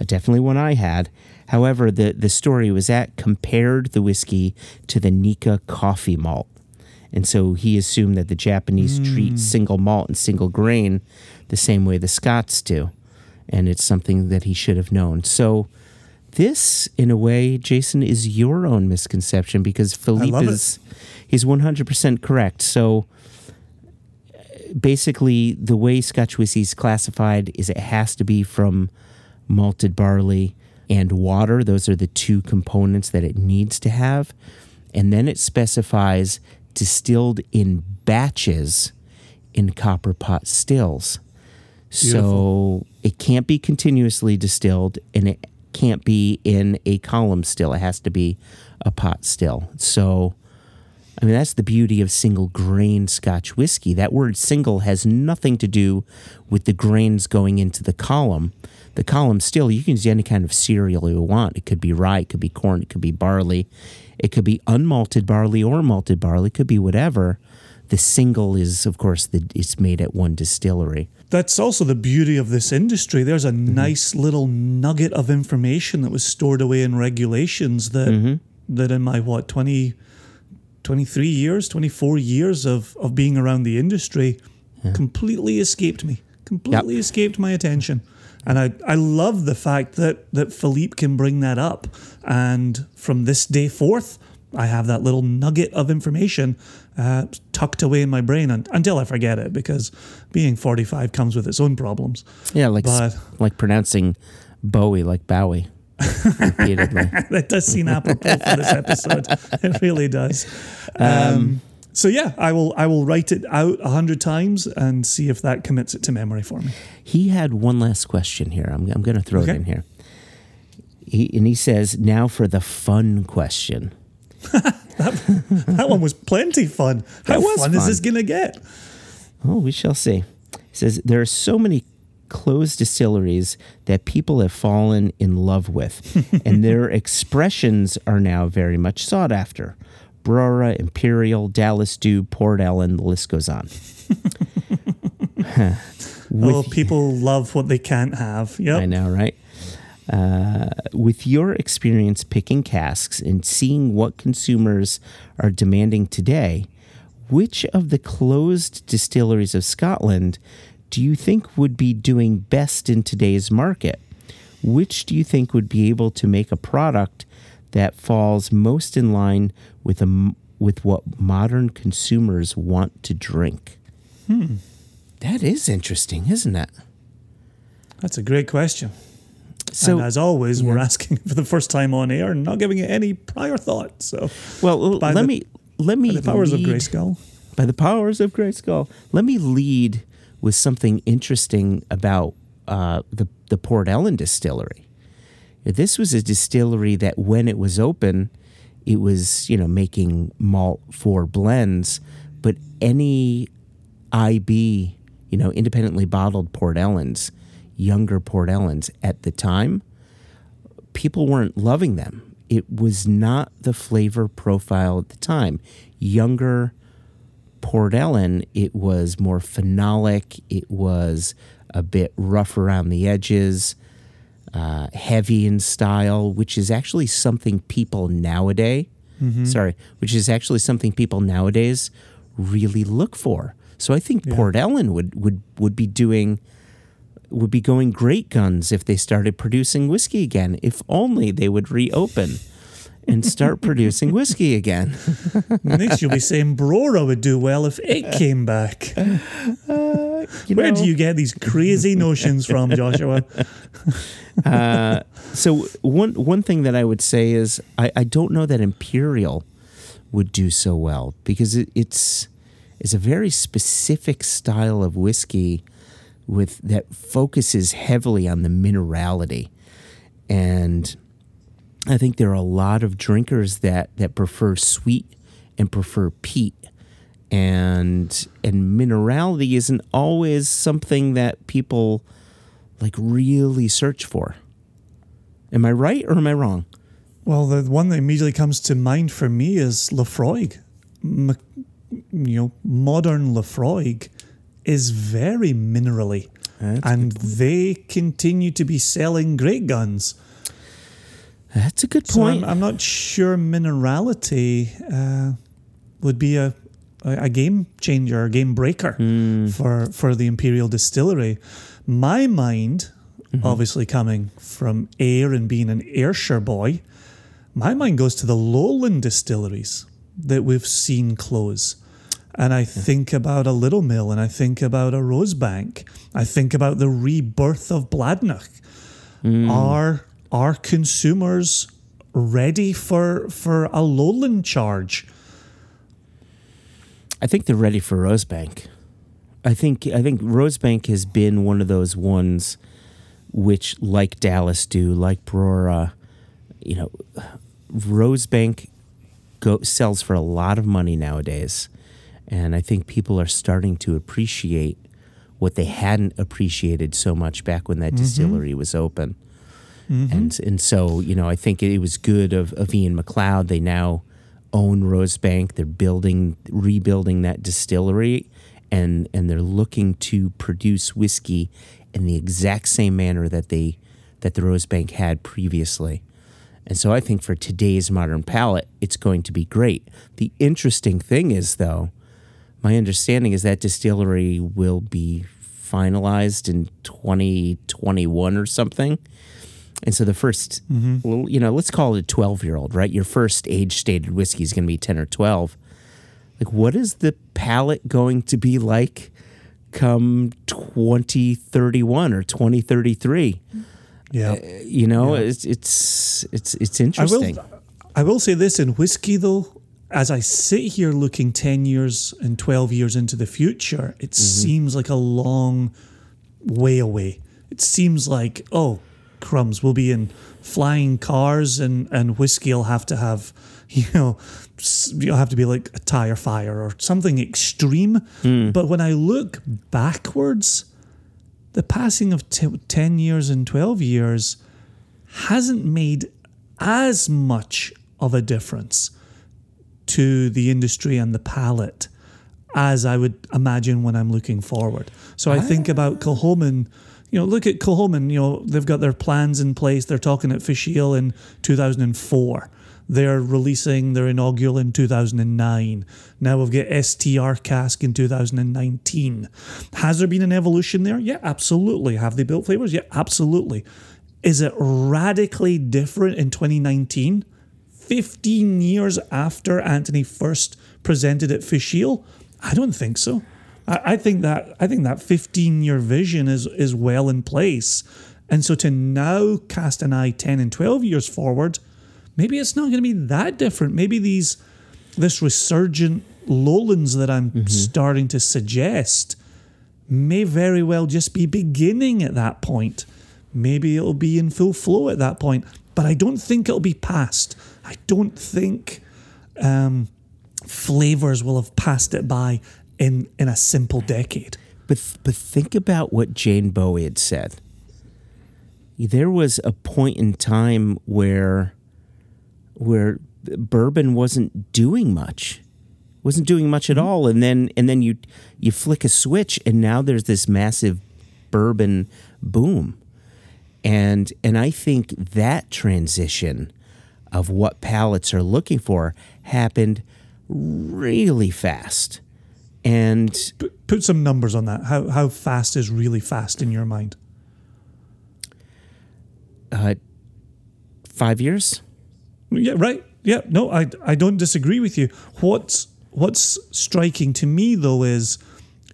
uh, definitely one I had. However, the, the story was that compared the whiskey to the Nikka coffee malt. And so he assumed that the Japanese treat single malt and single grain the same way the Scots do. And it's something that he should have known. So this, in a way, Jason, is your own misconception because Philippe is, he's 100% correct. So basically the way Scotch whiskey is classified is it has to be from malted barley and water. Those are the two components that it needs to have. And then it specifies distilled in batches in copper pot stills. So it can't be continuously distilled and it can't be in a column still. It has to be a pot still. So I mean, that's the beauty of single grain Scotch whiskey. That word single has nothing to do with the grains going into the column. The column still, you can use any kind of cereal you want. It could be rye, it could be corn, it could be barley, it could be unmalted barley or malted barley, it could be whatever. The single is, of course, the, it's made at one distillery. That's also the beauty of this industry. There's a mm-hmm. nice little nugget of information that was stored away in regulations that mm-hmm. that in my what 20 23 years, 24 years of of being around the industry completely escaped me. Completely escaped my attention. And I, I love the fact that, that Philippe can bring that up. And from this day forth, I have that little nugget of information uh, tucked away in my brain un- until I forget it because being 45 comes with its own problems. Yeah, like But- like pronouncing Bowie like Bowie repeatedly. that does seem apropos for this episode. It really does. Um, so yeah, I will I will write it out a hundred times and see if that commits it to memory for me. He had one last question here. I'm, I'm going to throw Okay. it in here. He, and he says, now for the fun question. That one was plenty fun. How That was fun, is this gonna get? Oh, we shall see. He says, there are so many closed distilleries that people have fallen in love with, and their expressions are now very much sought after. Brora, Imperial, Dallas Dhu, Port Ellen, the list goes on. oh, people love what they can't have. Yep. I know, right? Uh, with your experience picking casks and seeing what consumers are demanding today, which of the closed distilleries of Scotland do you think would be doing best in today's market? Which do you think would be able to make a product that falls most in line with a with what modern consumers want to drink? Hmm. That is interesting, isn't it? That's a great question. So, and as always, we're asking for the first time on air and not giving it any prior thought. So Well, By let the- me let me the powers of lead- Grayskull. By the powers of Grayskull, let me lead with something interesting about uh, the the Port Ellen distillery. This was a distillery that when it was open, it was, you know, making malt for blends, but any IB, you know, independently bottled Port Ellens, younger Port Ellens at the time, people weren't loving them. It was not the flavor profile at the time. Younger Port Ellen, it was more phenolic, it was a bit rough around the edges, uh, heavy in style, which is actually something people nowadays, sorry, which is actually something people nowadays really look for. So I think Port Ellen would, would, would be doing would be going great guns if they started producing whiskey again. If only they would reopen and start producing whiskey again. Next, you'll be saying Brora would do well if it came back. Uh, you Where know? do you get these crazy notions from, Joshua? Uh, so one one thing that I would say is I, I don't know that Imperial would do so well because it, it's it's a very specific style of whiskey with that focuses heavily on the minerality, and I think there are a lot of drinkers that that prefer sweet and prefer peat. And and minerality isn't always something that people like really search for. Am I right or am I wrong? Well, the one that immediately comes to mind for me is Laphroaig. M- you know, modern Laphroaig is very minerally, That's and they continue to be selling great guns. That's a good So point. I'm, I'm not sure minerality uh, would be a, a game changer, a game breaker hmm. for for the Imperial Distillery. My mind, mm-hmm. obviously coming from Ayr and being an Ayrshire boy, my mind goes to the lowland distilleries that we've seen close. And I think about a Littlemill and I think about a Rosebank. I think about the rebirth of Bladnoch. Hmm. Are are consumers ready for for a lowland charge? I think they're ready for Rosebank. I think I think Rosebank has been one of those ones which like Dallas Dhu, like Brora, you know, Rosebank go sells for a lot of money nowadays. And I think people are starting to appreciate what they hadn't appreciated so much back when that mm-hmm. distillery was open. Mm-hmm. And and so, you know, I think it was good of, of Ian Macleod. They now own Rosebank. They're building rebuilding that distillery and and they're looking to produce whiskey in the exact same manner that they that the Rosebank had previously. And so I think for today's modern palate, it's going to be great. The interesting thing is though, my understanding is that distillery will be finalized in 2021 or something. And so the 1st mm-hmm. well, you know, let's call it a 12 year old, right? Your first age stated whiskey is going to be 10 or 12. Like, what is the palate going to be like come 2031 or 2033? Yeah. Uh, you know, it's, it's, it's, it's I interesting. will I will say this in whiskey though, as I sit here looking 10 years and 12 years into the future, it mm-hmm. seems like a long way away. It seems like, oh, crumbs, we'll be in flying cars and, and whiskey will have to have, you know, you'll have to be like a tire fire or something extreme. Hmm. But when I look backwards, the passing of t- 10 years and 12 years hasn't made as much of a difference to the industry and the palate as I would imagine when I'm looking forward. So I think ah. about Kilchoman. You know, look at Kilchoman. You know, they've got their plans in place. They're talking at Fèis Ìle in 2004. They're releasing their inaugural in 2009. Now we've got STR cask in 2019. Has there been an evolution there? Yeah, absolutely. Have they built flavors? Yeah, absolutely. Is it radically different in 2019? 15 years after Anthony first presented at Fèis Ìle? I don't think so. I, I think that I think that 15 year vision is is well in place. And so to now cast an eye 10 and 12 years forward, maybe it's not going to be that different. Maybe these this resurgent lowlands that I'm starting to suggest may very well just be beginning at that point. maybe it'll be in full flow at that point. But I don't think it'll be past. I don't think um, flavors will have passed it by in in a simple decade. But but think about what Jane Bowie had said. There was a point in time where where bourbon wasn't doing much. Wasn't doing much at mm-hmm. all and then and then you you flick a switch and now there's this massive bourbon boom. And and I think that transition of what palates are looking for happened really fast. And Put, put some numbers on that. How how fast is really fast in your mind? uh, five years. Yeah, right. Yeah, no, I I don't disagree with you. What's what's striking to me though is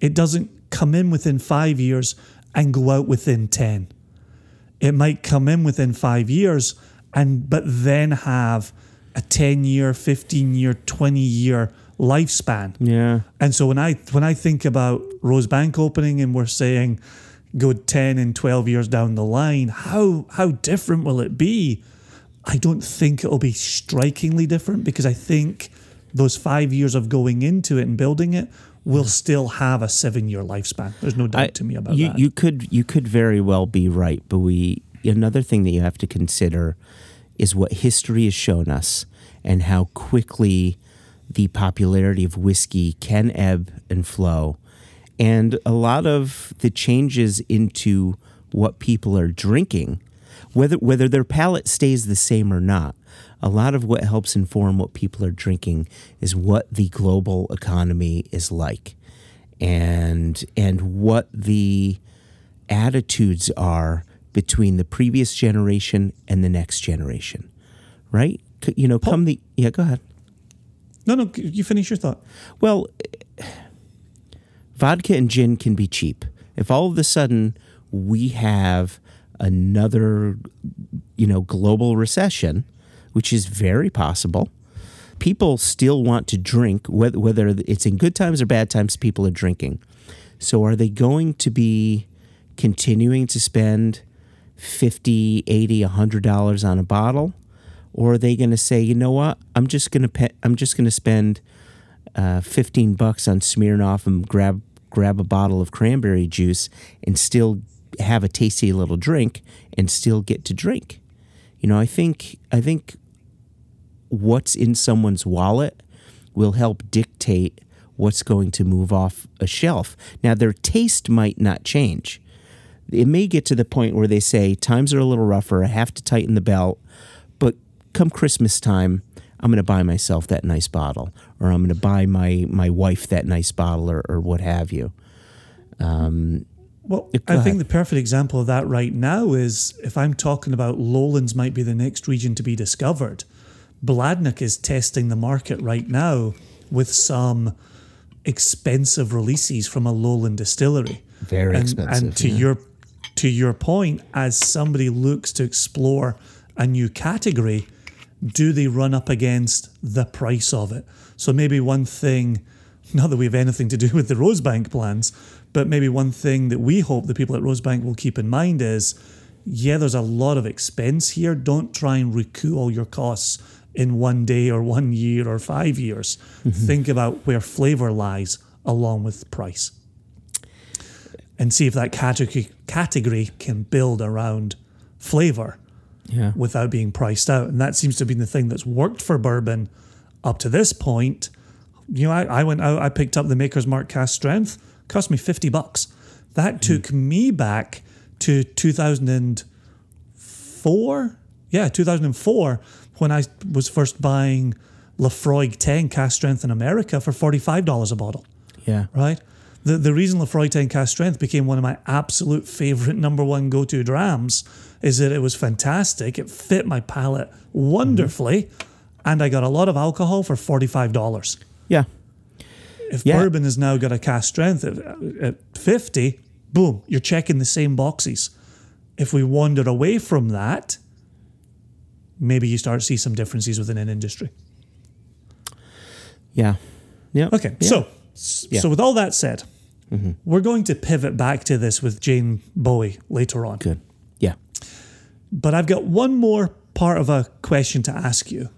it doesn't come in within five years and go out within ten. It might come in within five years and but then have a ten year, fifteen year, twenty year lifespan. Yeah. And so when I when I think about Rosebank opening and we're saying go 10 and 12 years down the line, how how different will it be? I don't think it'll be strikingly different because I think those 5 years of going into it and building it will still have a 7 year lifespan. There's no doubt I- to me about you, that. You could you could very well be right, but we another thing that you have to consider is what history has shown us and how quickly the popularity of whiskey can ebb and flow. And a lot of the changes into what people are drinking, whether whether their palate stays the same or not, a lot of what helps inform what people are drinking is what the global economy is like and and what the attitudes are between the previous generation and the next generation right you know come the yeah go ahead no, no, you finish your thought. well vodka and gin can be cheap. If all of a sudden we have another you know global recession which is very possible people still want to drink whether, it's in good times or bad times people are drinking. So are they going to be continuing to spend 50 80 100 dollars on a bottle or are they going to say you know what i'm just going to pay, i'm just going to spend uh, 15 bucks on smirnoff and grab grab a bottle of cranberry juice and still have a tasty little drink and still get to drink you know i think i think what's in someone's wallet will help dictate what's going to move off a shelf. Now, their taste might not change. It may get to the point where they say, times are a little rougher, I have to tighten the belt, come Christmas time, I'm going to buy myself that nice bottle, or I'm going to buy my, my wife that nice bottle, or, or what have you. Um, well, Go I think the perfect example of that right now is if I'm talking about Lowlands might be the next region to be discovered. Bladnoch is testing the market right now with some expensive releases from a lowland distillery. Very and, expensive, And to yeah. your to your point, as somebody looks to explore a new category, do they run up against the price of it? So maybe one thing, not that we have anything to do with the Rosebank plans, but maybe one thing that we hope the people at Rosebank will keep in mind is, yeah, there's a lot of expense here. Don't try and recoup all your costs in one day or one year or five years. Mm-hmm. Think about where flavor lies along with price and see if that category category can build around flavor Yeah. without being priced out. And that seems to be the thing that's worked for bourbon up to this point. You know, I, I went out, I picked up the Maker's Mark Cask Strength, cost me 50 bucks. That hmm. took me back to 2004. Yeah, 2004, when I was first buying Laphroaig 10 Cask Strength in America for $45 a bottle Yeah. right? The the reason Laphroaig 10 Cask Strength became one of my absolute favorite number one go to drams is that it was fantastic. It fit my palate wonderfully, and I got a lot of alcohol for forty five dollars. Yeah. If Yeah. bourbon has now got a cask strength at, uh, at fifty, boom, you're checking the same boxes. If we wander away from that, maybe you start to see some differences within an industry. Yeah. Yeah. Okay, Yeah. so Yeah. so with all that said, mm-hmm. we're going to pivot back to this with Jane Bowie later on. good. But I've got one more part of a question to ask you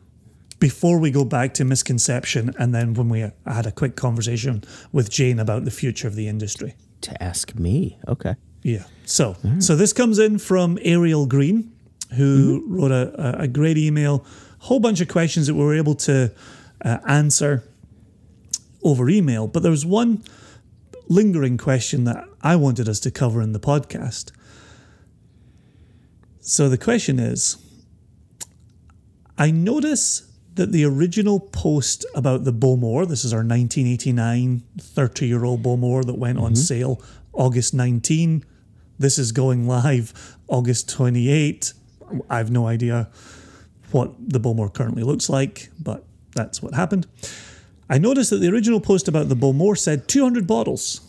before we go back to misconception and then when we had a quick conversation with Jane about the future of the industry. To ask me. Okay. Yeah. So, so this comes in from Ariel Green, who wrote a, a- a great email, a whole bunch of questions that we were able to uh, answer over email. But there was one lingering question that I wanted us to cover in the podcast. So the question is I notice that the original post about the Bowmore, this is our 1989 30 year old Bowmore that went on mm-hmm. sale August 19. This is going live August 28. I have no idea what the Bowmore currently looks like, but that's what happened. I noticed that the original post about the Bowmore said 200 bottles,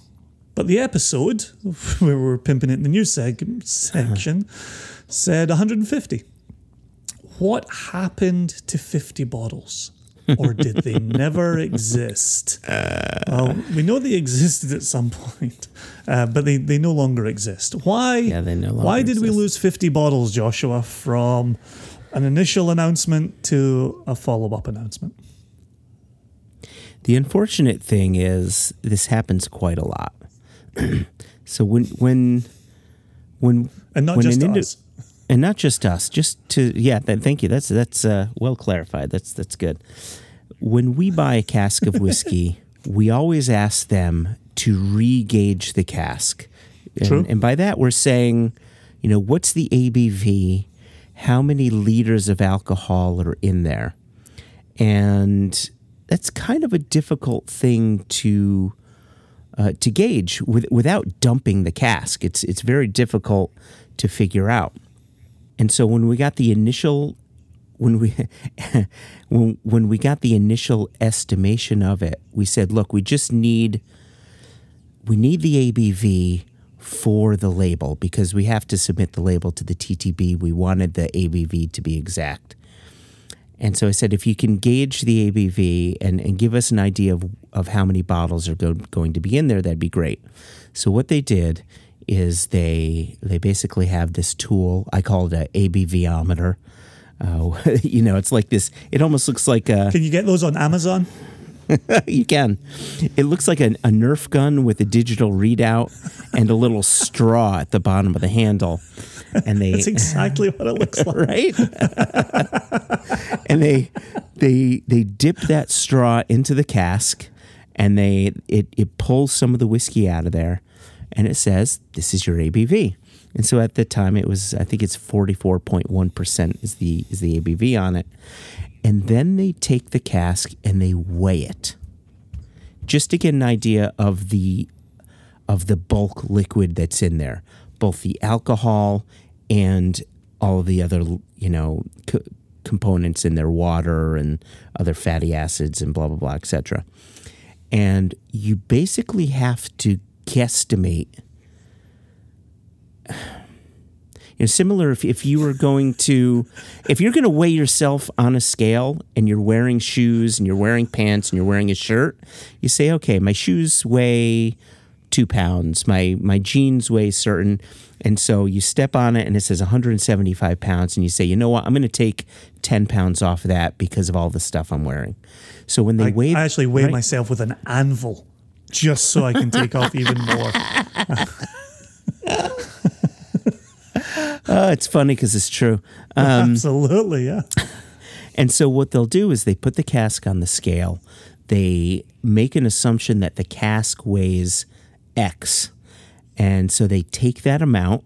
but the episode where we're pimping it in the news seg- section said 150. What happened to 50 bottles? Or did they never exist? well, we know they existed at some point, uh, but they, they no longer exist. Why? Yeah, they no longer Why did we lose 50 bottles, Joshua, from an initial announcement to a follow up announcement? The unfortunate thing is this happens quite a lot. so when when when And not when just an us. and not just us, just to yeah, th- thank you. That's that's uh, well clarified. That's that's good. When we buy a cask of whiskey, we always ask them to re-gauge the cask, and, True. and by that we're saying, you know, what's the ABV? How many liters of alcohol are in there? And that's kind of a difficult thing to uh, to gauge with, without dumping the cask. It's it's very difficult to figure out. And so when we got the initial when we when when we got the initial estimation of it, we said, look, we just need we need the ABV for the label because we have to submit the label to the TTB. We wanted the ABV to be exact. And so I said, if you can gauge the ABV and, and give us an idea of, of how many bottles are go, going to be in there, that'd be great. So what they did is they they basically have this tool. I call it a ABVometer. Uh, you know, it's like this. It almost looks like a Can you get those on Amazon? you can. It looks like a, a Nerf gun with a digital readout and a little straw at the bottom of the handle. And they That's exactly what it looks like. right? and they they they dip that straw into the cask and they it, it pulls some of the whiskey out of there and it says this is your ABV. And so at the time it was I think it's 44.1% is the is the ABV on it. And then they take the cask and they weigh it. Just to get an idea of the of the bulk liquid that's in there, both the alcohol and all of the other, you know, co- components in their water and other fatty acids and blah blah blah, etc. And you basically have to guesstimate. You know, similar if, if you were going to, if you're going to weigh yourself on a scale and you're wearing shoes and you're wearing pants and you're wearing a shirt, you say, okay, my shoes weigh two pounds, my my jeans weigh certain, and so you step on it and it says 175 pounds, and you say, you know what, I'm going to take 10 pounds off of that because of all the stuff I'm wearing. So when they I, weigh, I actually weigh right? myself with an anvil just so I can take off even more. Uh, it's funny because it's true. Um, Absolutely, yeah. And so what they'll do is they put the cask on the scale. They make an assumption that the cask weighs X. And so they take that amount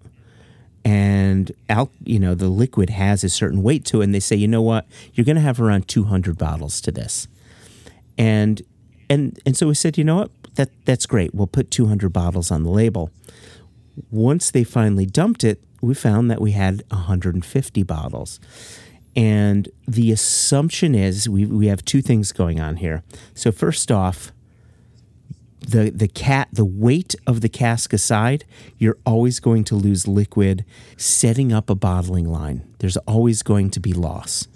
and al- you know the liquid has a certain weight to it and they say, "You know what? You're going to have around 200 bottles to this." And and and so we said, "You know what? That that's great. We'll put 200 bottles on the label." Once they finally dumped it, we found that we had 150 bottles. And the assumption is we, we have two things going on here. So first off, the the cat the weight of the cask aside, you're always going to lose liquid setting up a bottling line. There's always going to be loss.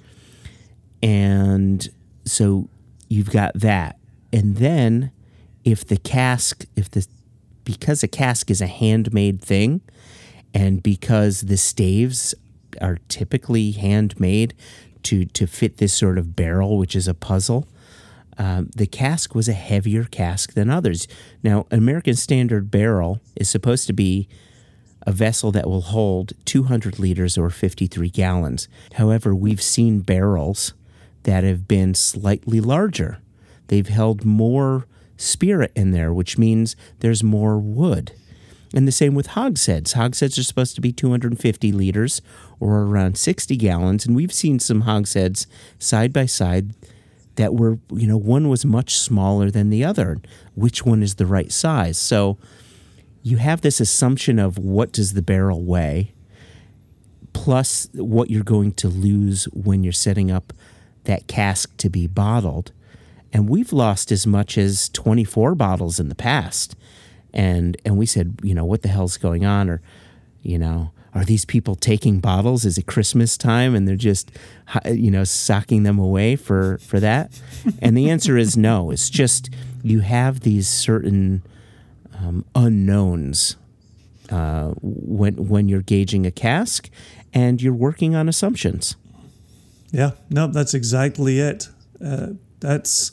And so you've got that. And then if the cask if the because a cask is a handmade thing and because the staves are typically handmade to to fit this sort of barrel, which is a puzzle. Um, the cask was a heavier cask than others. Now, an American Standard barrel is supposed to be a vessel that will hold 200 liters or 53 gallons. However, we've seen barrels that have been slightly larger. They've held more spirit in there, which means there's more wood. And the same with hogsheads. Hogsheads are supposed to be 250 liters or around 60 gallons. And we've seen some hogsheads side by side that were, you know, one was much smaller than the other. Which one is the right size? So you have this assumption of what does the barrel weigh, plus what you're going to lose when you're setting up that cask to be bottled. And we've lost as much as 24 bottles in the past. And and we said, you know, what the hell's going on? Or, you know, are these people taking bottles? Is it Christmas time and they're just, you know, socking them away for for that? And the answer is no. It's just you have these certain um, unknowns uh, when when you're gauging a cask, and you're working on assumptions. Yeah, no, that's exactly it. Uh, that's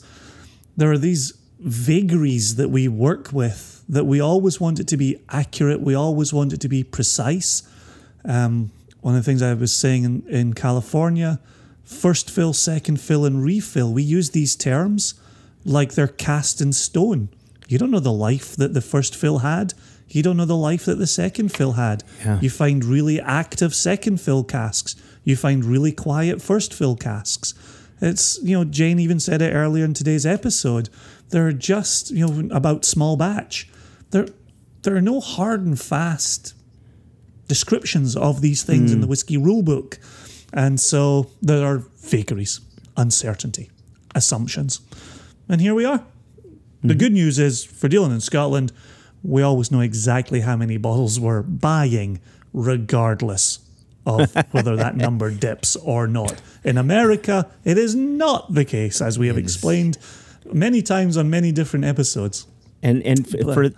there are these vagaries that we work with that we always want it to be accurate. We always want it to be precise. Um, one of the things I was saying in, in California, first fill, second fill, and refill. We use these terms like they're cast in stone. You don't know the life that the first fill had. You don't know the life that the second fill had. Yeah. You find really active second fill casks. You find really quiet first fill casks. It's, you know, Jane even said it earlier in today's episode. They're just, you know, about small batch. There, there are no hard and fast descriptions of these things in the hmm. whiskey rule book. And so there are vagaries, uncertainty, assumptions. And here we are. The hmm. good news is for dealing in Scotland, we always know exactly how many bottles we're buying, regardless of whether that number dips or not. In America, it is not the case, as we have explained many times on many different episodes. And and f- for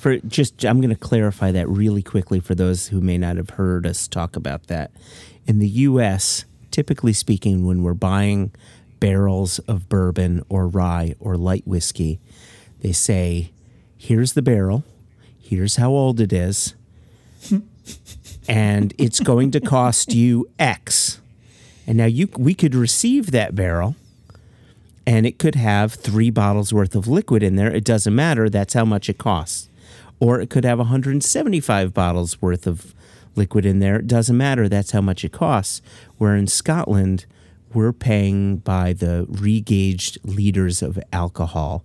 for just I'm going to clarify that really quickly for those who may not have heard us talk about that. In the US, typically speaking when we're buying barrels of bourbon or rye or light whiskey, they say, "Here's the barrel. Here's how old it is." Hmm. And it's going to cost you X. And now you we could receive that barrel and it could have three bottles worth of liquid in there. It doesn't matter. That's how much it costs. Or it could have 175 bottles worth of liquid in there. It doesn't matter. That's how much it costs. Where in Scotland, we're paying by the regauged liters of alcohol,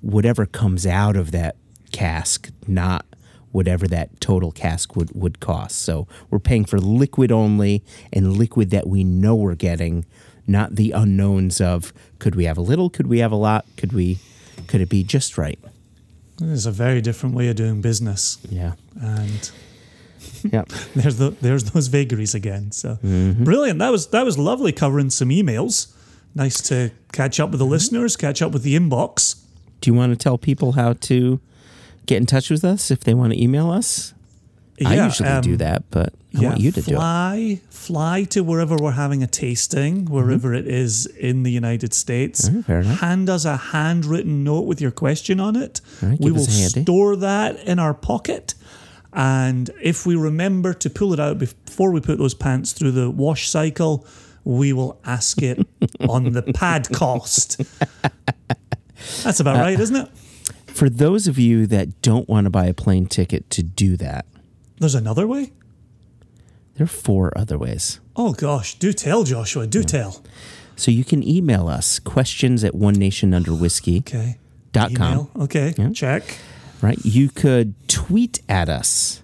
whatever comes out of that cask, not whatever that total cask would, would cost. So we're paying for liquid only and liquid that we know we're getting, not the unknowns of could we have a little, could we have a lot, could we could it be just right? It's a very different way of doing business. Yeah. And Yeah. there's the there's those vagaries again. So mm-hmm. brilliant. That was that was lovely covering some emails. Nice to catch up with the mm-hmm. listeners, catch up with the inbox. Do you want to tell people how to get in touch with us if they want to email us? I usually um, do that, but I want you to do it. fly, fly to wherever we're having a tasting, wherever it is in the United States. Mm-hmm. enough. Hand us a handwritten note with your question on it. Right, we will us a handy. store that in our pocket. And if we remember to pull it out before we put those pants through the wash cycle, we will ask it on the pad cost. That's Uh, about right, isn't it? For those of you that don't want to buy a plane ticket to do that, There's another way? there are four other ways. Oh gosh, do tell, Joshua, do tell. So you can email us questions at one nation under whiskey. Okay. Dot com. Okay, Yeah. check. right? You could tweet at us.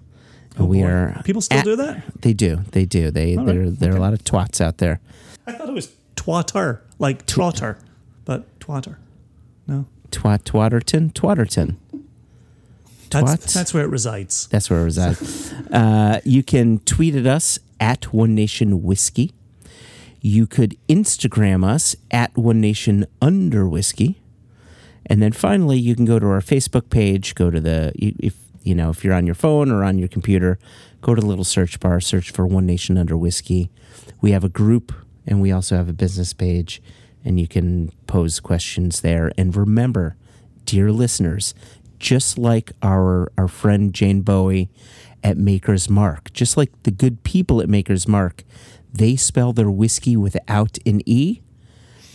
Oh, we boy. are People still at- do that? They do. They do. They All there right, there are a lot of twats out there. I thought it was twatter, like trotter, but twatter. No, Twat Twatterton Twatterton. that's Twats? that's where it resides. That's where it resides. uh, you can tweet at us at One Nation Whiskey. You could Instagram us at One Nation Under Whiskey. And then finally, you can go to our Facebook page, go to the, if you know, if you're on your phone or on your computer, go to the little search bar, search for One Nation Under Whiskey. We have a group and we also have a business page, and you can pose questions there. And remember, dear listeners, just like our our friend Jane Bowie at Maker's Mark, just like the good people at Maker's Mark, they spell their whiskey without an E.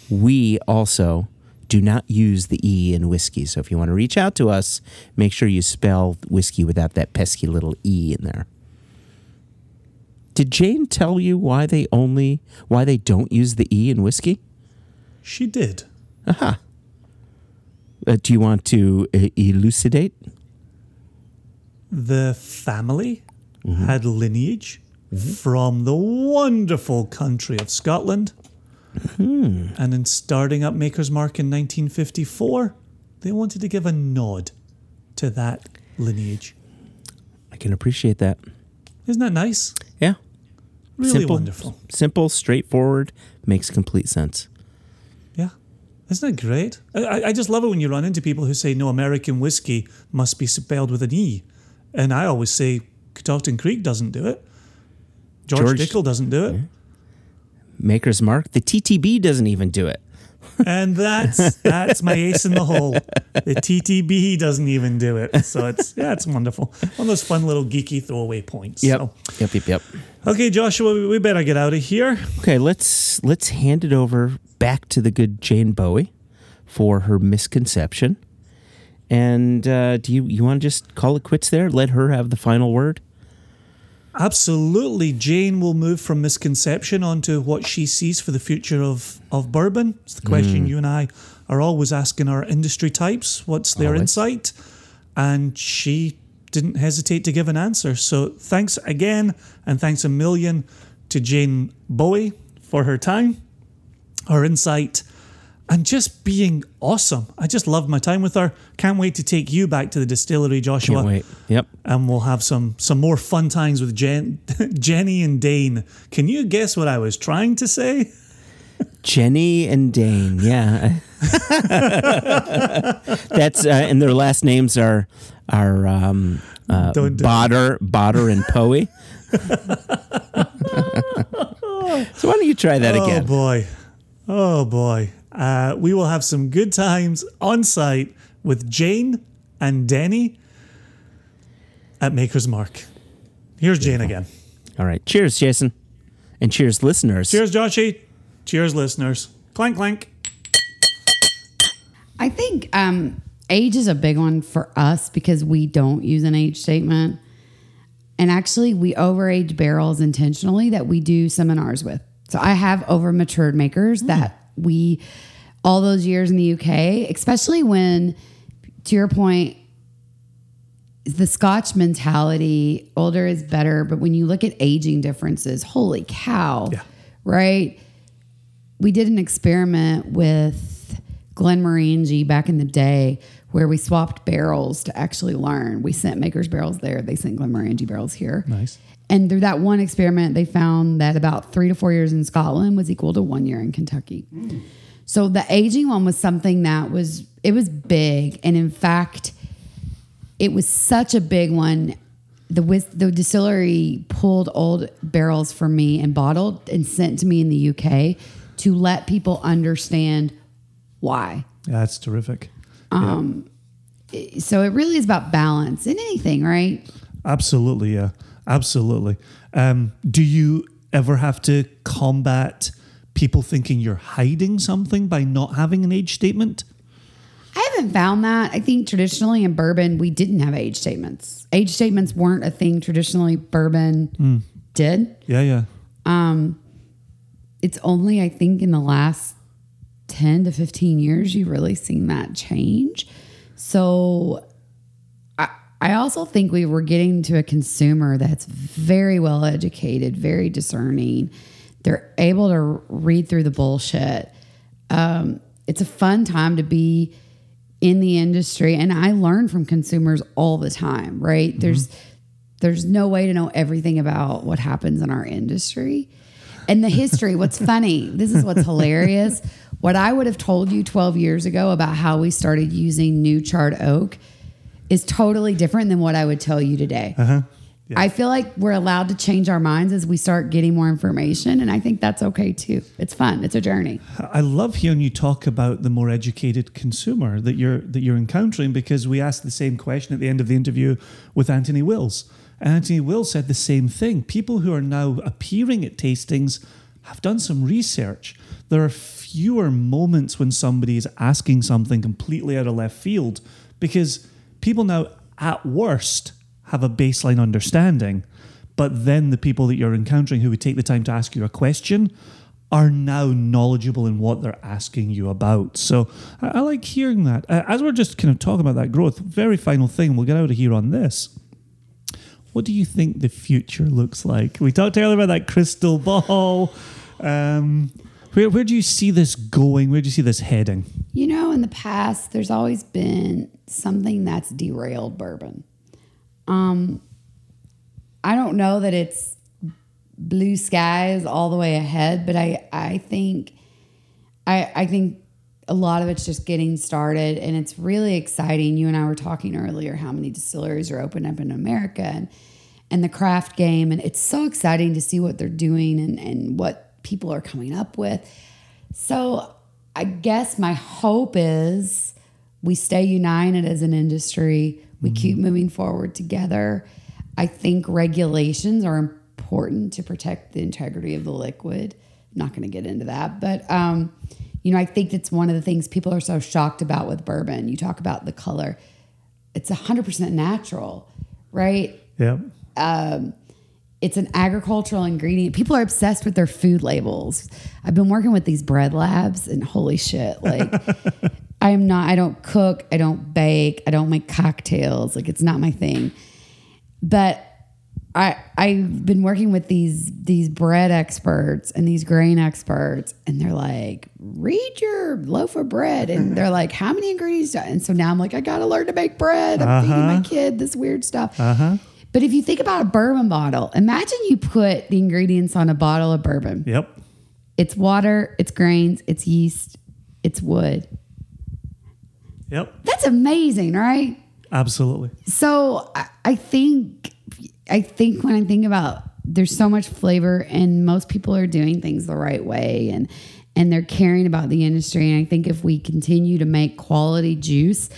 We also do not use the E in whiskey. So if you want to reach out to us, make sure you spell whiskey without that pesky little E in there. Did Jane tell you why they only why they don't use the E in whiskey? She did. Uh, do you want to uh, elucidate? The family had lineage from the wonderful country of Scotland. And in starting up Maker's Mark in 1954, they wanted to give a nod to that lineage. I can appreciate that. Isn't that nice? Yeah. Really Simple. wonderful. Simple, straightforward, makes complete sense. Isn't that great? I- I, just love it when you run into people who say, no, American whiskey must be spelled with an E. And I always say, Catoctin Creek doesn't do it. George, George- Dickel doesn't do it. Maker's Mark. The TTB doesn't even do it. And that's that's my ace in the hole. The TTB doesn't even do it. So it's yeah, it's wonderful. One of those fun little geeky throwaway points. So, Yep. Yep. Yep. okay, Joshua, we better get out of here. Okay. Let's let's hand it over back to the good Jane Bowie for her misconception. And uh, do you you want to just call it quits there? Let her have the final word. Absolutely. Jane will move from misconception onto what she sees for the future of, of bourbon. It's the question you and I are always asking our industry types what's their Always. insight? And she didn't hesitate to give an answer. So thanks again, and thanks a million to Jane Bowie for her time, her insight, and just being awesome. I just loved my time with her. Can't wait to take you back to the distillery, Joshua Can't wait. Yep. and we'll have some some more fun times with Jen, Jenny and Dane. Can you guess what I was trying to say? Jenny and Dane. Yeah. That's uh, and their last names are are um, uh, Botter, Botter, and Poe. so why don't you try that Oh again? Oh boy, oh boy. Uh, we will have some good times on site with Jane and Denny at Maker's Mark. Here's Jane again. All right. Cheers, Jason, and cheers, listeners. Cheers, Joshy. Cheers, listeners. Clank, clank. I think um, age is a big one for us because we don't use an age statement. And actually, we overage barrels intentionally that we do seminars with. So I have over matured makers hmm. that we, all those years in the UK, especially when, to your point, the Scotch mentality, older is better. But when you look at aging differences, holy cow, Yeah. right? we did an experiment with Glenmorangie back in the day where we swapped barrels to actually learn. We sent Maker's barrels there, they sent Glenmorangie barrels here. Nice. And through that one experiment, they found that about three to four years in Scotland was equal to one year in Kentucky. So the aging one was something that was it was big, and in fact, it was such a big one. The the distillery pulled old barrels for me and bottled and sent to me in the UK to let people understand why. Yeah, that's terrific. Um so it really is about balance in anything, right? Absolutely, yeah, absolutely. Um, do you ever have to combat people thinking you're hiding something by not having an age statement? I haven't found that. I think traditionally in bourbon, we didn't have age statements. Age statements weren't a thing traditionally bourbon did. Yeah, yeah. It's only, I think, in the last 10 to 15 years, you've really seen that change. So I, also think we were getting to a consumer that's very well educated, very discerning. They're able to read through the bullshit. Um, it's a fun time to be in the industry, and I learn from consumers all the time. Right? There's there's no way to know everything about what happens in our industry and the history. what's funny? This is what's hilarious. What I would have told you 12 years ago about how we started using new charred oak is totally different than what I would tell you today. Uh-huh. I feel like we're allowed to change our minds as we start getting more information. And I think that's okay too. It's fun. It's a journey. I love hearing you talk about the more educated consumer that you're that you're encountering because we asked the same question at the end of the interview with Anthony Wills. And Anthony Wills said the same thing. People who are now appearing at tastings have done some research. There are fewer moments when somebody is asking something completely out of left field because people now, at worst, have a baseline understanding. But then the people that you're encountering who would take the time to ask you a question are now knowledgeable in what they're asking you about. So I, I like hearing that. Uh, as we're just kind of talking about that growth, very final thing, we'll get out of here on this. What do you think the future looks like? We talked earlier about that crystal ball. Um, where, where do you see this going? Where do you see this heading? You know, in the past, there's always been something that's derailed bourbon. Um, I don't know that it's blue skies all the way ahead, but I I think I I think a lot of it's just getting started, and it's really exciting. You and I were talking earlier how many distilleries are opening up in America and and the craft game, and it's so exciting to see what they're doing and and what people are coming up with. So I guess my hope is we stay united as an industry. We keep moving forward together. I think regulations are important to protect the integrity of the liquid. I'm not going to get into that, but um, you know, I think it's one of the things people are so shocked about with bourbon. You talk about the color; it's hundred percent natural, right? Yeah. It's an agricultural ingredient. People are obsessed with their food labels. I've been working with these bread labs and holy shit, like I am not I don't cook, I don't bake, I don't make cocktails. Like it's not my thing. But I I've been working with these these bread experts and these grain experts and they're like, "Read your loaf of bread." And they're like, "How many ingredients?" do I-" And so now I'm like, "I got to learn to make bread. I'm feeding my uh-huh. kid this weird stuff." Uh-huh. But if you think about a bourbon bottle, imagine you put the ingredients on a bottle of bourbon. Yep. It's water, it's grains, it's yeast, it's wood. Yep. That's amazing, right? Absolutely. So I, I think I think when I think about there's so much flavor and most people are doing things the right way and and they're caring about the industry. And I think if we continue to make quality juice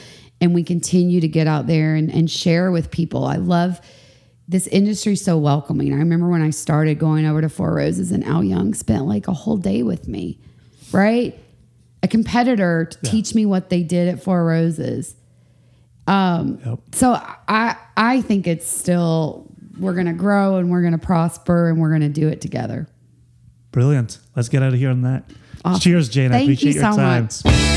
and we continue to get out there and, and share with people, I love this industry so welcoming. I remember when I started going over to Four Roses and Al Young spent like a whole day with me, right? A competitor to teach me what they did at Four Roses. Um, yep. So I I think it's still we're gonna grow and we're gonna prosper and we're gonna do it together. Brilliant. Let's get out of here on that. Awesome. Cheers, Jane. I Thank you appreciate your so time. much.